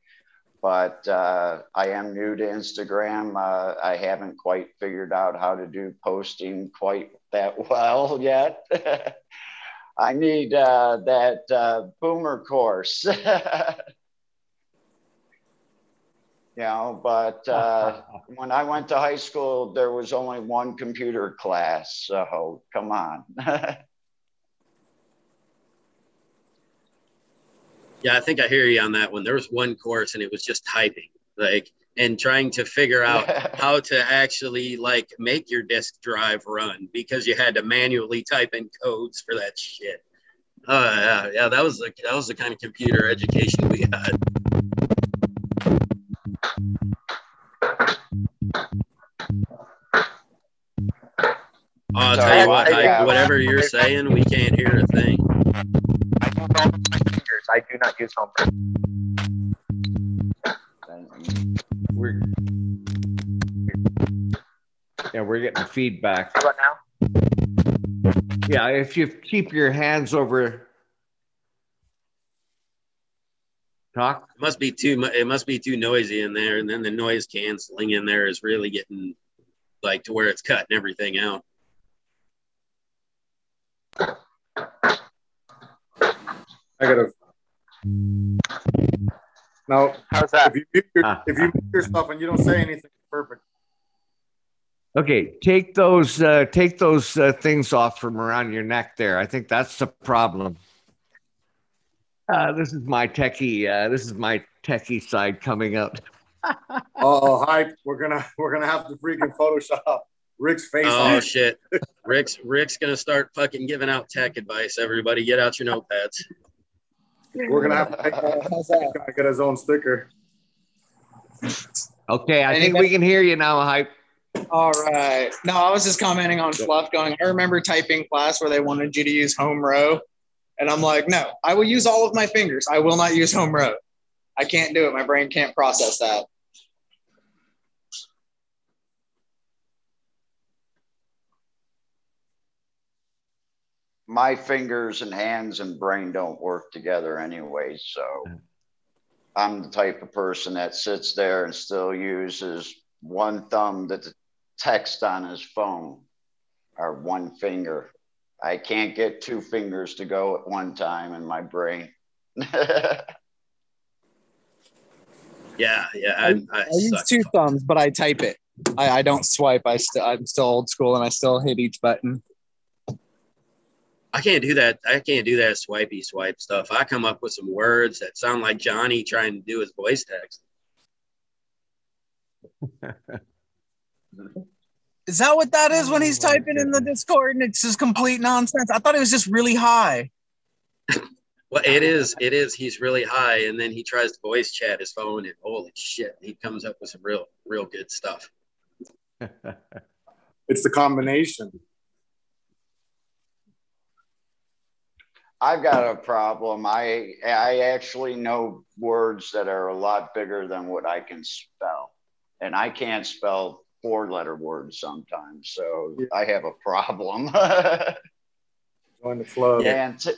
but uh, I am new to Instagram. Uh, I haven't quite figured out how to do posting quite that [LAUGHS] well yet. [LAUGHS] I need uh, that uh, boomer course. [LAUGHS] you know but [LAUGHS] uh, when i went to high school there was only one computer class so come on [LAUGHS]
Yeah, I think I hear you on that one. There was one course and it was just typing, like, and trying to figure out [LAUGHS] how to actually like make your disk drive run because you had to manually type in codes for that shit. Uh, yeah, yeah, that was the that was the kind of computer education we had. Oh, I'll tell you what, I, whatever you're saying, we can't hear a thing.
I use all of my fingers. I do not use homework.
We're yeah, we're getting feedback.
How about now?
Yeah, if you keep your hands over talk.
It must be too it must be too noisy in there, and then the noise canceling in there is really getting like to where it's cutting everything out.
Negative. No,
How's that?
if you mute your,
Ah.
if you mute yourself and you don't say anything, perfect.
Okay, take those uh, take those uh, things off from around your neck there. I think that's the problem. Uh, this is my techie. Uh, this is my techie side coming up. [LAUGHS]
Oh, hype! We're gonna we're gonna have to freaking Photoshop Rick's face.
Oh
on.
shit. Rick's Rick's gonna start fucking giving out tech advice. Everybody, get out your notepads.
We're gonna have to make [LAUGHS]
How's
gotta get his own sticker.
Okay, I think
Anybody-
we can hear you now, hype.
All right. No, I was just commenting on fluff going, I remember typing class where they wanted you to use home row. And I'm like, no, I will use all of my fingers. I will not use home row. I can't do it. My brain can't process that.
my fingers and hands and brain don't work together anyway. So I'm the type of person that sits there and still uses one thumb to text on his phone or one finger. I can't get two fingers to go at one time in my brain. [LAUGHS]
Yeah, yeah.
I,
I,
I,
I,
use
suck.
two thumbs, but I type it. I, I don't swipe. I still I'm still old school and I still hit each button.
I can't do that. I can't do that swipey swipe stuff. I come up with some words that sound like Johnny trying to do his voice text. [LAUGHS]
Is that what that is when oh he's
Oh, my
typing in the. Discord and it's just complete nonsense? I thought it was just really high. [LAUGHS]
Well, it is. It is. He's really high, and then he tries to voice chat his phone, and holy shit, he comes up with some real, real good stuff. [LAUGHS]
It's the combination.
I've got a problem. I I actually know words that are a lot bigger than what I can spell, and I can't spell four letter words sometimes. So I have a problem. [LAUGHS]
Join the club.
and t-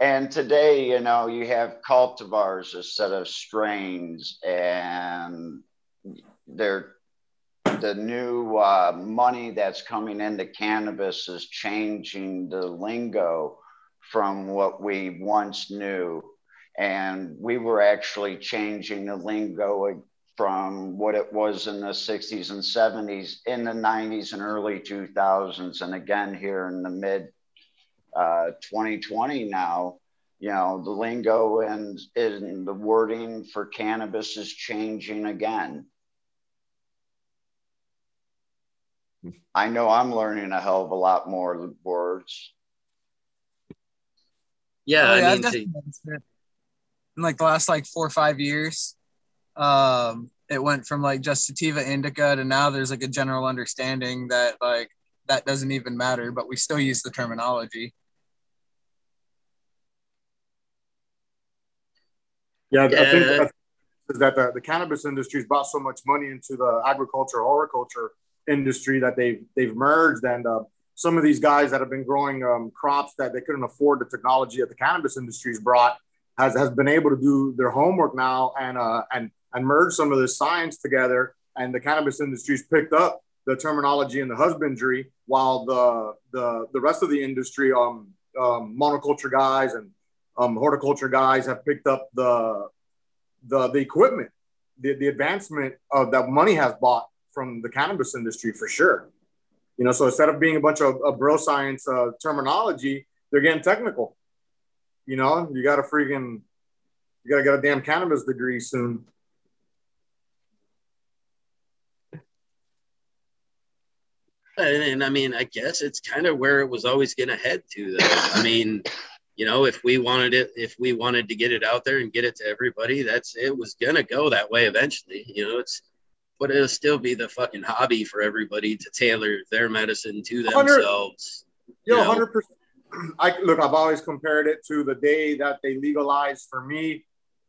and today, you know, you have cultivars instead of strains, and they're the new uh, money that's coming into cannabis is changing the lingo from what we once knew. And we were actually changing the lingo from what it was in the 60s and 70s, in the 90s and early 2000s, and again here in the mid uh, 2020 now. You know, the lingo and, and the wording for cannabis is changing again. I know I'm learning a hell of a lot more words.
Yeah,
Oh,
I
yeah, I've
mean,
definitely
to-
noticed it. in like the last like four or five years. Um, it went from like just sativa indica to now there's like a general understanding that like that doesn't even matter, but we still use the terminology.
Yeah, I think I think is that the, the cannabis industry's brought so much money into the agriculture, horticulture industry that they've they've merged, and uh, some of these guys that have been growing um, crops that they couldn't afford the technology that the cannabis industry's brought has has been able to do their homework now and uh, and and merge some of this science together. And the cannabis industry's picked up the terminology and the husbandry, while the the the rest of the industry, um, um monoculture guys and um, horticulture guys have picked up the the the equipment, the, the advancement of that money has bought from the cannabis industry for sure. You know, so instead of being a bunch of, of bro science uh, terminology, they're getting technical. You know, you got to freaking, you got to get a damn cannabis degree soon.
And, and I mean, I guess it's kind of where it was always going to head to, though. I [COUGHS] mean, you know, if we wanted it, if we wanted to get it out there and get it to everybody, that's it was going to go that way eventually. You know, it's, but it'll still be the fucking hobby for everybody to tailor their medicine to themselves.
Yo,
You know?
hundred percent. [CLEARS THROAT] I look. I've always compared it to the day that they legalized. For me,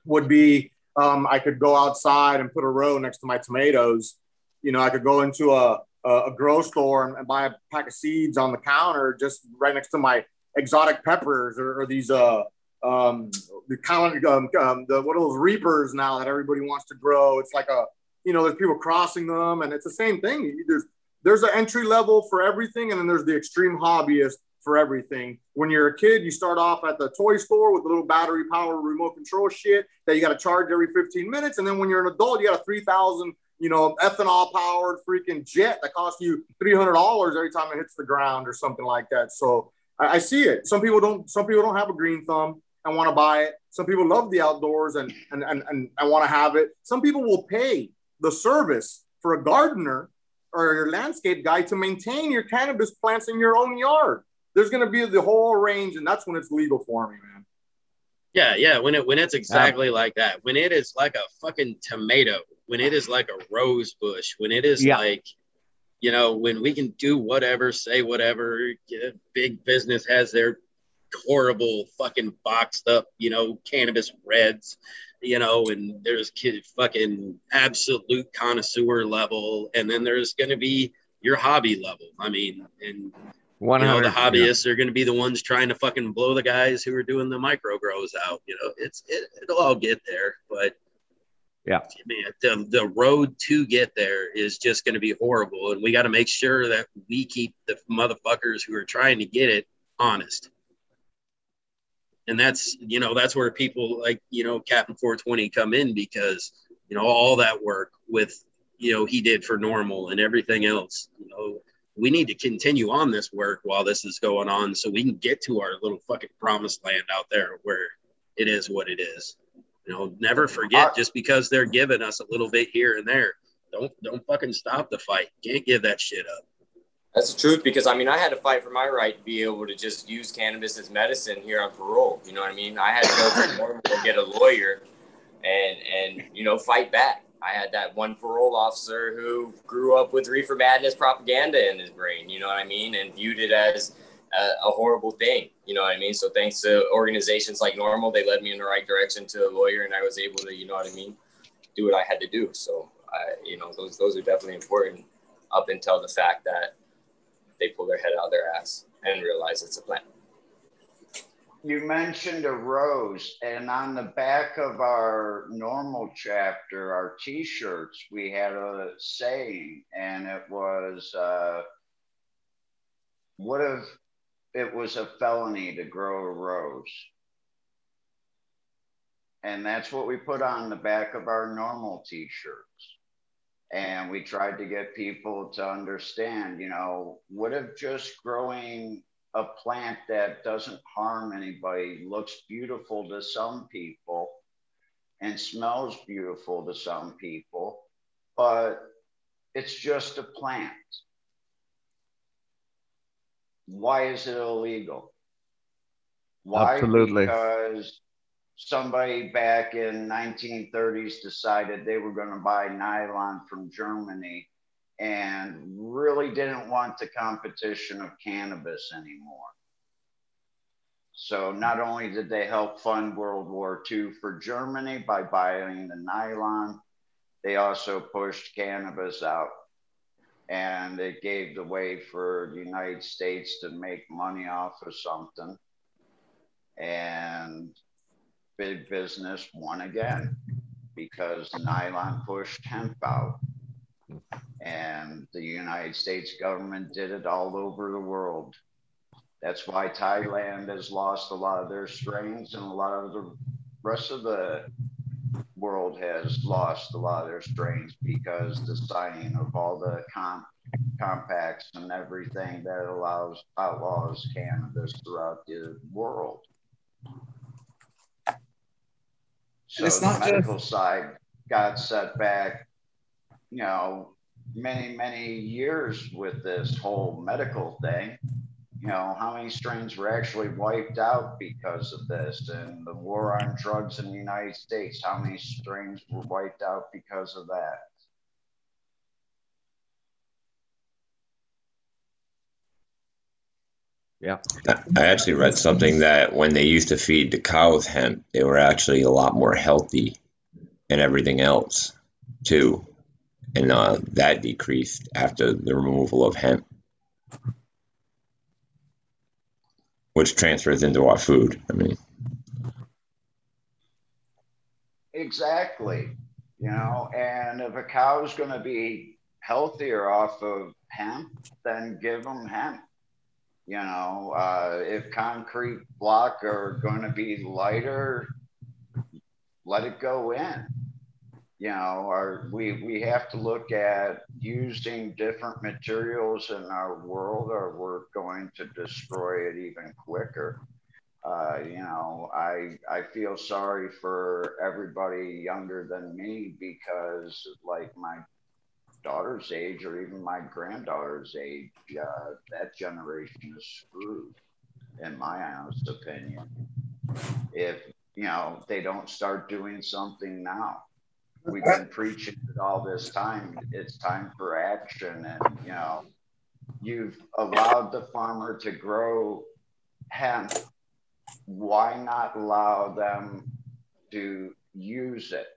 would be um, I could go outside and put a row next to my tomatoes. You know, I could go into a a, a grow store and, and buy a pack of seeds on the counter just right next to my exotic peppers or, or these uh um the of um, um, the what are those reapers now that everybody wants to grow. It's like a you know, there's people crossing them, and it's the same thing. There's there's an entry level for everything, and then there's the extreme hobbyist for everything. When you're a kid, you start off at the toy store with a little battery powered remote control shit that you got to charge every 15 minutes. And then when you're an adult, you got a 3,000, you know, ethanol powered freaking jet that costs you $300 every time it hits the ground or something like that. So I, I see it. Some people don't, some people don't have a green thumb and want to buy it. Some people love the outdoors and, and, and, and, and want to have it. Some people will pay the service for a gardener or your landscape guy to maintain your cannabis plants in your own yard. There's going to be the whole range, and that's when it's legal for me, man.
Yeah, yeah. When it when it's exactly yeah. like that, when it is like a fucking tomato, when it is like a rose bush, when it is yeah. like, you know, when we can do whatever, say whatever. Big business has their horrible fucking boxed up, you know, cannabis reds you know, and there's kid fucking absolute connoisseur level, and then there's going to be your hobby level. I mean, and you know, the hobbyists yeah. are going to be the ones trying to fucking blow the guys who are doing the micro grows out. You know, it's it, it'll all get there, but
yeah,
man, the, the road to get there is just going to be horrible, and we got to make sure that we keep the motherfuckers who are trying to get it honest and that's you know that's where people like you know captain 420 come in because you know all that work with you know he did for NORML and everything else you know we need to continue on this work while this is going on so we can get to our little fucking promised land out there where it is what it is you know never forget just because they're giving us a little bit here and there don't don't fucking stop the fight can't give that shit up
that's the truth because I mean I had to fight for my right to be able to just use cannabis as medicine here on parole. You know what I mean? I had to go to NORML get a lawyer and and you know fight back. I had that one parole officer who grew up with reefer madness propaganda in his brain. You know what I mean? And viewed it as a, a horrible thing. You know what I mean? So thanks to organizations like NORML, they led me in the right direction to a lawyer, and I was able to you know what I mean, do what I had to do. So I you know those those are definitely important up until the fact that they pull their head out of their ass and realize it's a plan.
You mentioned a rose, and on the back of our NORML chapter, our t shirts, we had a saying, and it was, uh, What if it was a felony to grow a rose? And that's what we put on the back of our NORML t shirts and we tried to get people to understand you know what if just growing a plant that doesn't harm anybody looks beautiful to some people and smells beautiful to some people but it's just a plant. Why is it illegal? Why?
Absolutely.
because somebody back in 1930s decided they were going to buy nylon from Germany and really didn't want the competition of cannabis anymore. So not only did they help fund World War II for Germany by buying the nylon, they also pushed cannabis out. And it gave the way for the United States to make money off of something. And big business won again because nylon pushed hemp out. And the United States government did it all over the world. That's why Thailand has lost a lot of their strains, and a lot of the rest of the world has lost a lot of their strains because the signing of all the com- compacts and everything that allows outlaws cannabis throughout the world. So it's not the medical just... side got set back, you know, many, many years with this whole medical thing. You know, how many strains were actually wiped out because of this? And the war on drugs in the United States, how many strains were wiped out because of that?
Yeah.
I actually read something that when they used to feed the cows hemp, they were actually a lot more healthy and everything else too. And uh, that decreased after the removal of hemp, which transfers into our food. I mean,
exactly. You know, and if a cow is going to be healthier off of hemp, then give them hemp You know, uh, if concrete block are going to be lighter, let it go in. You know, or we we have to look at using different materials in our world, or we're going to destroy it even quicker. Uh, you know, I I feel sorry for everybody younger than me because, like my daughter's age or even my granddaughter's age, uh, that generation is screwed, in my honest opinion. If you know they don't start doing something now, we've been preaching it all this time. It's time for action, and you know, you've allowed the farmer to grow hemp. Why not allow them to use it?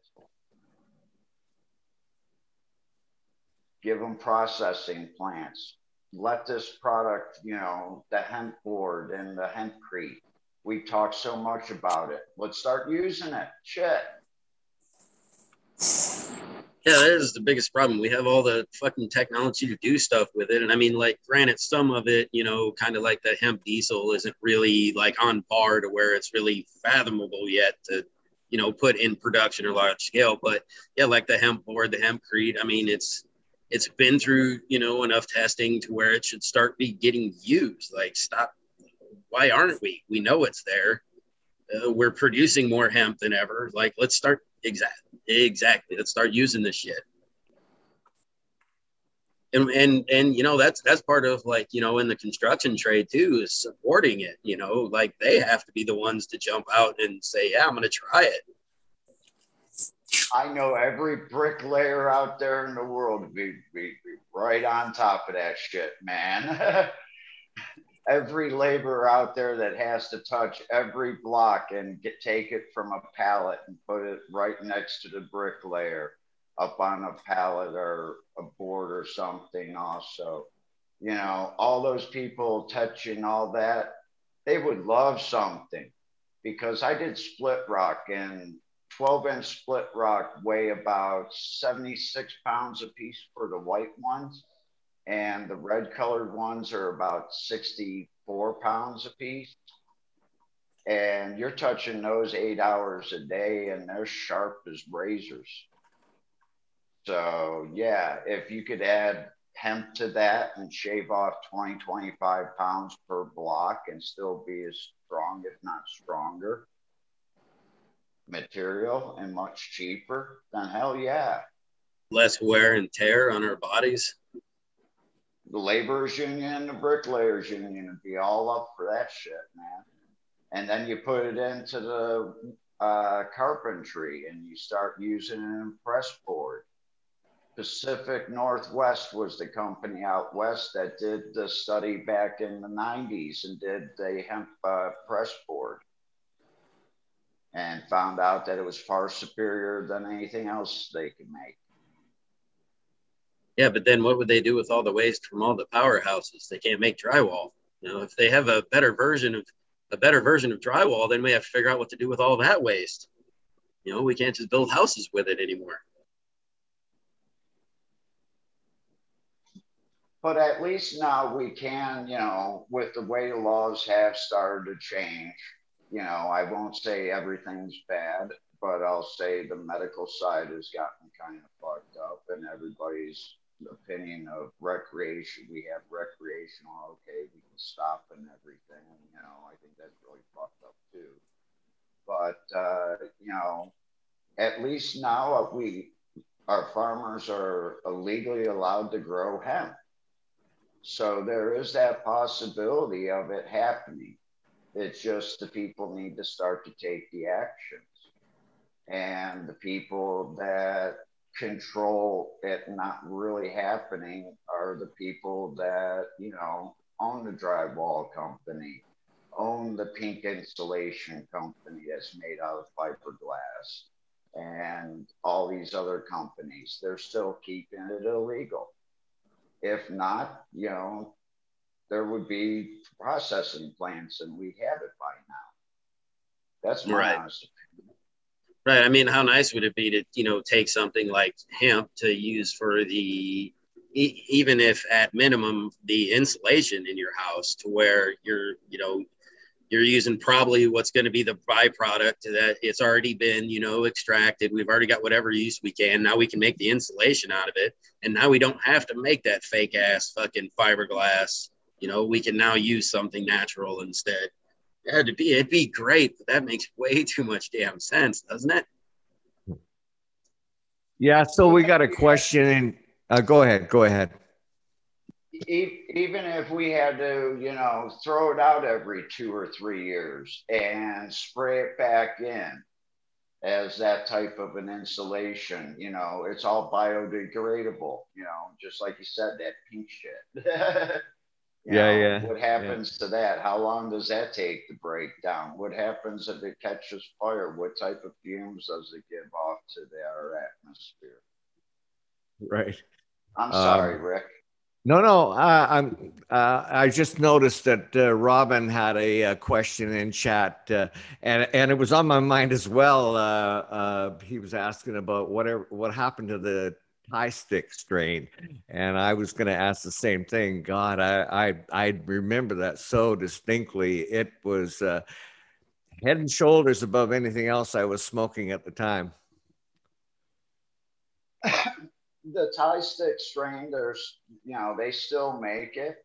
give them processing plants. Let this product, you know, the hemp board and the hempcrete. We talk so much about it. Let's start using it. Shit.
Yeah, that is the biggest problem. We have all the fucking technology to do stuff with it. And I mean, like, granted, some of it, you know, kind of like the hemp diesel isn't really like on par to where it's really fathomable yet to, you know, put in production or large scale. But yeah, like the hemp board, the hempcrete, I mean, it's, it's been through you know enough testing to where it should start be getting used like stop why aren't we we know it's there uh, we're producing more hemp than ever like let's start exactly exactly. Let's start using this shit. And and and you know that's that's part of like you know in the construction trade too is supporting it you know like they have to be the ones to jump out and say yeah i'm gonna try it.
I know every bricklayer out there in the world be, be, be right on top of that shit, man. [LAUGHS] every laborer out there that has to touch every block and get take it from a pallet and put it right next to the bricklayer up on a pallet or a board or something also you know all those people touching all that they would love something because i did split rock and 12 inch split rock weigh about 76 pounds a piece for the white ones. And the red colored ones are about 64 pounds a piece. And you're touching those eight hours a day and they're sharp as razors. So, yeah, if you could add hemp to that and shave off 20, 25 pounds per block and still be as strong, if not stronger, material and much cheaper, then hell yeah.
Less wear and tear on our bodies.
The laborers union and the bricklayers union would be all up for that shit, man. And then you put it into the uh, carpentry and you start using an press board. Pacific Northwest was the company out west that did the study back in the 90s and did the hemp uh, press board and found out that it was far superior than anything else they could make.
Yeah, but then what would they do with all the waste from all the powerhouses? They can't make drywall. You know, if they have a better version of a better version of drywall, then we have to figure out what to do with all that waste. You know, we can't just build houses with it anymore.
But at least now we can, you know, with the way the laws have started to change, you know, I won't say everything's bad, but I'll say the medical side has gotten kind of fucked up, and everybody's opinion of recreation. We have recreational, okay, we can stop and everything. You know, I think that's really fucked up too. But uh, you know, at least now we our farmers are legally allowed to grow hemp. So there is that possibility of it happening. It's just the people need to start to take the actions. And the people that control it not really happening are the people that, you know, own the drywall company, own the pink insulation company that's made out of fiberglass, and all these other companies. They're still keeping it illegal. If not, you know, there would be processing plants and we'd have it by now. That's my
Right.
honest.
Right. I mean, how nice would it be to, you know, take something like hemp to use for the e- even if at minimum the insulation in your house to where you're, you know, you're using probably what's going to be the byproduct that it's already been, you know, extracted. We've already got whatever use we can. Now we can make the insulation out of it. And now we don't have to make that fake ass fucking fiberglass. You know, we can now use something natural instead. It'd be, it'd be great, but that makes way too much damn sense, doesn't it?
Yeah. So we got a question. And uh, go ahead. Go ahead.
Even if we had to, you know, throw it out every two or three years and spray it back in as that type of an insulation, you know, it's all biodegradable, you know, just like you said, that pink shit. [LAUGHS]
Yeah,
know,
yeah,
What happens to that? How long does that take to break down? What happens if it catches fire? What type of fumes does it give off to the our atmosphere?
Right.
I'm
Um,
sorry, Rick.
No, no. Uh, I'm. Uh, I just noticed that uh, Robin had a, uh question in chat, uh, and and it was on my mind as well. Uh, uh, he was asking about whatever what happened to the Thai stick strain, and I was going to ask the same thing. God, I I I remember that so distinctly. It was uh, head and shoulders above anything else I was smoking at the time. [SIGHS]
the Thai stick strain, there's, you know, they still make it.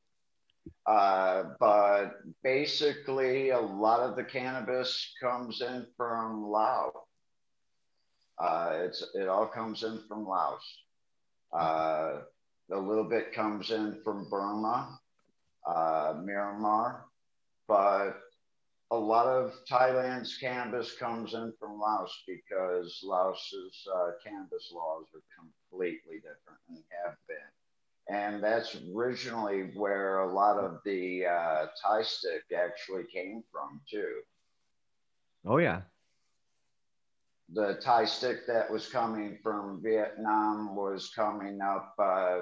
Uh, but basically, a lot of the cannabis comes in from Laos. Uh, it's it all comes in from Laos. Uh, a little bit comes in from Burma, uh, Myanmar, but a lot of Thailand's cannabis comes in from Laos because Laos's uh, cannabis laws are completely different and have been. And that's originally where a lot of the uh, Thai stick actually came from, too.
Oh yeah.
The Thai stick that was coming from Vietnam was coming up. Uh,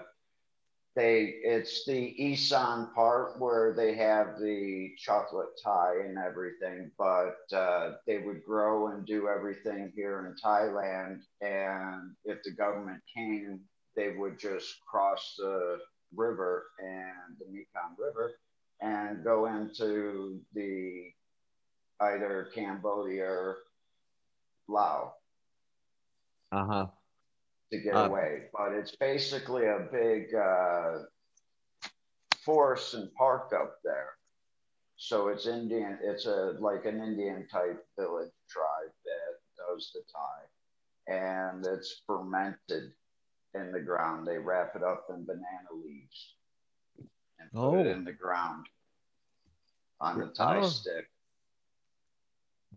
they it's the Isan part where they have the chocolate Thai and everything, but uh, they would grow and do everything here in Thailand. And if the government came, they would just cross the river and the Mekong River and go into the either Cambodia or Laos
Uh huh.
to get
Uh,
away. But it's basically a big uh, forest and park up there. So it's Indian. It's a like an Indian type village tribe that does the tie, and it's fermented in the ground. They wrap it up in banana leaves and put
Oh.
it in the ground on the Thai
Oh.
stick.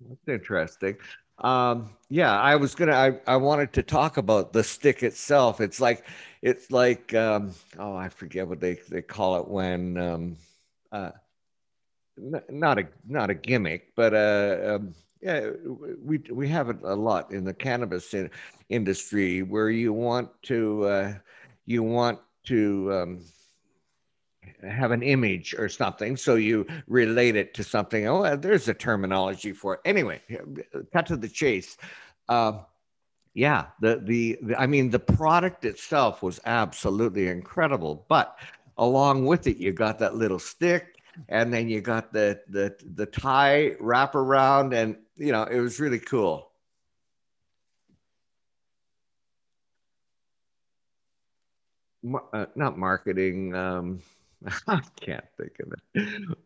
That's interesting. Um, yeah, I was gonna. I, I wanted to talk about the stick itself. It's like, it's like. Um, oh, I forget what they they call it when. Um, uh, n- not a not a gimmick, but uh, um, yeah, we we have it a lot in the cannabis in, industry where you want to uh, you want to um, have an image or something so you relate it to something. Oh uh, there's a terminology for it. Anyway cut to the chase. Um, yeah the, the the i mean the product itself was absolutely incredible but along with it you got that little stick and then you got the the the tie wrap around and you know it was really cool. Uh, not marketing um [LAUGHS] i can't think of it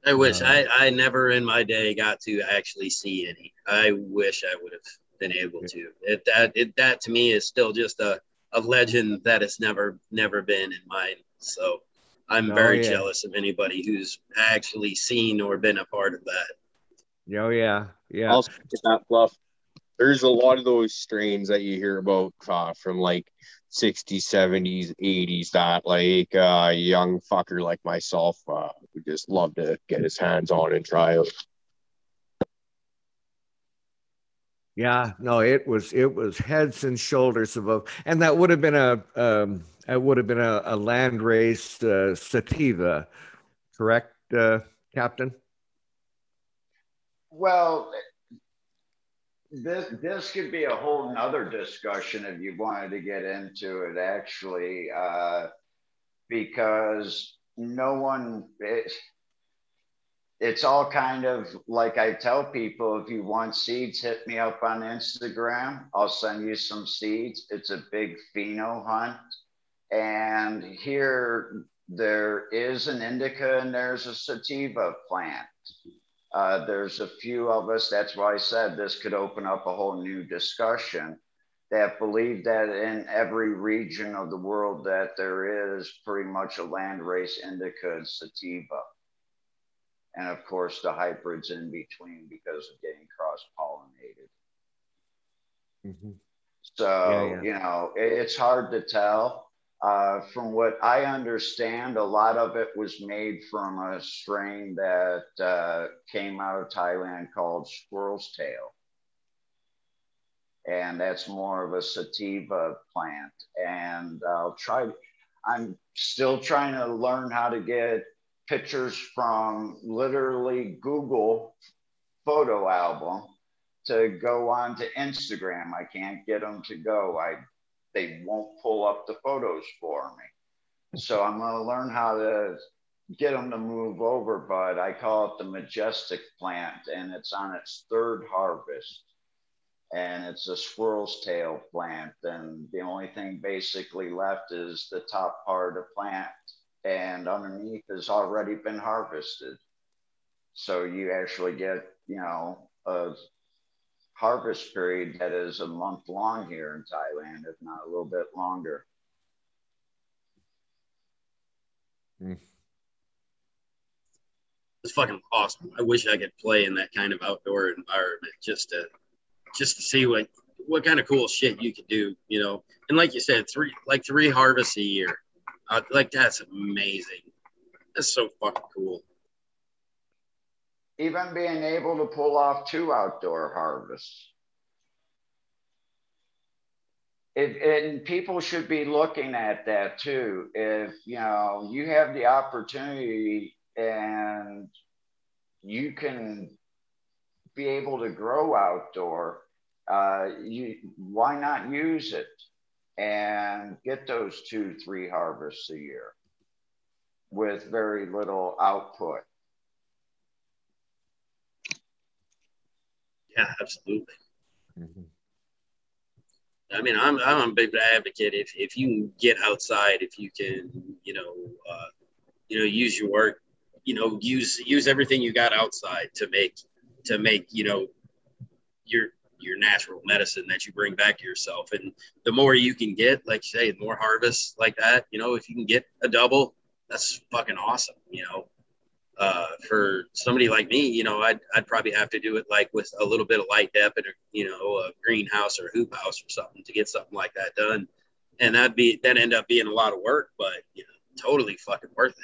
I wish
Uh,
I, I never in my day got to actually see any. I wish I would have been able to. It, that it, that to me is still just a, a legend that has never never been in mine. So I'm
Oh,
very
yeah.
jealous of anybody who's actually seen or been a part of that.
oh yeah yeah
Also, that fluff. There's a lot of those strains that you hear about uh, from like 60s, 70s, 80s that like uh, a young fucker like myself uh, would just love to get his hands on and try out.
Yeah, no, it was it was heads and shoulders above, and that would have been a um, it would have been a, a land race uh, sativa, correct, uh, Captain?
Well, this this could be a whole nother discussion if you wanted to get into it. Actually, uh, because no one, it, it's all kind of like I tell people if you want seeds, hit me up on Instagram. I'll send you some seeds. It's a big pheno hunt. And here there is an indica and there's a sativa plant. Uh, there's a few of us, that's why I said this could open up a whole new discussion that believe that in every region of the world that there is pretty much a landrace indica and sativa and of course the hybrids in between because of getting cross pollinated. Mm-hmm. So, yeah, yeah. you know, it, it's hard to tell. Uh, from what I understand, a lot of it was made from a strain that uh, came out of Thailand called squirrel's tail. And that's more of a sativa plant. And I'll try, I'm still trying to learn how to get pictures from literally Google photo album to go on to Instagram. I can't get them to go. I they won't pull up the photos for me. So I'm going to learn how to get them to move over, but I call it the majestic plant and it's on its third harvest. And it's a squirrel's tail plant. And the only thing basically left is the top part of the plant and underneath has already been harvested. So you actually get, you know, a harvest period that is a month long here in Thailand, if not a little bit longer.
Mm. It's fucking awesome. I wish I could play in that kind of outdoor environment just to just to see what what kind of cool shit you could do, you know. And like you said, three like three harvests a year. Uh, like that's amazing. That's so fucking cool.
Even being able to pull off two outdoor harvests. And people should be looking at that too. If you know you have the opportunity and you can be able to grow outdoor, uh, you why not use it? and get those two, three harvests a year with very little output.
Yeah, absolutely. Mm-hmm. I mean, I'm, I'm a big advocate. If, if you can get outside, if you can, you know, uh, you know, use your work, you know, use, use everything you got outside to make, to make, you know, your, your natural medicine that you bring back to yourself. And the more you can get, like you say, more harvests like that, you know, if you can get a double, that's fucking awesome. You know, uh, for somebody like me, you know, I'd, I'd probably have to do it like with a little bit of light dep and, you know, a greenhouse or a hoop house or something to get something like that done. And that'd be, that end up being a lot of work, but, you know, totally fucking worth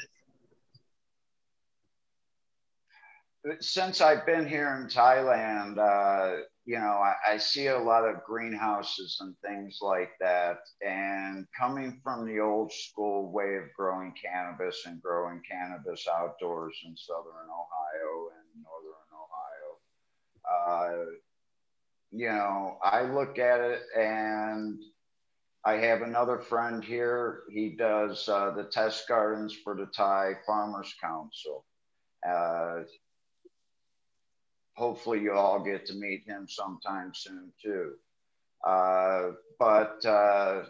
it.
Since I've been here in Thailand, uh, you know, I, I, see a lot of greenhouses and things like that. And coming from the old school way of growing cannabis and growing cannabis outdoors in southern Ohio and northern Ohio, uh, you know, I look at it and I have another friend here. He does uh, the test gardens for the Thai Farmers Council. Uh, hopefully you all get to meet him sometime soon too. Uh, but uh,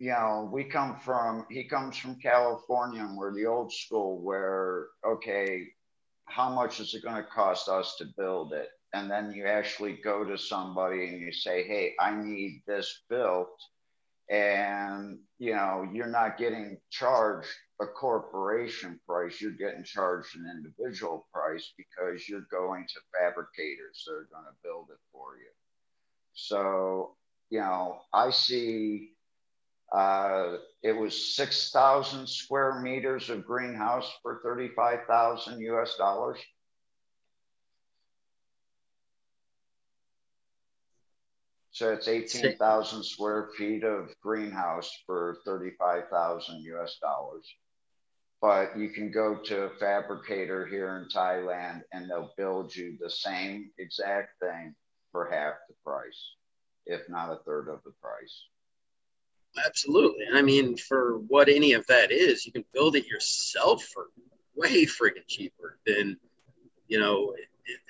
you know, we come from he comes from California, and we're the old school where okay, how much is it going to cost us to build it? And then you actually go to somebody and you say, hey, I need this built and you know you're not getting charged a corporation price. You're getting charged an individual price because you're going to fabricators that are going to build it for you. So you know i see uh, it was 6000 square meters of greenhouse for 35000 us dollars So it's 18,000 square feet of greenhouse for 35,000 US dollars. But you can go to a fabricator here in Thailand and they'll build you the same exact thing for half the price, if not a third of the price.
Absolutely. I mean, for what any of that is, you can build it yourself for way freaking cheaper than, you know.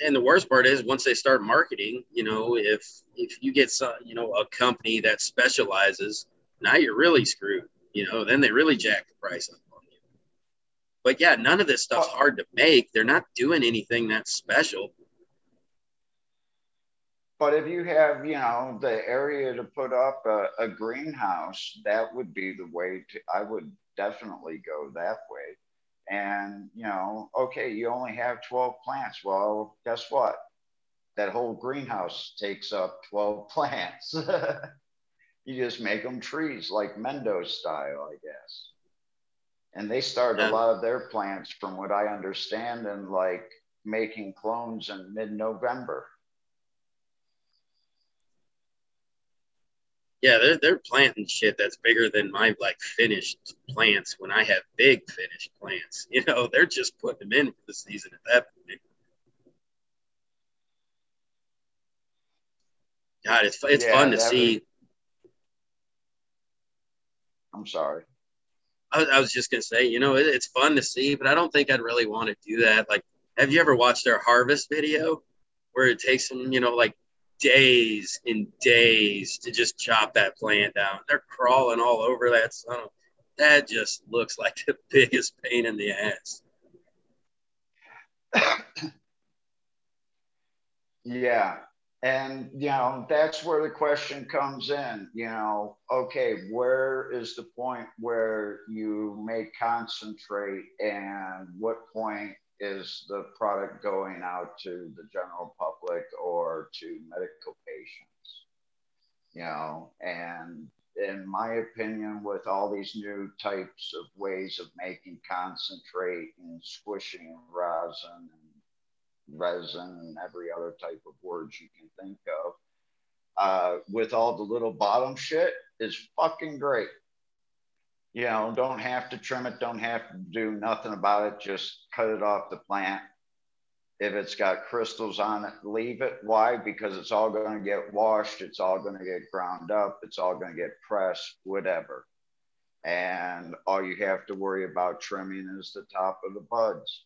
And the worst part is once they start marketing, you know, if if you get some, you know, a company that specializes, now you're really screwed. You know, then they really jack the price up on you. But yeah, none of this stuff's oh. hard to make. They're not doing anything that special.
But if you have, you know, the area to put up a, a greenhouse, that would be the way to, I would definitely go that way. And, you know, okay, you only have 12 plants. Well, guess what? That whole greenhouse takes up 12 [LAUGHS] plants. you just make them trees like Mendo style, I guess. And they start a lot of their plants, from what I understand, and like making clones in mid November.
Yeah, they're they're planting shit that's bigger than my like finished plants when I have big finished plants. You know, [LAUGHS] they're just putting them in for the season at that point. God, it's it's
Yeah,
fun to see.
I'm sorry.
I, was- I was just gonna say, you know, it, it's fun to see, but I don't think I'd really want to do that. Like, have you ever watched their harvest video where it takes them, you know, like days and days to just chop that plant down? They're crawling all over that son of that just looks like the [LAUGHS] biggest pain in the ass. [COUGHS]
Yeah. And, you know, that's where the question comes in. You know, okay, where is the point where you may concentrate and what point is the product going out to the general public or to medical patients? You know, and in my opinion, with all these new types of ways of making concentrate and squishing rosin and resin and every other type of words you can think of, uh, with all the little bottom shit is fucking great. You know, don't have to trim it, don't have to do nothing about it, just cut it off the plant. If it's got crystals on it, leave it. Why? Because it's all going to get washed, it's all going to get ground up, it's all going to get pressed, whatever. And all you have to worry about trimming is the top of the buds.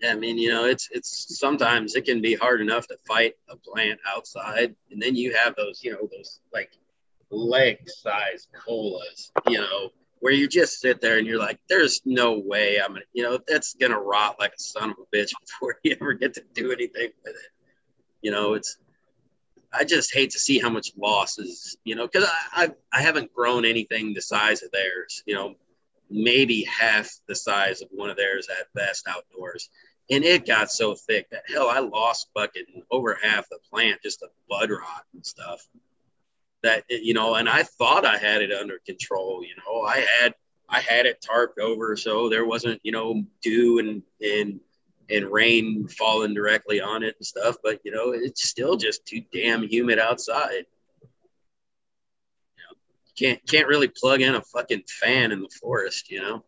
Yeah, I mean, you know, it's it's sometimes it can be hard enough to fight a plant outside, and then you have those, you know, those like leg size colas, you know, where you just sit there and you're like, there's no way I'm gonna, you know, that's gonna rot like a son of a bitch [LAUGHS] before you ever get to do anything with it. You know, it's I just hate to see how much loss is, you know, because I, I I haven't grown anything the size of theirs, you know, maybe half the size of one of theirs at best outdoors. And it got so thick that hell, I lost fucking over half the plant just to bud rot and stuff. That you know, and I thought I had it under control. You know, I had I had it tarped over so there wasn't you know dew and and and rain falling directly on it and stuff. But you know, it's still just too damn humid outside. You know, can't can't really plug in a fucking fan in the forest. You know.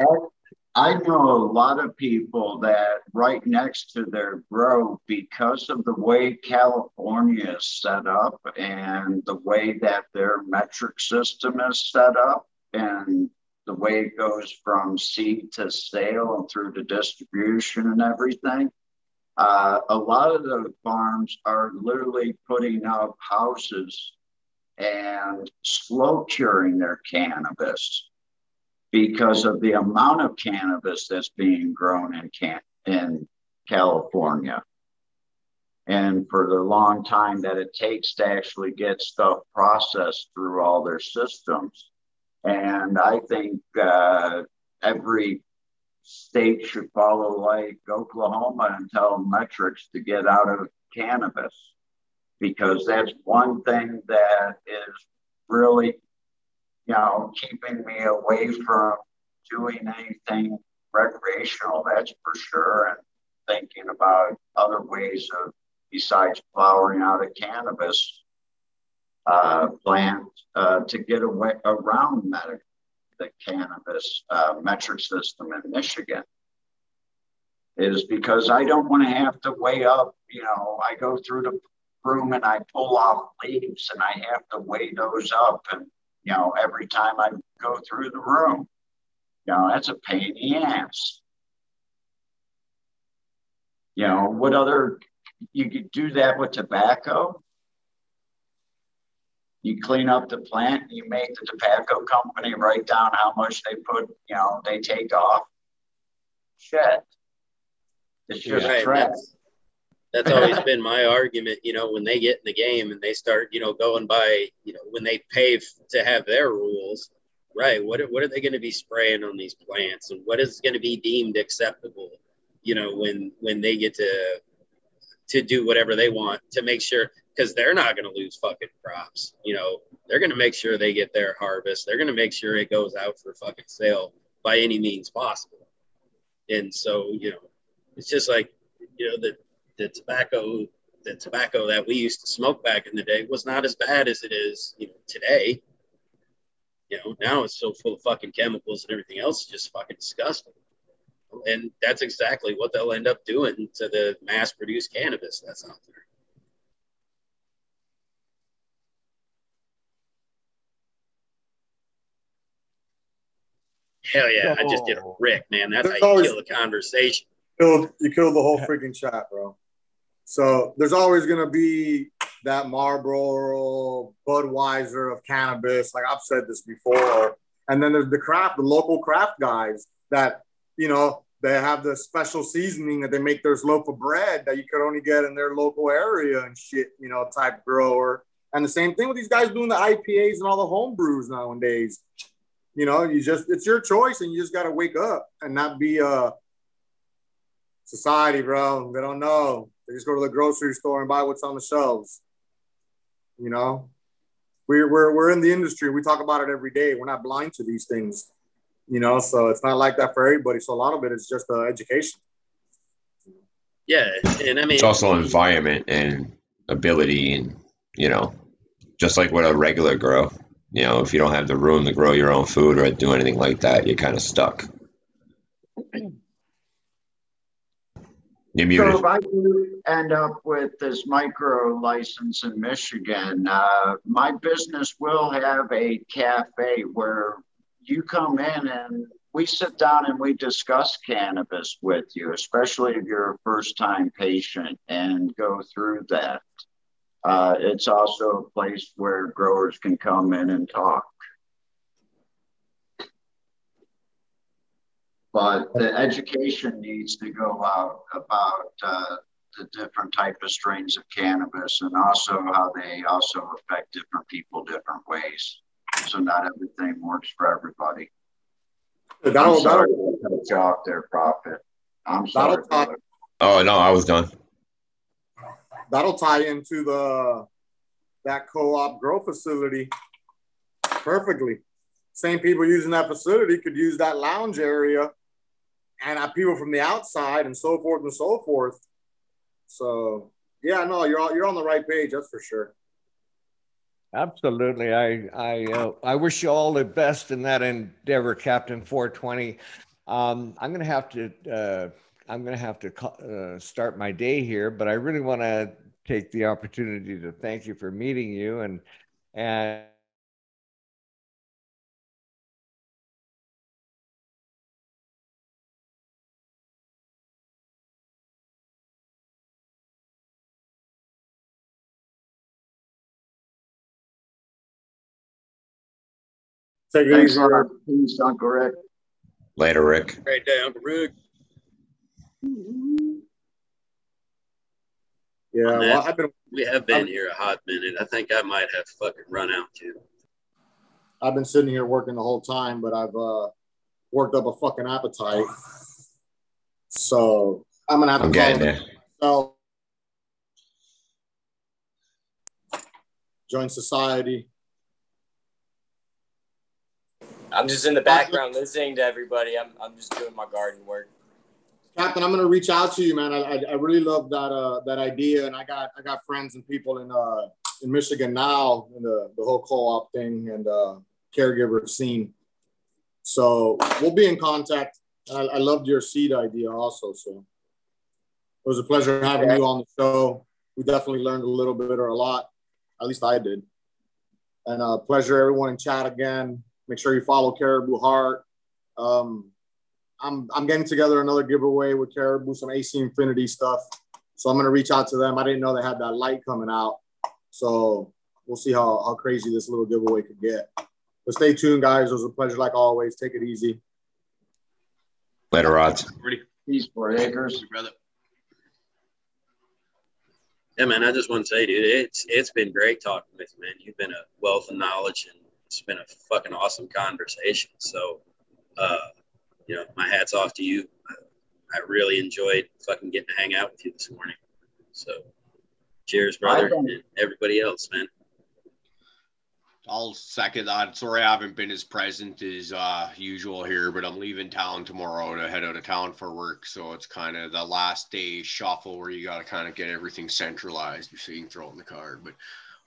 [LAUGHS]
I know a lot of people that right next to their grow, because of the way California is set up and the way that their metric system is set up and the way it goes from seed to sale and through to distribution and everything. Uh, a lot of the farms are literally putting up houses and slow curing their cannabis because of the amount of cannabis that's being grown in can in California. And for the long time that it takes to actually get stuff processed through all their systems. And I think uh, every state should follow like Oklahoma and tell metrics to get out of cannabis because that's one thing that is really you know, keeping me away from doing anything recreational, that's for sure. And thinking about other ways of, besides flowering out a cannabis uh, plant uh, to get away around medic, the cannabis uh, metric system in Michigan.
is because I don't want to have to weigh up. You know, I go through the room and I pull off leaves and I have to weigh those up. And, you know, every time I go through the room, you know, that's a pain in the ass. You know, what other, you could do that with tobacco. You clean up the plant, you make the tobacco company write down how much they put, you know, they take off. Shit. It's just
Right,
trash.
that's, that's always been my argument. You know, when they get in the game and they start, you know, going by, you know, when they pay f- to have their rules, right? What are, what are they going to be spraying on these plants, and what is going to be deemed acceptable? You know, when when they get to to do whatever they want to make sure because they're not going to lose fucking crops. You know, they're going to make sure they get their harvest. They're going to make sure it goes out for fucking sale by any means possible. And so, you know, it's just like, you know, the the tobacco the tobacco that we used to smoke back in the day was not as bad as it is, you know, today. You know, now it's so full of fucking chemicals and everything else, just fucking disgusting. And that's exactly what they'll end up doing to the mass produced cannabis that's out there. Hell yeah, I just did a oh. Rick, man. That's how you kill a conversation.
killed you killed the whole freaking chat, bro. So there's always gonna be that Marlboro, Budweiser of cannabis. Like I've said this before. And then there's the craft, the local craft guys that you know they have the special seasoning that they make their loaf of bread that you could only get in their local area and shit, you know, type grower. And the same thing with these guys doing the IPAs and all the home brews nowadays. You know, you just it's your choice and you just gotta wake up and not be uh society, bro. They don't know. They just go to the grocery store and buy what's on the shelves. You know, we're we're we're in the industry. We talk about it every day. We're not blind to these things. You know, so it's not like that for everybody. So a lot of it is just uh, education.
Yeah, and I mean,
It's also environment and ability, and you know, just like with a regular grow. You know, if you don't have the room to grow your own food or do anything like that, you're kind of stuck. [CLEARS THROAT] You're
So if I do end up with this micro license in Michigan, uh, my business will have a cafe where you come in and we sit down and we discuss cannabis with you, especially if you're a first time patient and go through that. Uh, it's also a place where growers can come in and talk. But the education needs to go out about uh, the different type of strains of cannabis and also how they also affect different people different ways. So not everything works for everybody. I'm sorry
that'll,
to cut you off there, Prophet. I'm sorry.
that'll, tie.
Oh no, I was done.
that'll tie into the that co-op grow facility perfectly. Same people using that facility could use that lounge area and have people from the outside and so forth and so forth. So yeah, no, you're on, you're on the right page. That's for sure.
Absolutely. I I uh, I wish you all the best in that endeavor, Captain 420. Um, I'm gonna have to uh, I'm gonna have to uh, start my day here, but I really want to take the opportunity to thank you for meeting you and and
Take it
Thanks
easy.
a. Peace, Uncle Rick.
Later, Rick.
Great day, Uncle Rick.
Yeah, well, I've been
we have been here a hot minute. I think I might have fucking run out too.
I've been sitting here working the whole time, but I've uh, worked up a fucking appetite. So I'm gonna have to
I'm
call
getting there.
myself, join society.
I'm just in the background listening to everybody. I'm, I'm just doing my garden work.
Captain, I'm gonna reach out to you, man. I, I, I really love that uh, that idea, and I got I got friends and people in uh, in Michigan now in the, the whole co-op thing and uh, caregiver scene. So we'll be in contact. I, I loved your seed idea also. So it was a pleasure having you on the show. We definitely learned a little bit or a lot. At least I did. And uh, pleasure everyone in chat again. Make sure you follow Caribou Heart. Um, I'm I'm getting together another giveaway with Caribou, some AC Infinity stuff. So I'm gonna reach out to them. I didn't know they had that light coming out. So we'll see how, how crazy this little giveaway could get. But stay tuned, guys. It was a pleasure like always. Take it easy.
Later, Rods.
Peace, four acres.
brother. Yeah, man. I just want to say, dude, it's it's been great talking with you, man. You've been a wealth of knowledge, and it's been a fucking awesome conversation. So, uh, you know, my hats off to you. I, I really enjoyed fucking getting to hang out with you this morning. So, cheers, brother, and everybody else, man.
I'll second that. Sorry, I haven't been as present as uh, usual here, but I'm leaving town tomorrow to head out of town for work. So it's kind of the last day shuffle where you got to kind of get everything centralized so you can throw it in the car. But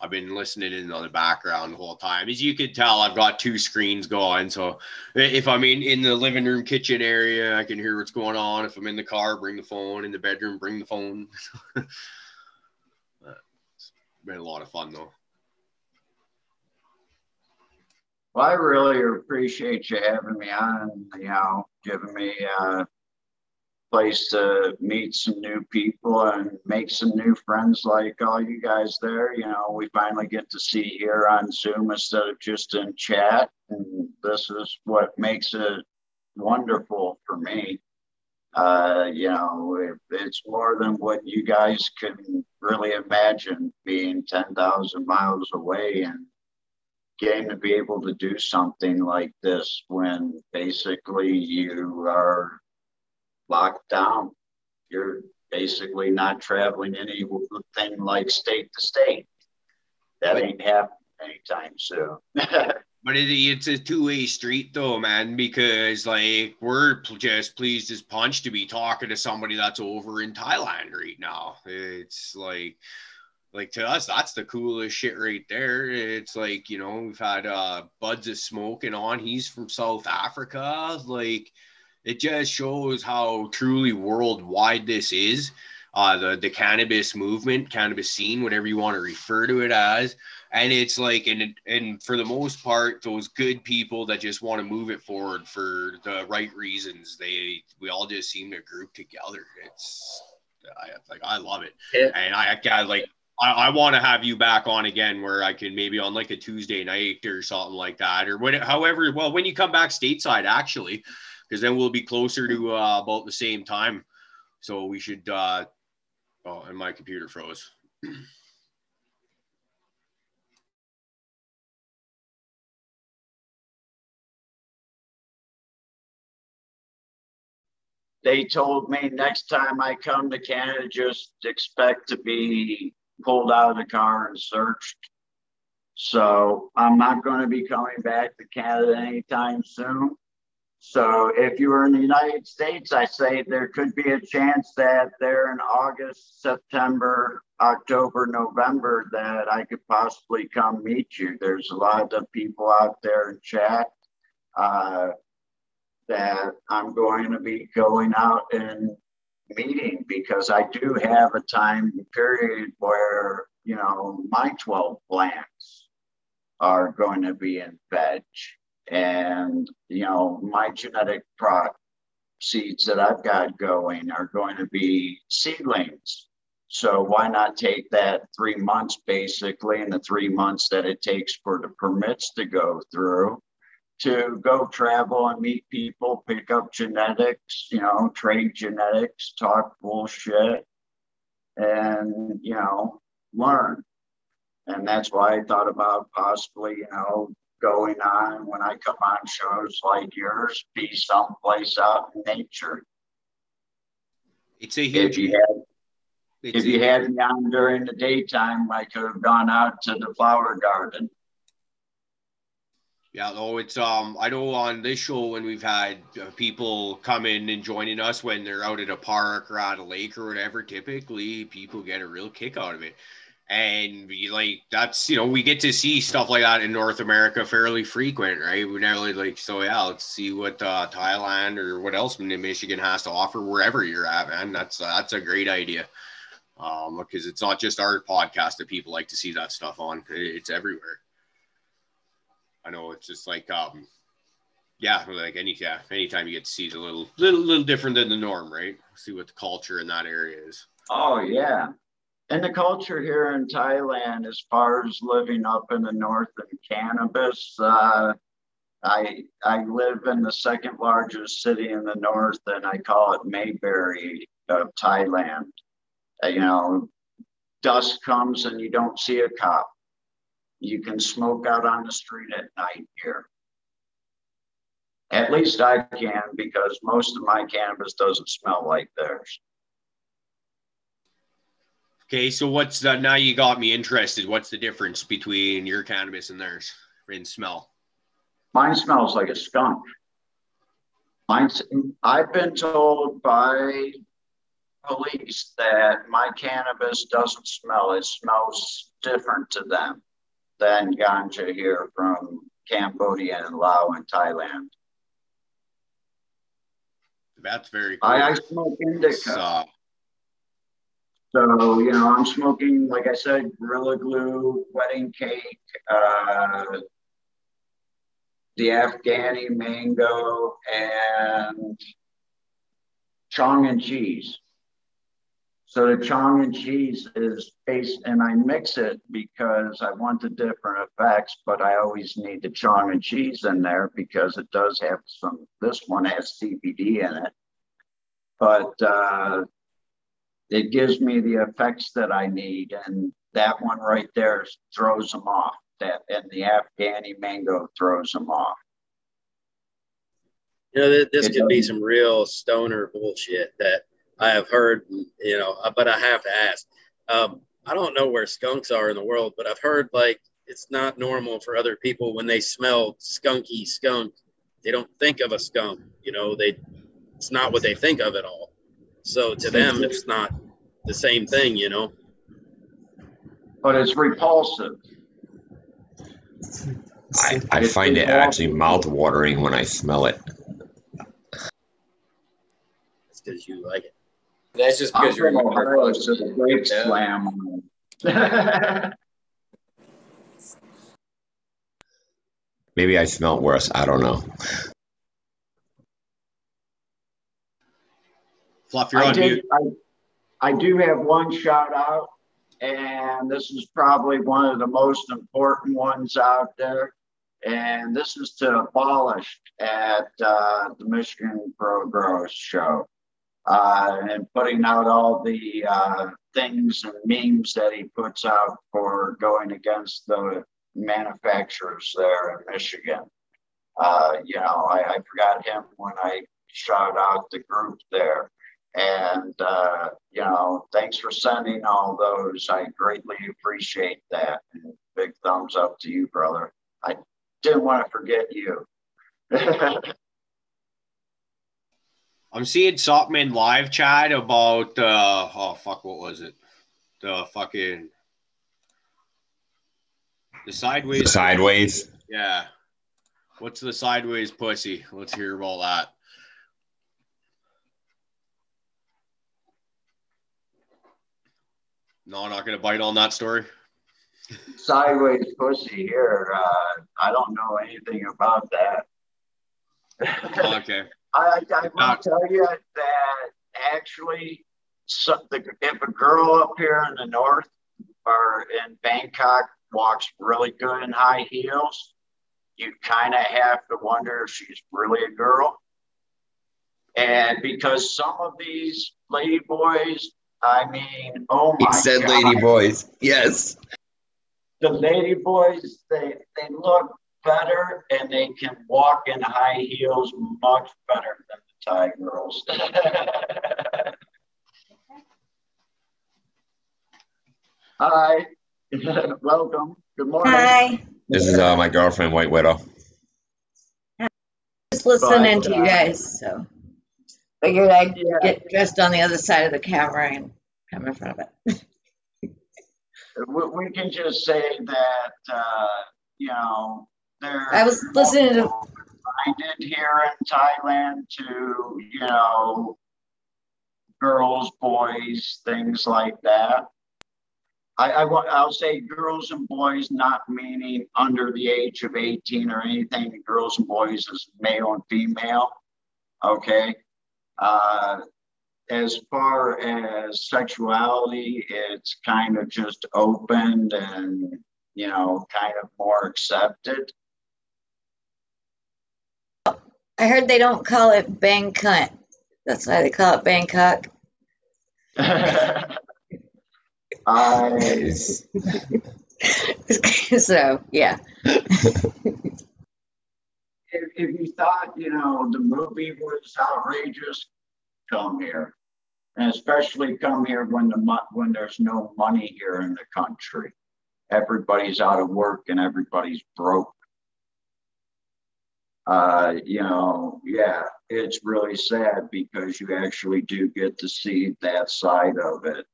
I've been listening in on the background the whole time. As you can tell, I've got two screens going. So if I'm in, in the living room, kitchen area, I can hear what's going on. If I'm in the car, bring the phone. In the bedroom, bring the phone. [LAUGHS] it's been a lot of fun though.
Well, I really appreciate you having me on, you know, giving me a place to meet some new people and make some new friends like all you guys there. You know, we finally get to see here on Zoom instead of just in chat. And this is what makes it wonderful for me. Uh, you know, it, it's more than what you guys can really imagine being 10,000 miles away and getting to be able to do something like this when basically you are locked down. You're basically not traveling anything like state to state. That ain't happening anytime soon. [LAUGHS]
But it, it's a two way street though, man, because like we're just pleased as punch to be talking to somebody that's over in Thailand right now. It's like, like to us, that's the coolest shit right there. It's like, you know, we've had uh Buds of Smoking on. He's from South Africa. Like, it just shows how truly worldwide this is. Uh, the the cannabis movement, cannabis scene, whatever you want to refer to it as, and it's like, and and for the most part, those good people that just want to move it forward for the right reasons, they we all just seem to group together. It's I like I love it,
Yeah.
and I, I like I, I want to have you back on again where I can maybe on like a Tuesday night or something like that, or when, however, well, when you come back stateside, actually, because then we'll be closer to uh, about the same time. So we should, uh, oh, and my computer froze.
they told me next time I come to Canada, just expect to be pulled out of the car and searched. So I'm not going to be coming back to Canada anytime soon. So if you were in the United States, I say there could be a chance that there in August, September, October, November that I could possibly come meet you. There's a lot of people out there in chat. Uh, that I'm going to be going out and meeting because I do have a time period where, you know, my 12 plants are going to be in veg. And, you know, my genetic product seeds that I've got going are going to be seedlings. So why not take that three months basically and the three months that it takes for the permits to go through to go travel and meet people, pick up genetics, you know, trade genetics, talk bullshit, and, you know, learn. And that's why I thought about possibly, you know, going on when I come on shows like yours, be someplace out in nature.
It's a
If
huge.
you had if you
a-
had me on during the daytime, I could have gone out to the flower garden.
Yeah, no, it's um. I know on this show when we've had uh, people come in and joining us when they're out at a park or at a lake or whatever, typically people get a real kick out of it. And like that's you know we get to see stuff like that in North America fairly frequent, right? We never like so yeah. Let's see what uh, Thailand or what else Michigan has to offer wherever you're at, man. That's uh, that's a great idea. Um, because it's not just our podcast that people like to see that stuff on; it's everywhere. I know it's just like um, yeah, like any yeah, anytime you get to see it a little little little different than the norm, right? See what the culture in that area is.
Oh yeah, and the culture here in Thailand, as far as living up in the north and cannabis, uh, I I live in the second largest city in the north, and I call it Mayberry of Thailand. Uh, you know, dust comes and you don't see a cop. You can smoke out on the street at night here. At least I can because most of my cannabis doesn't smell like theirs.
Okay, so what's the now you got me interested. What's the difference between your cannabis and theirs in smell?
Mine smells like a skunk. Mine's, I've been told by police that my cannabis doesn't smell. It smells different to them than ganja here from Cambodia and Laos and Thailand.
That's very cool.
I, I smoke indica. So, you know, I'm smoking, like I said, Gorilla Glue, wedding cake, uh, the Afghani mango, and chong and cheese. So the chong and cheese is based, and I mix it because I want the different effects, but I always need the chong and cheese in there because it does have some, this one has CBD in it. But uh, it gives me the effects that I need. And that one right there throws them off. That and the Afghani mango throws them off.
You know, this, could be some real stoner bullshit that I have heard, you know, uh, but I have to ask. Um, I don't know where skunks are in the world, but I've heard like it's not normal for other people when they smell skunky skunk, they don't think of a skunk. You know, they it's not what they think of at all. So to them, it's not the same thing, you know.
But it's repulsive.
I, I find it actually mouth watering when I smell it.
It's because you like it.
That's just because you're
from Ohio, so the brakes slam.
Maybe I smell worse. I don't know.
Fluff, you're
I
on
did,
mute.
I, I do have one shout out, and this is probably one of the most important ones out there. And this is to Abolish at uh, the Michigan Pro Growers Show. Uh, and putting out all the uh, things and memes that he puts out for going against the manufacturers there in Michigan. Uh, you know, I, I forgot him when I shout out the group there. And, uh, you know, thanks for sending all those. I greatly appreciate that. And big thumbs up to you, brother. I didn't want to forget you. [LAUGHS]
I'm seeing something in live chat about uh oh fuck what was it? The fucking the sideways
The sideways.
Yeah. What's the sideways pussy? Let's hear about that. No, I'm not gonna bite on that story.
Sideways pussy here. Uh, I don't know anything about that.
okay. [LAUGHS]
I, I will tell you that actually, so the, if a girl up here in the north or in Bangkok walks really good in high heels, you kind of have to wonder if she's really a girl. And because some of these lady boys, I mean, oh my!
He said
God.
lady boys. Yes.
The lady boys, they, they look better and they can walk in high heels much better than the Thai girls. [LAUGHS] Hi, [LAUGHS] welcome. Good morning.
Hi.
This is uh, my girlfriend, White Widow.
Just listening
But,
to you
uh,
guys, so figured I'd
Yeah.
get dressed on the other side of the camera and come in front of it. [LAUGHS]
we, we can just say that uh, you know there.
I was listening to
minded here in Thailand to you know girls, boys, things like that. I, I wa- I'll say girls and boys, not meaning under the age of 18 or anything. Girls and boys is male and female. Okay. Uh, as far as sexuality, it's kind of just opened and, you know, kind of more accepted.
I heard they don't call it bang cunt. That's why they call it Bangkok. [LAUGHS]
I, [LAUGHS]
so yeah. [LAUGHS]
if, if you thought, you know, the movie was outrageous, come here. And especially come here when the when there's no money here in the country. Everybody's out of work and everybody's broke. Uh, you know, yeah, it's really sad because you actually do get to see that side of it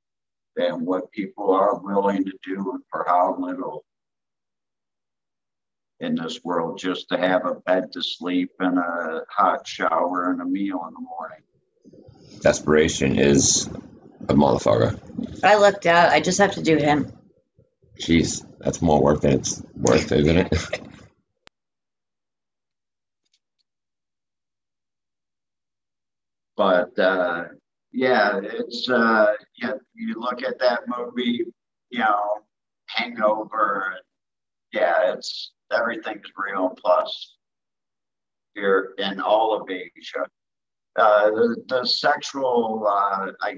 and what people are willing to do and for how little in this world just to have a bed to sleep and a hot shower and a meal in the morning.
Desperation is a motherfucker.
I lucked out. I just have to do him.
Jeez, that's more work than it's worth, isn't it? [LAUGHS]
But uh, yeah, it's uh, yeah. You look at that movie, you know, Hangover. Yeah, it's everything's real. Plus, here in all of Asia, uh, the, the sexual. Uh, I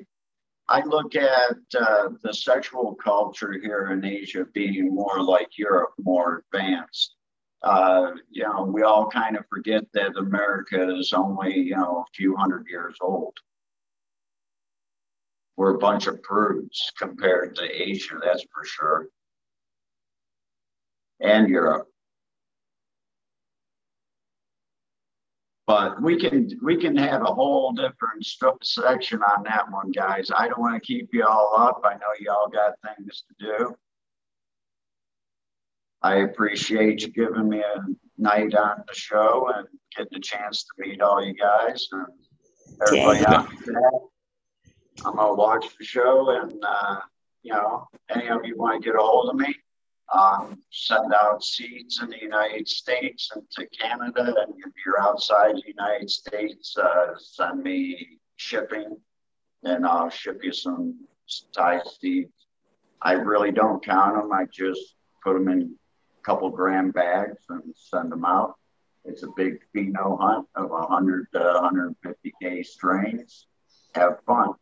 I look at uh, the sexual culture here in Asia being more like Europe, more advanced. Uh, you know, we all kind of forget that America is only, you know, a few hundred years old. We're a bunch of prudes compared to Asia, that's for sure. And Europe. But we can we can have a whole different section on that one, guys. I don't want to keep you all up. I know you all got things to do. I appreciate you giving me a night on the show and getting a chance to meet all you guys and everybody
Yeah.
out there. I'm gonna watch the show and uh, you know, any of you want to get a hold of me, um, send out seeds in the United States and to Canada. And if you're outside the United States, uh, send me shipping and I'll ship you some Thai seeds. I really don't count them. I just put them in a couple gram bags and send them out. It's a big pheno hunt of 100 to 150k strains. Have fun.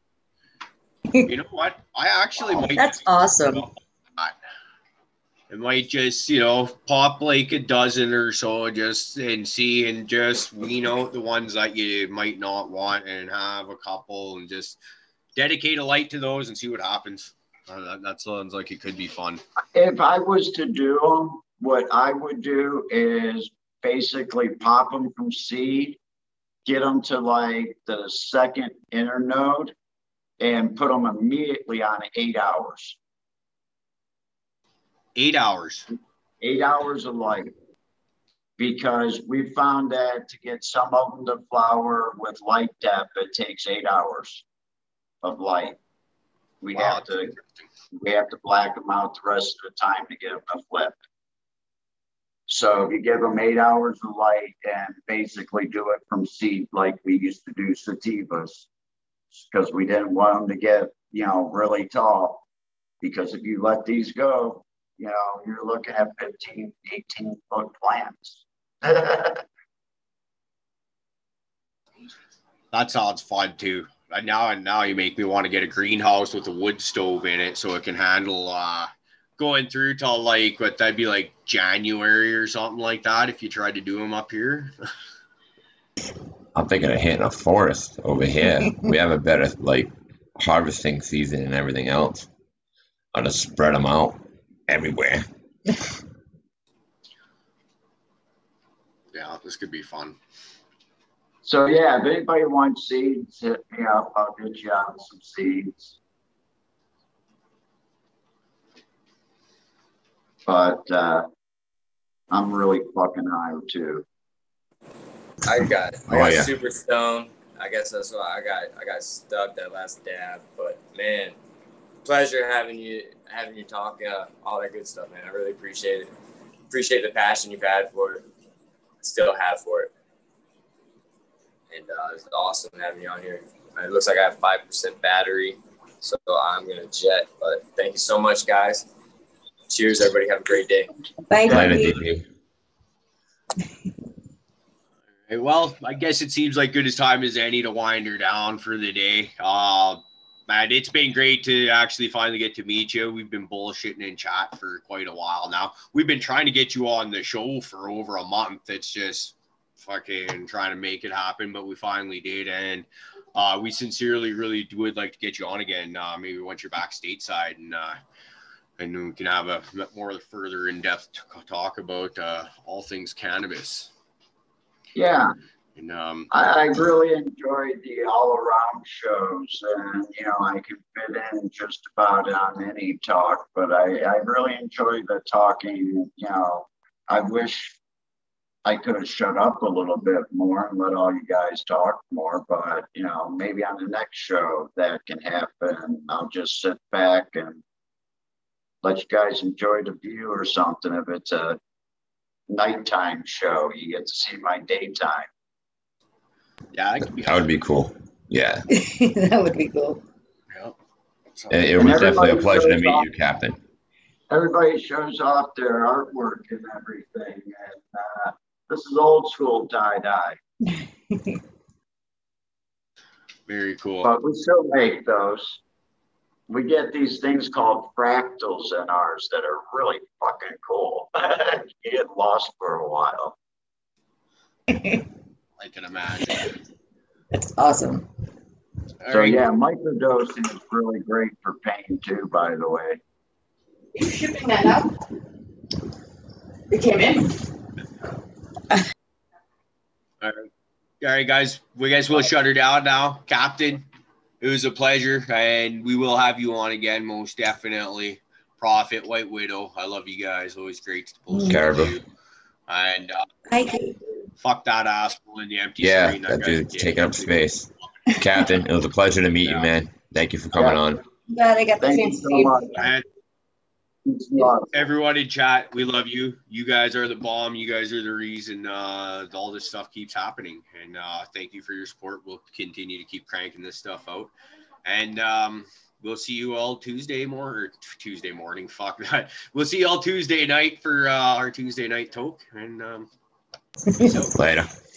You know what? I actually might.
That's awesome.
It might just, you know, pop like a dozen or so just and see and just wean out the ones that you might not want and have a couple and just dedicate a light to those and see what happens. Uh, that, that sounds like it could be fun.
If I was to do them, what I would do is basically pop them from seed, get them to like the second internode, and put them immediately on eight hours.
Eight hours.
eight hours of light because we found that to get some of them to flower with light dep, it takes eight hours of light. We
Wow,
have to we have to black them out the rest of the time to get them to flip. So if you give them eight hours of light and basically do it from seed like we used to do sativas, because we didn't want them to get you know really tall. Because if you let these go, you know, you're looking at 15, 18 foot plants. [LAUGHS]
That sounds fun too. And now and now you make me want to get a greenhouse with a wood stove in it so it can handle uh going through till like what that'd be like January or something like that if you tried to do them up here.
I'm thinking of hitting a forest over here. [LAUGHS] we have a better like harvesting season and everything else. I'll just spread them out everywhere.
yeah, this could be fun.
so yeah, if anybody wants seeds, hit me up. I'll get you out some seeds. but uh, I'm really fucking high too.
I got, I
Oh,
got
yeah.
super stoned. I guess that's why I got, I got stuck that last dab. But man, pleasure having you, having you talk, uh, all that good stuff, man. I really appreciate it. Appreciate the passion you've had for it, still have for it, and uh, it's awesome having you on here. It looks like I have five percent battery, so I'm gonna jet. But thank you so much, guys. Cheers, everybody. Have a great day.
Thank
Later,
you.
DP.
Hey, well, I guess it seems like good as time as any to wind her down for the day. Uh, man, it's been great to actually finally get to meet you. We've been bullshitting in chat for quite a while now. We've been trying to get you on the show for over a month. It's just fucking trying to make it happen, but we finally did. And uh, we sincerely really would like to get you on again. Uh, maybe once you're back stateside and uh, and we can have a more further in-depth talk about uh, all things cannabis.
Yeah,
And um,
I, I really enjoyed the all around shows, and you know, I can fit in just about on any talk, but I, I really enjoyed the talking. You know, I wish I could have shut up a little bit more and let all you guys talk more, but you know, maybe on the next show that can happen. I'll just sit back and let you guys enjoy the view or something. If it's a nighttime show, you get to see my daytime.
Yeah, that could be.
That would be cool. Yeah. [LAUGHS]
that would be cool.
Yeah. So-
It, it was definitely a pleasure to meet
off-
you, Captain.
Everybody shows off their artwork and everything, and uh, this is old school tie dye, [LAUGHS]
Very cool.
but we still make those. We get these things called fractals in ours that are really fucking cool. [LAUGHS] you get lost for a while.
I can imagine.
That's awesome.
All
So
right.
yeah, microdosing is really great for pain too. By the way.
are you shipping that up? It came in.
All right. All right, guys. We guys will shut her down now. Captain, it was a pleasure, and we will have you on again, most definitely. Prophet, White Widow, I love you guys. Always great to post with
Caribou.
you. And uh,
Thank you.
Fuck that asshole in the empty
Yeah,
screen.
that
guy's
dude's taking up space. Captain, it was a pleasure to meet you, man. Thank you for coming
Yeah.
on.
Yeah, they got the
Thank you
chance
so
to see you.
And
Peace and love.
everyone in chat, we love you. You guys are the bomb. You guys are the reason uh, all this stuff keeps happening. And uh, thank you for your support. We'll continue to keep cranking this stuff out. And um, we'll see you all Tuesday more or t- Tuesday morning. Fuck that. [LAUGHS] We'll see you all Tuesday night for uh, our Tuesday night talk. And um, peace out.
Later.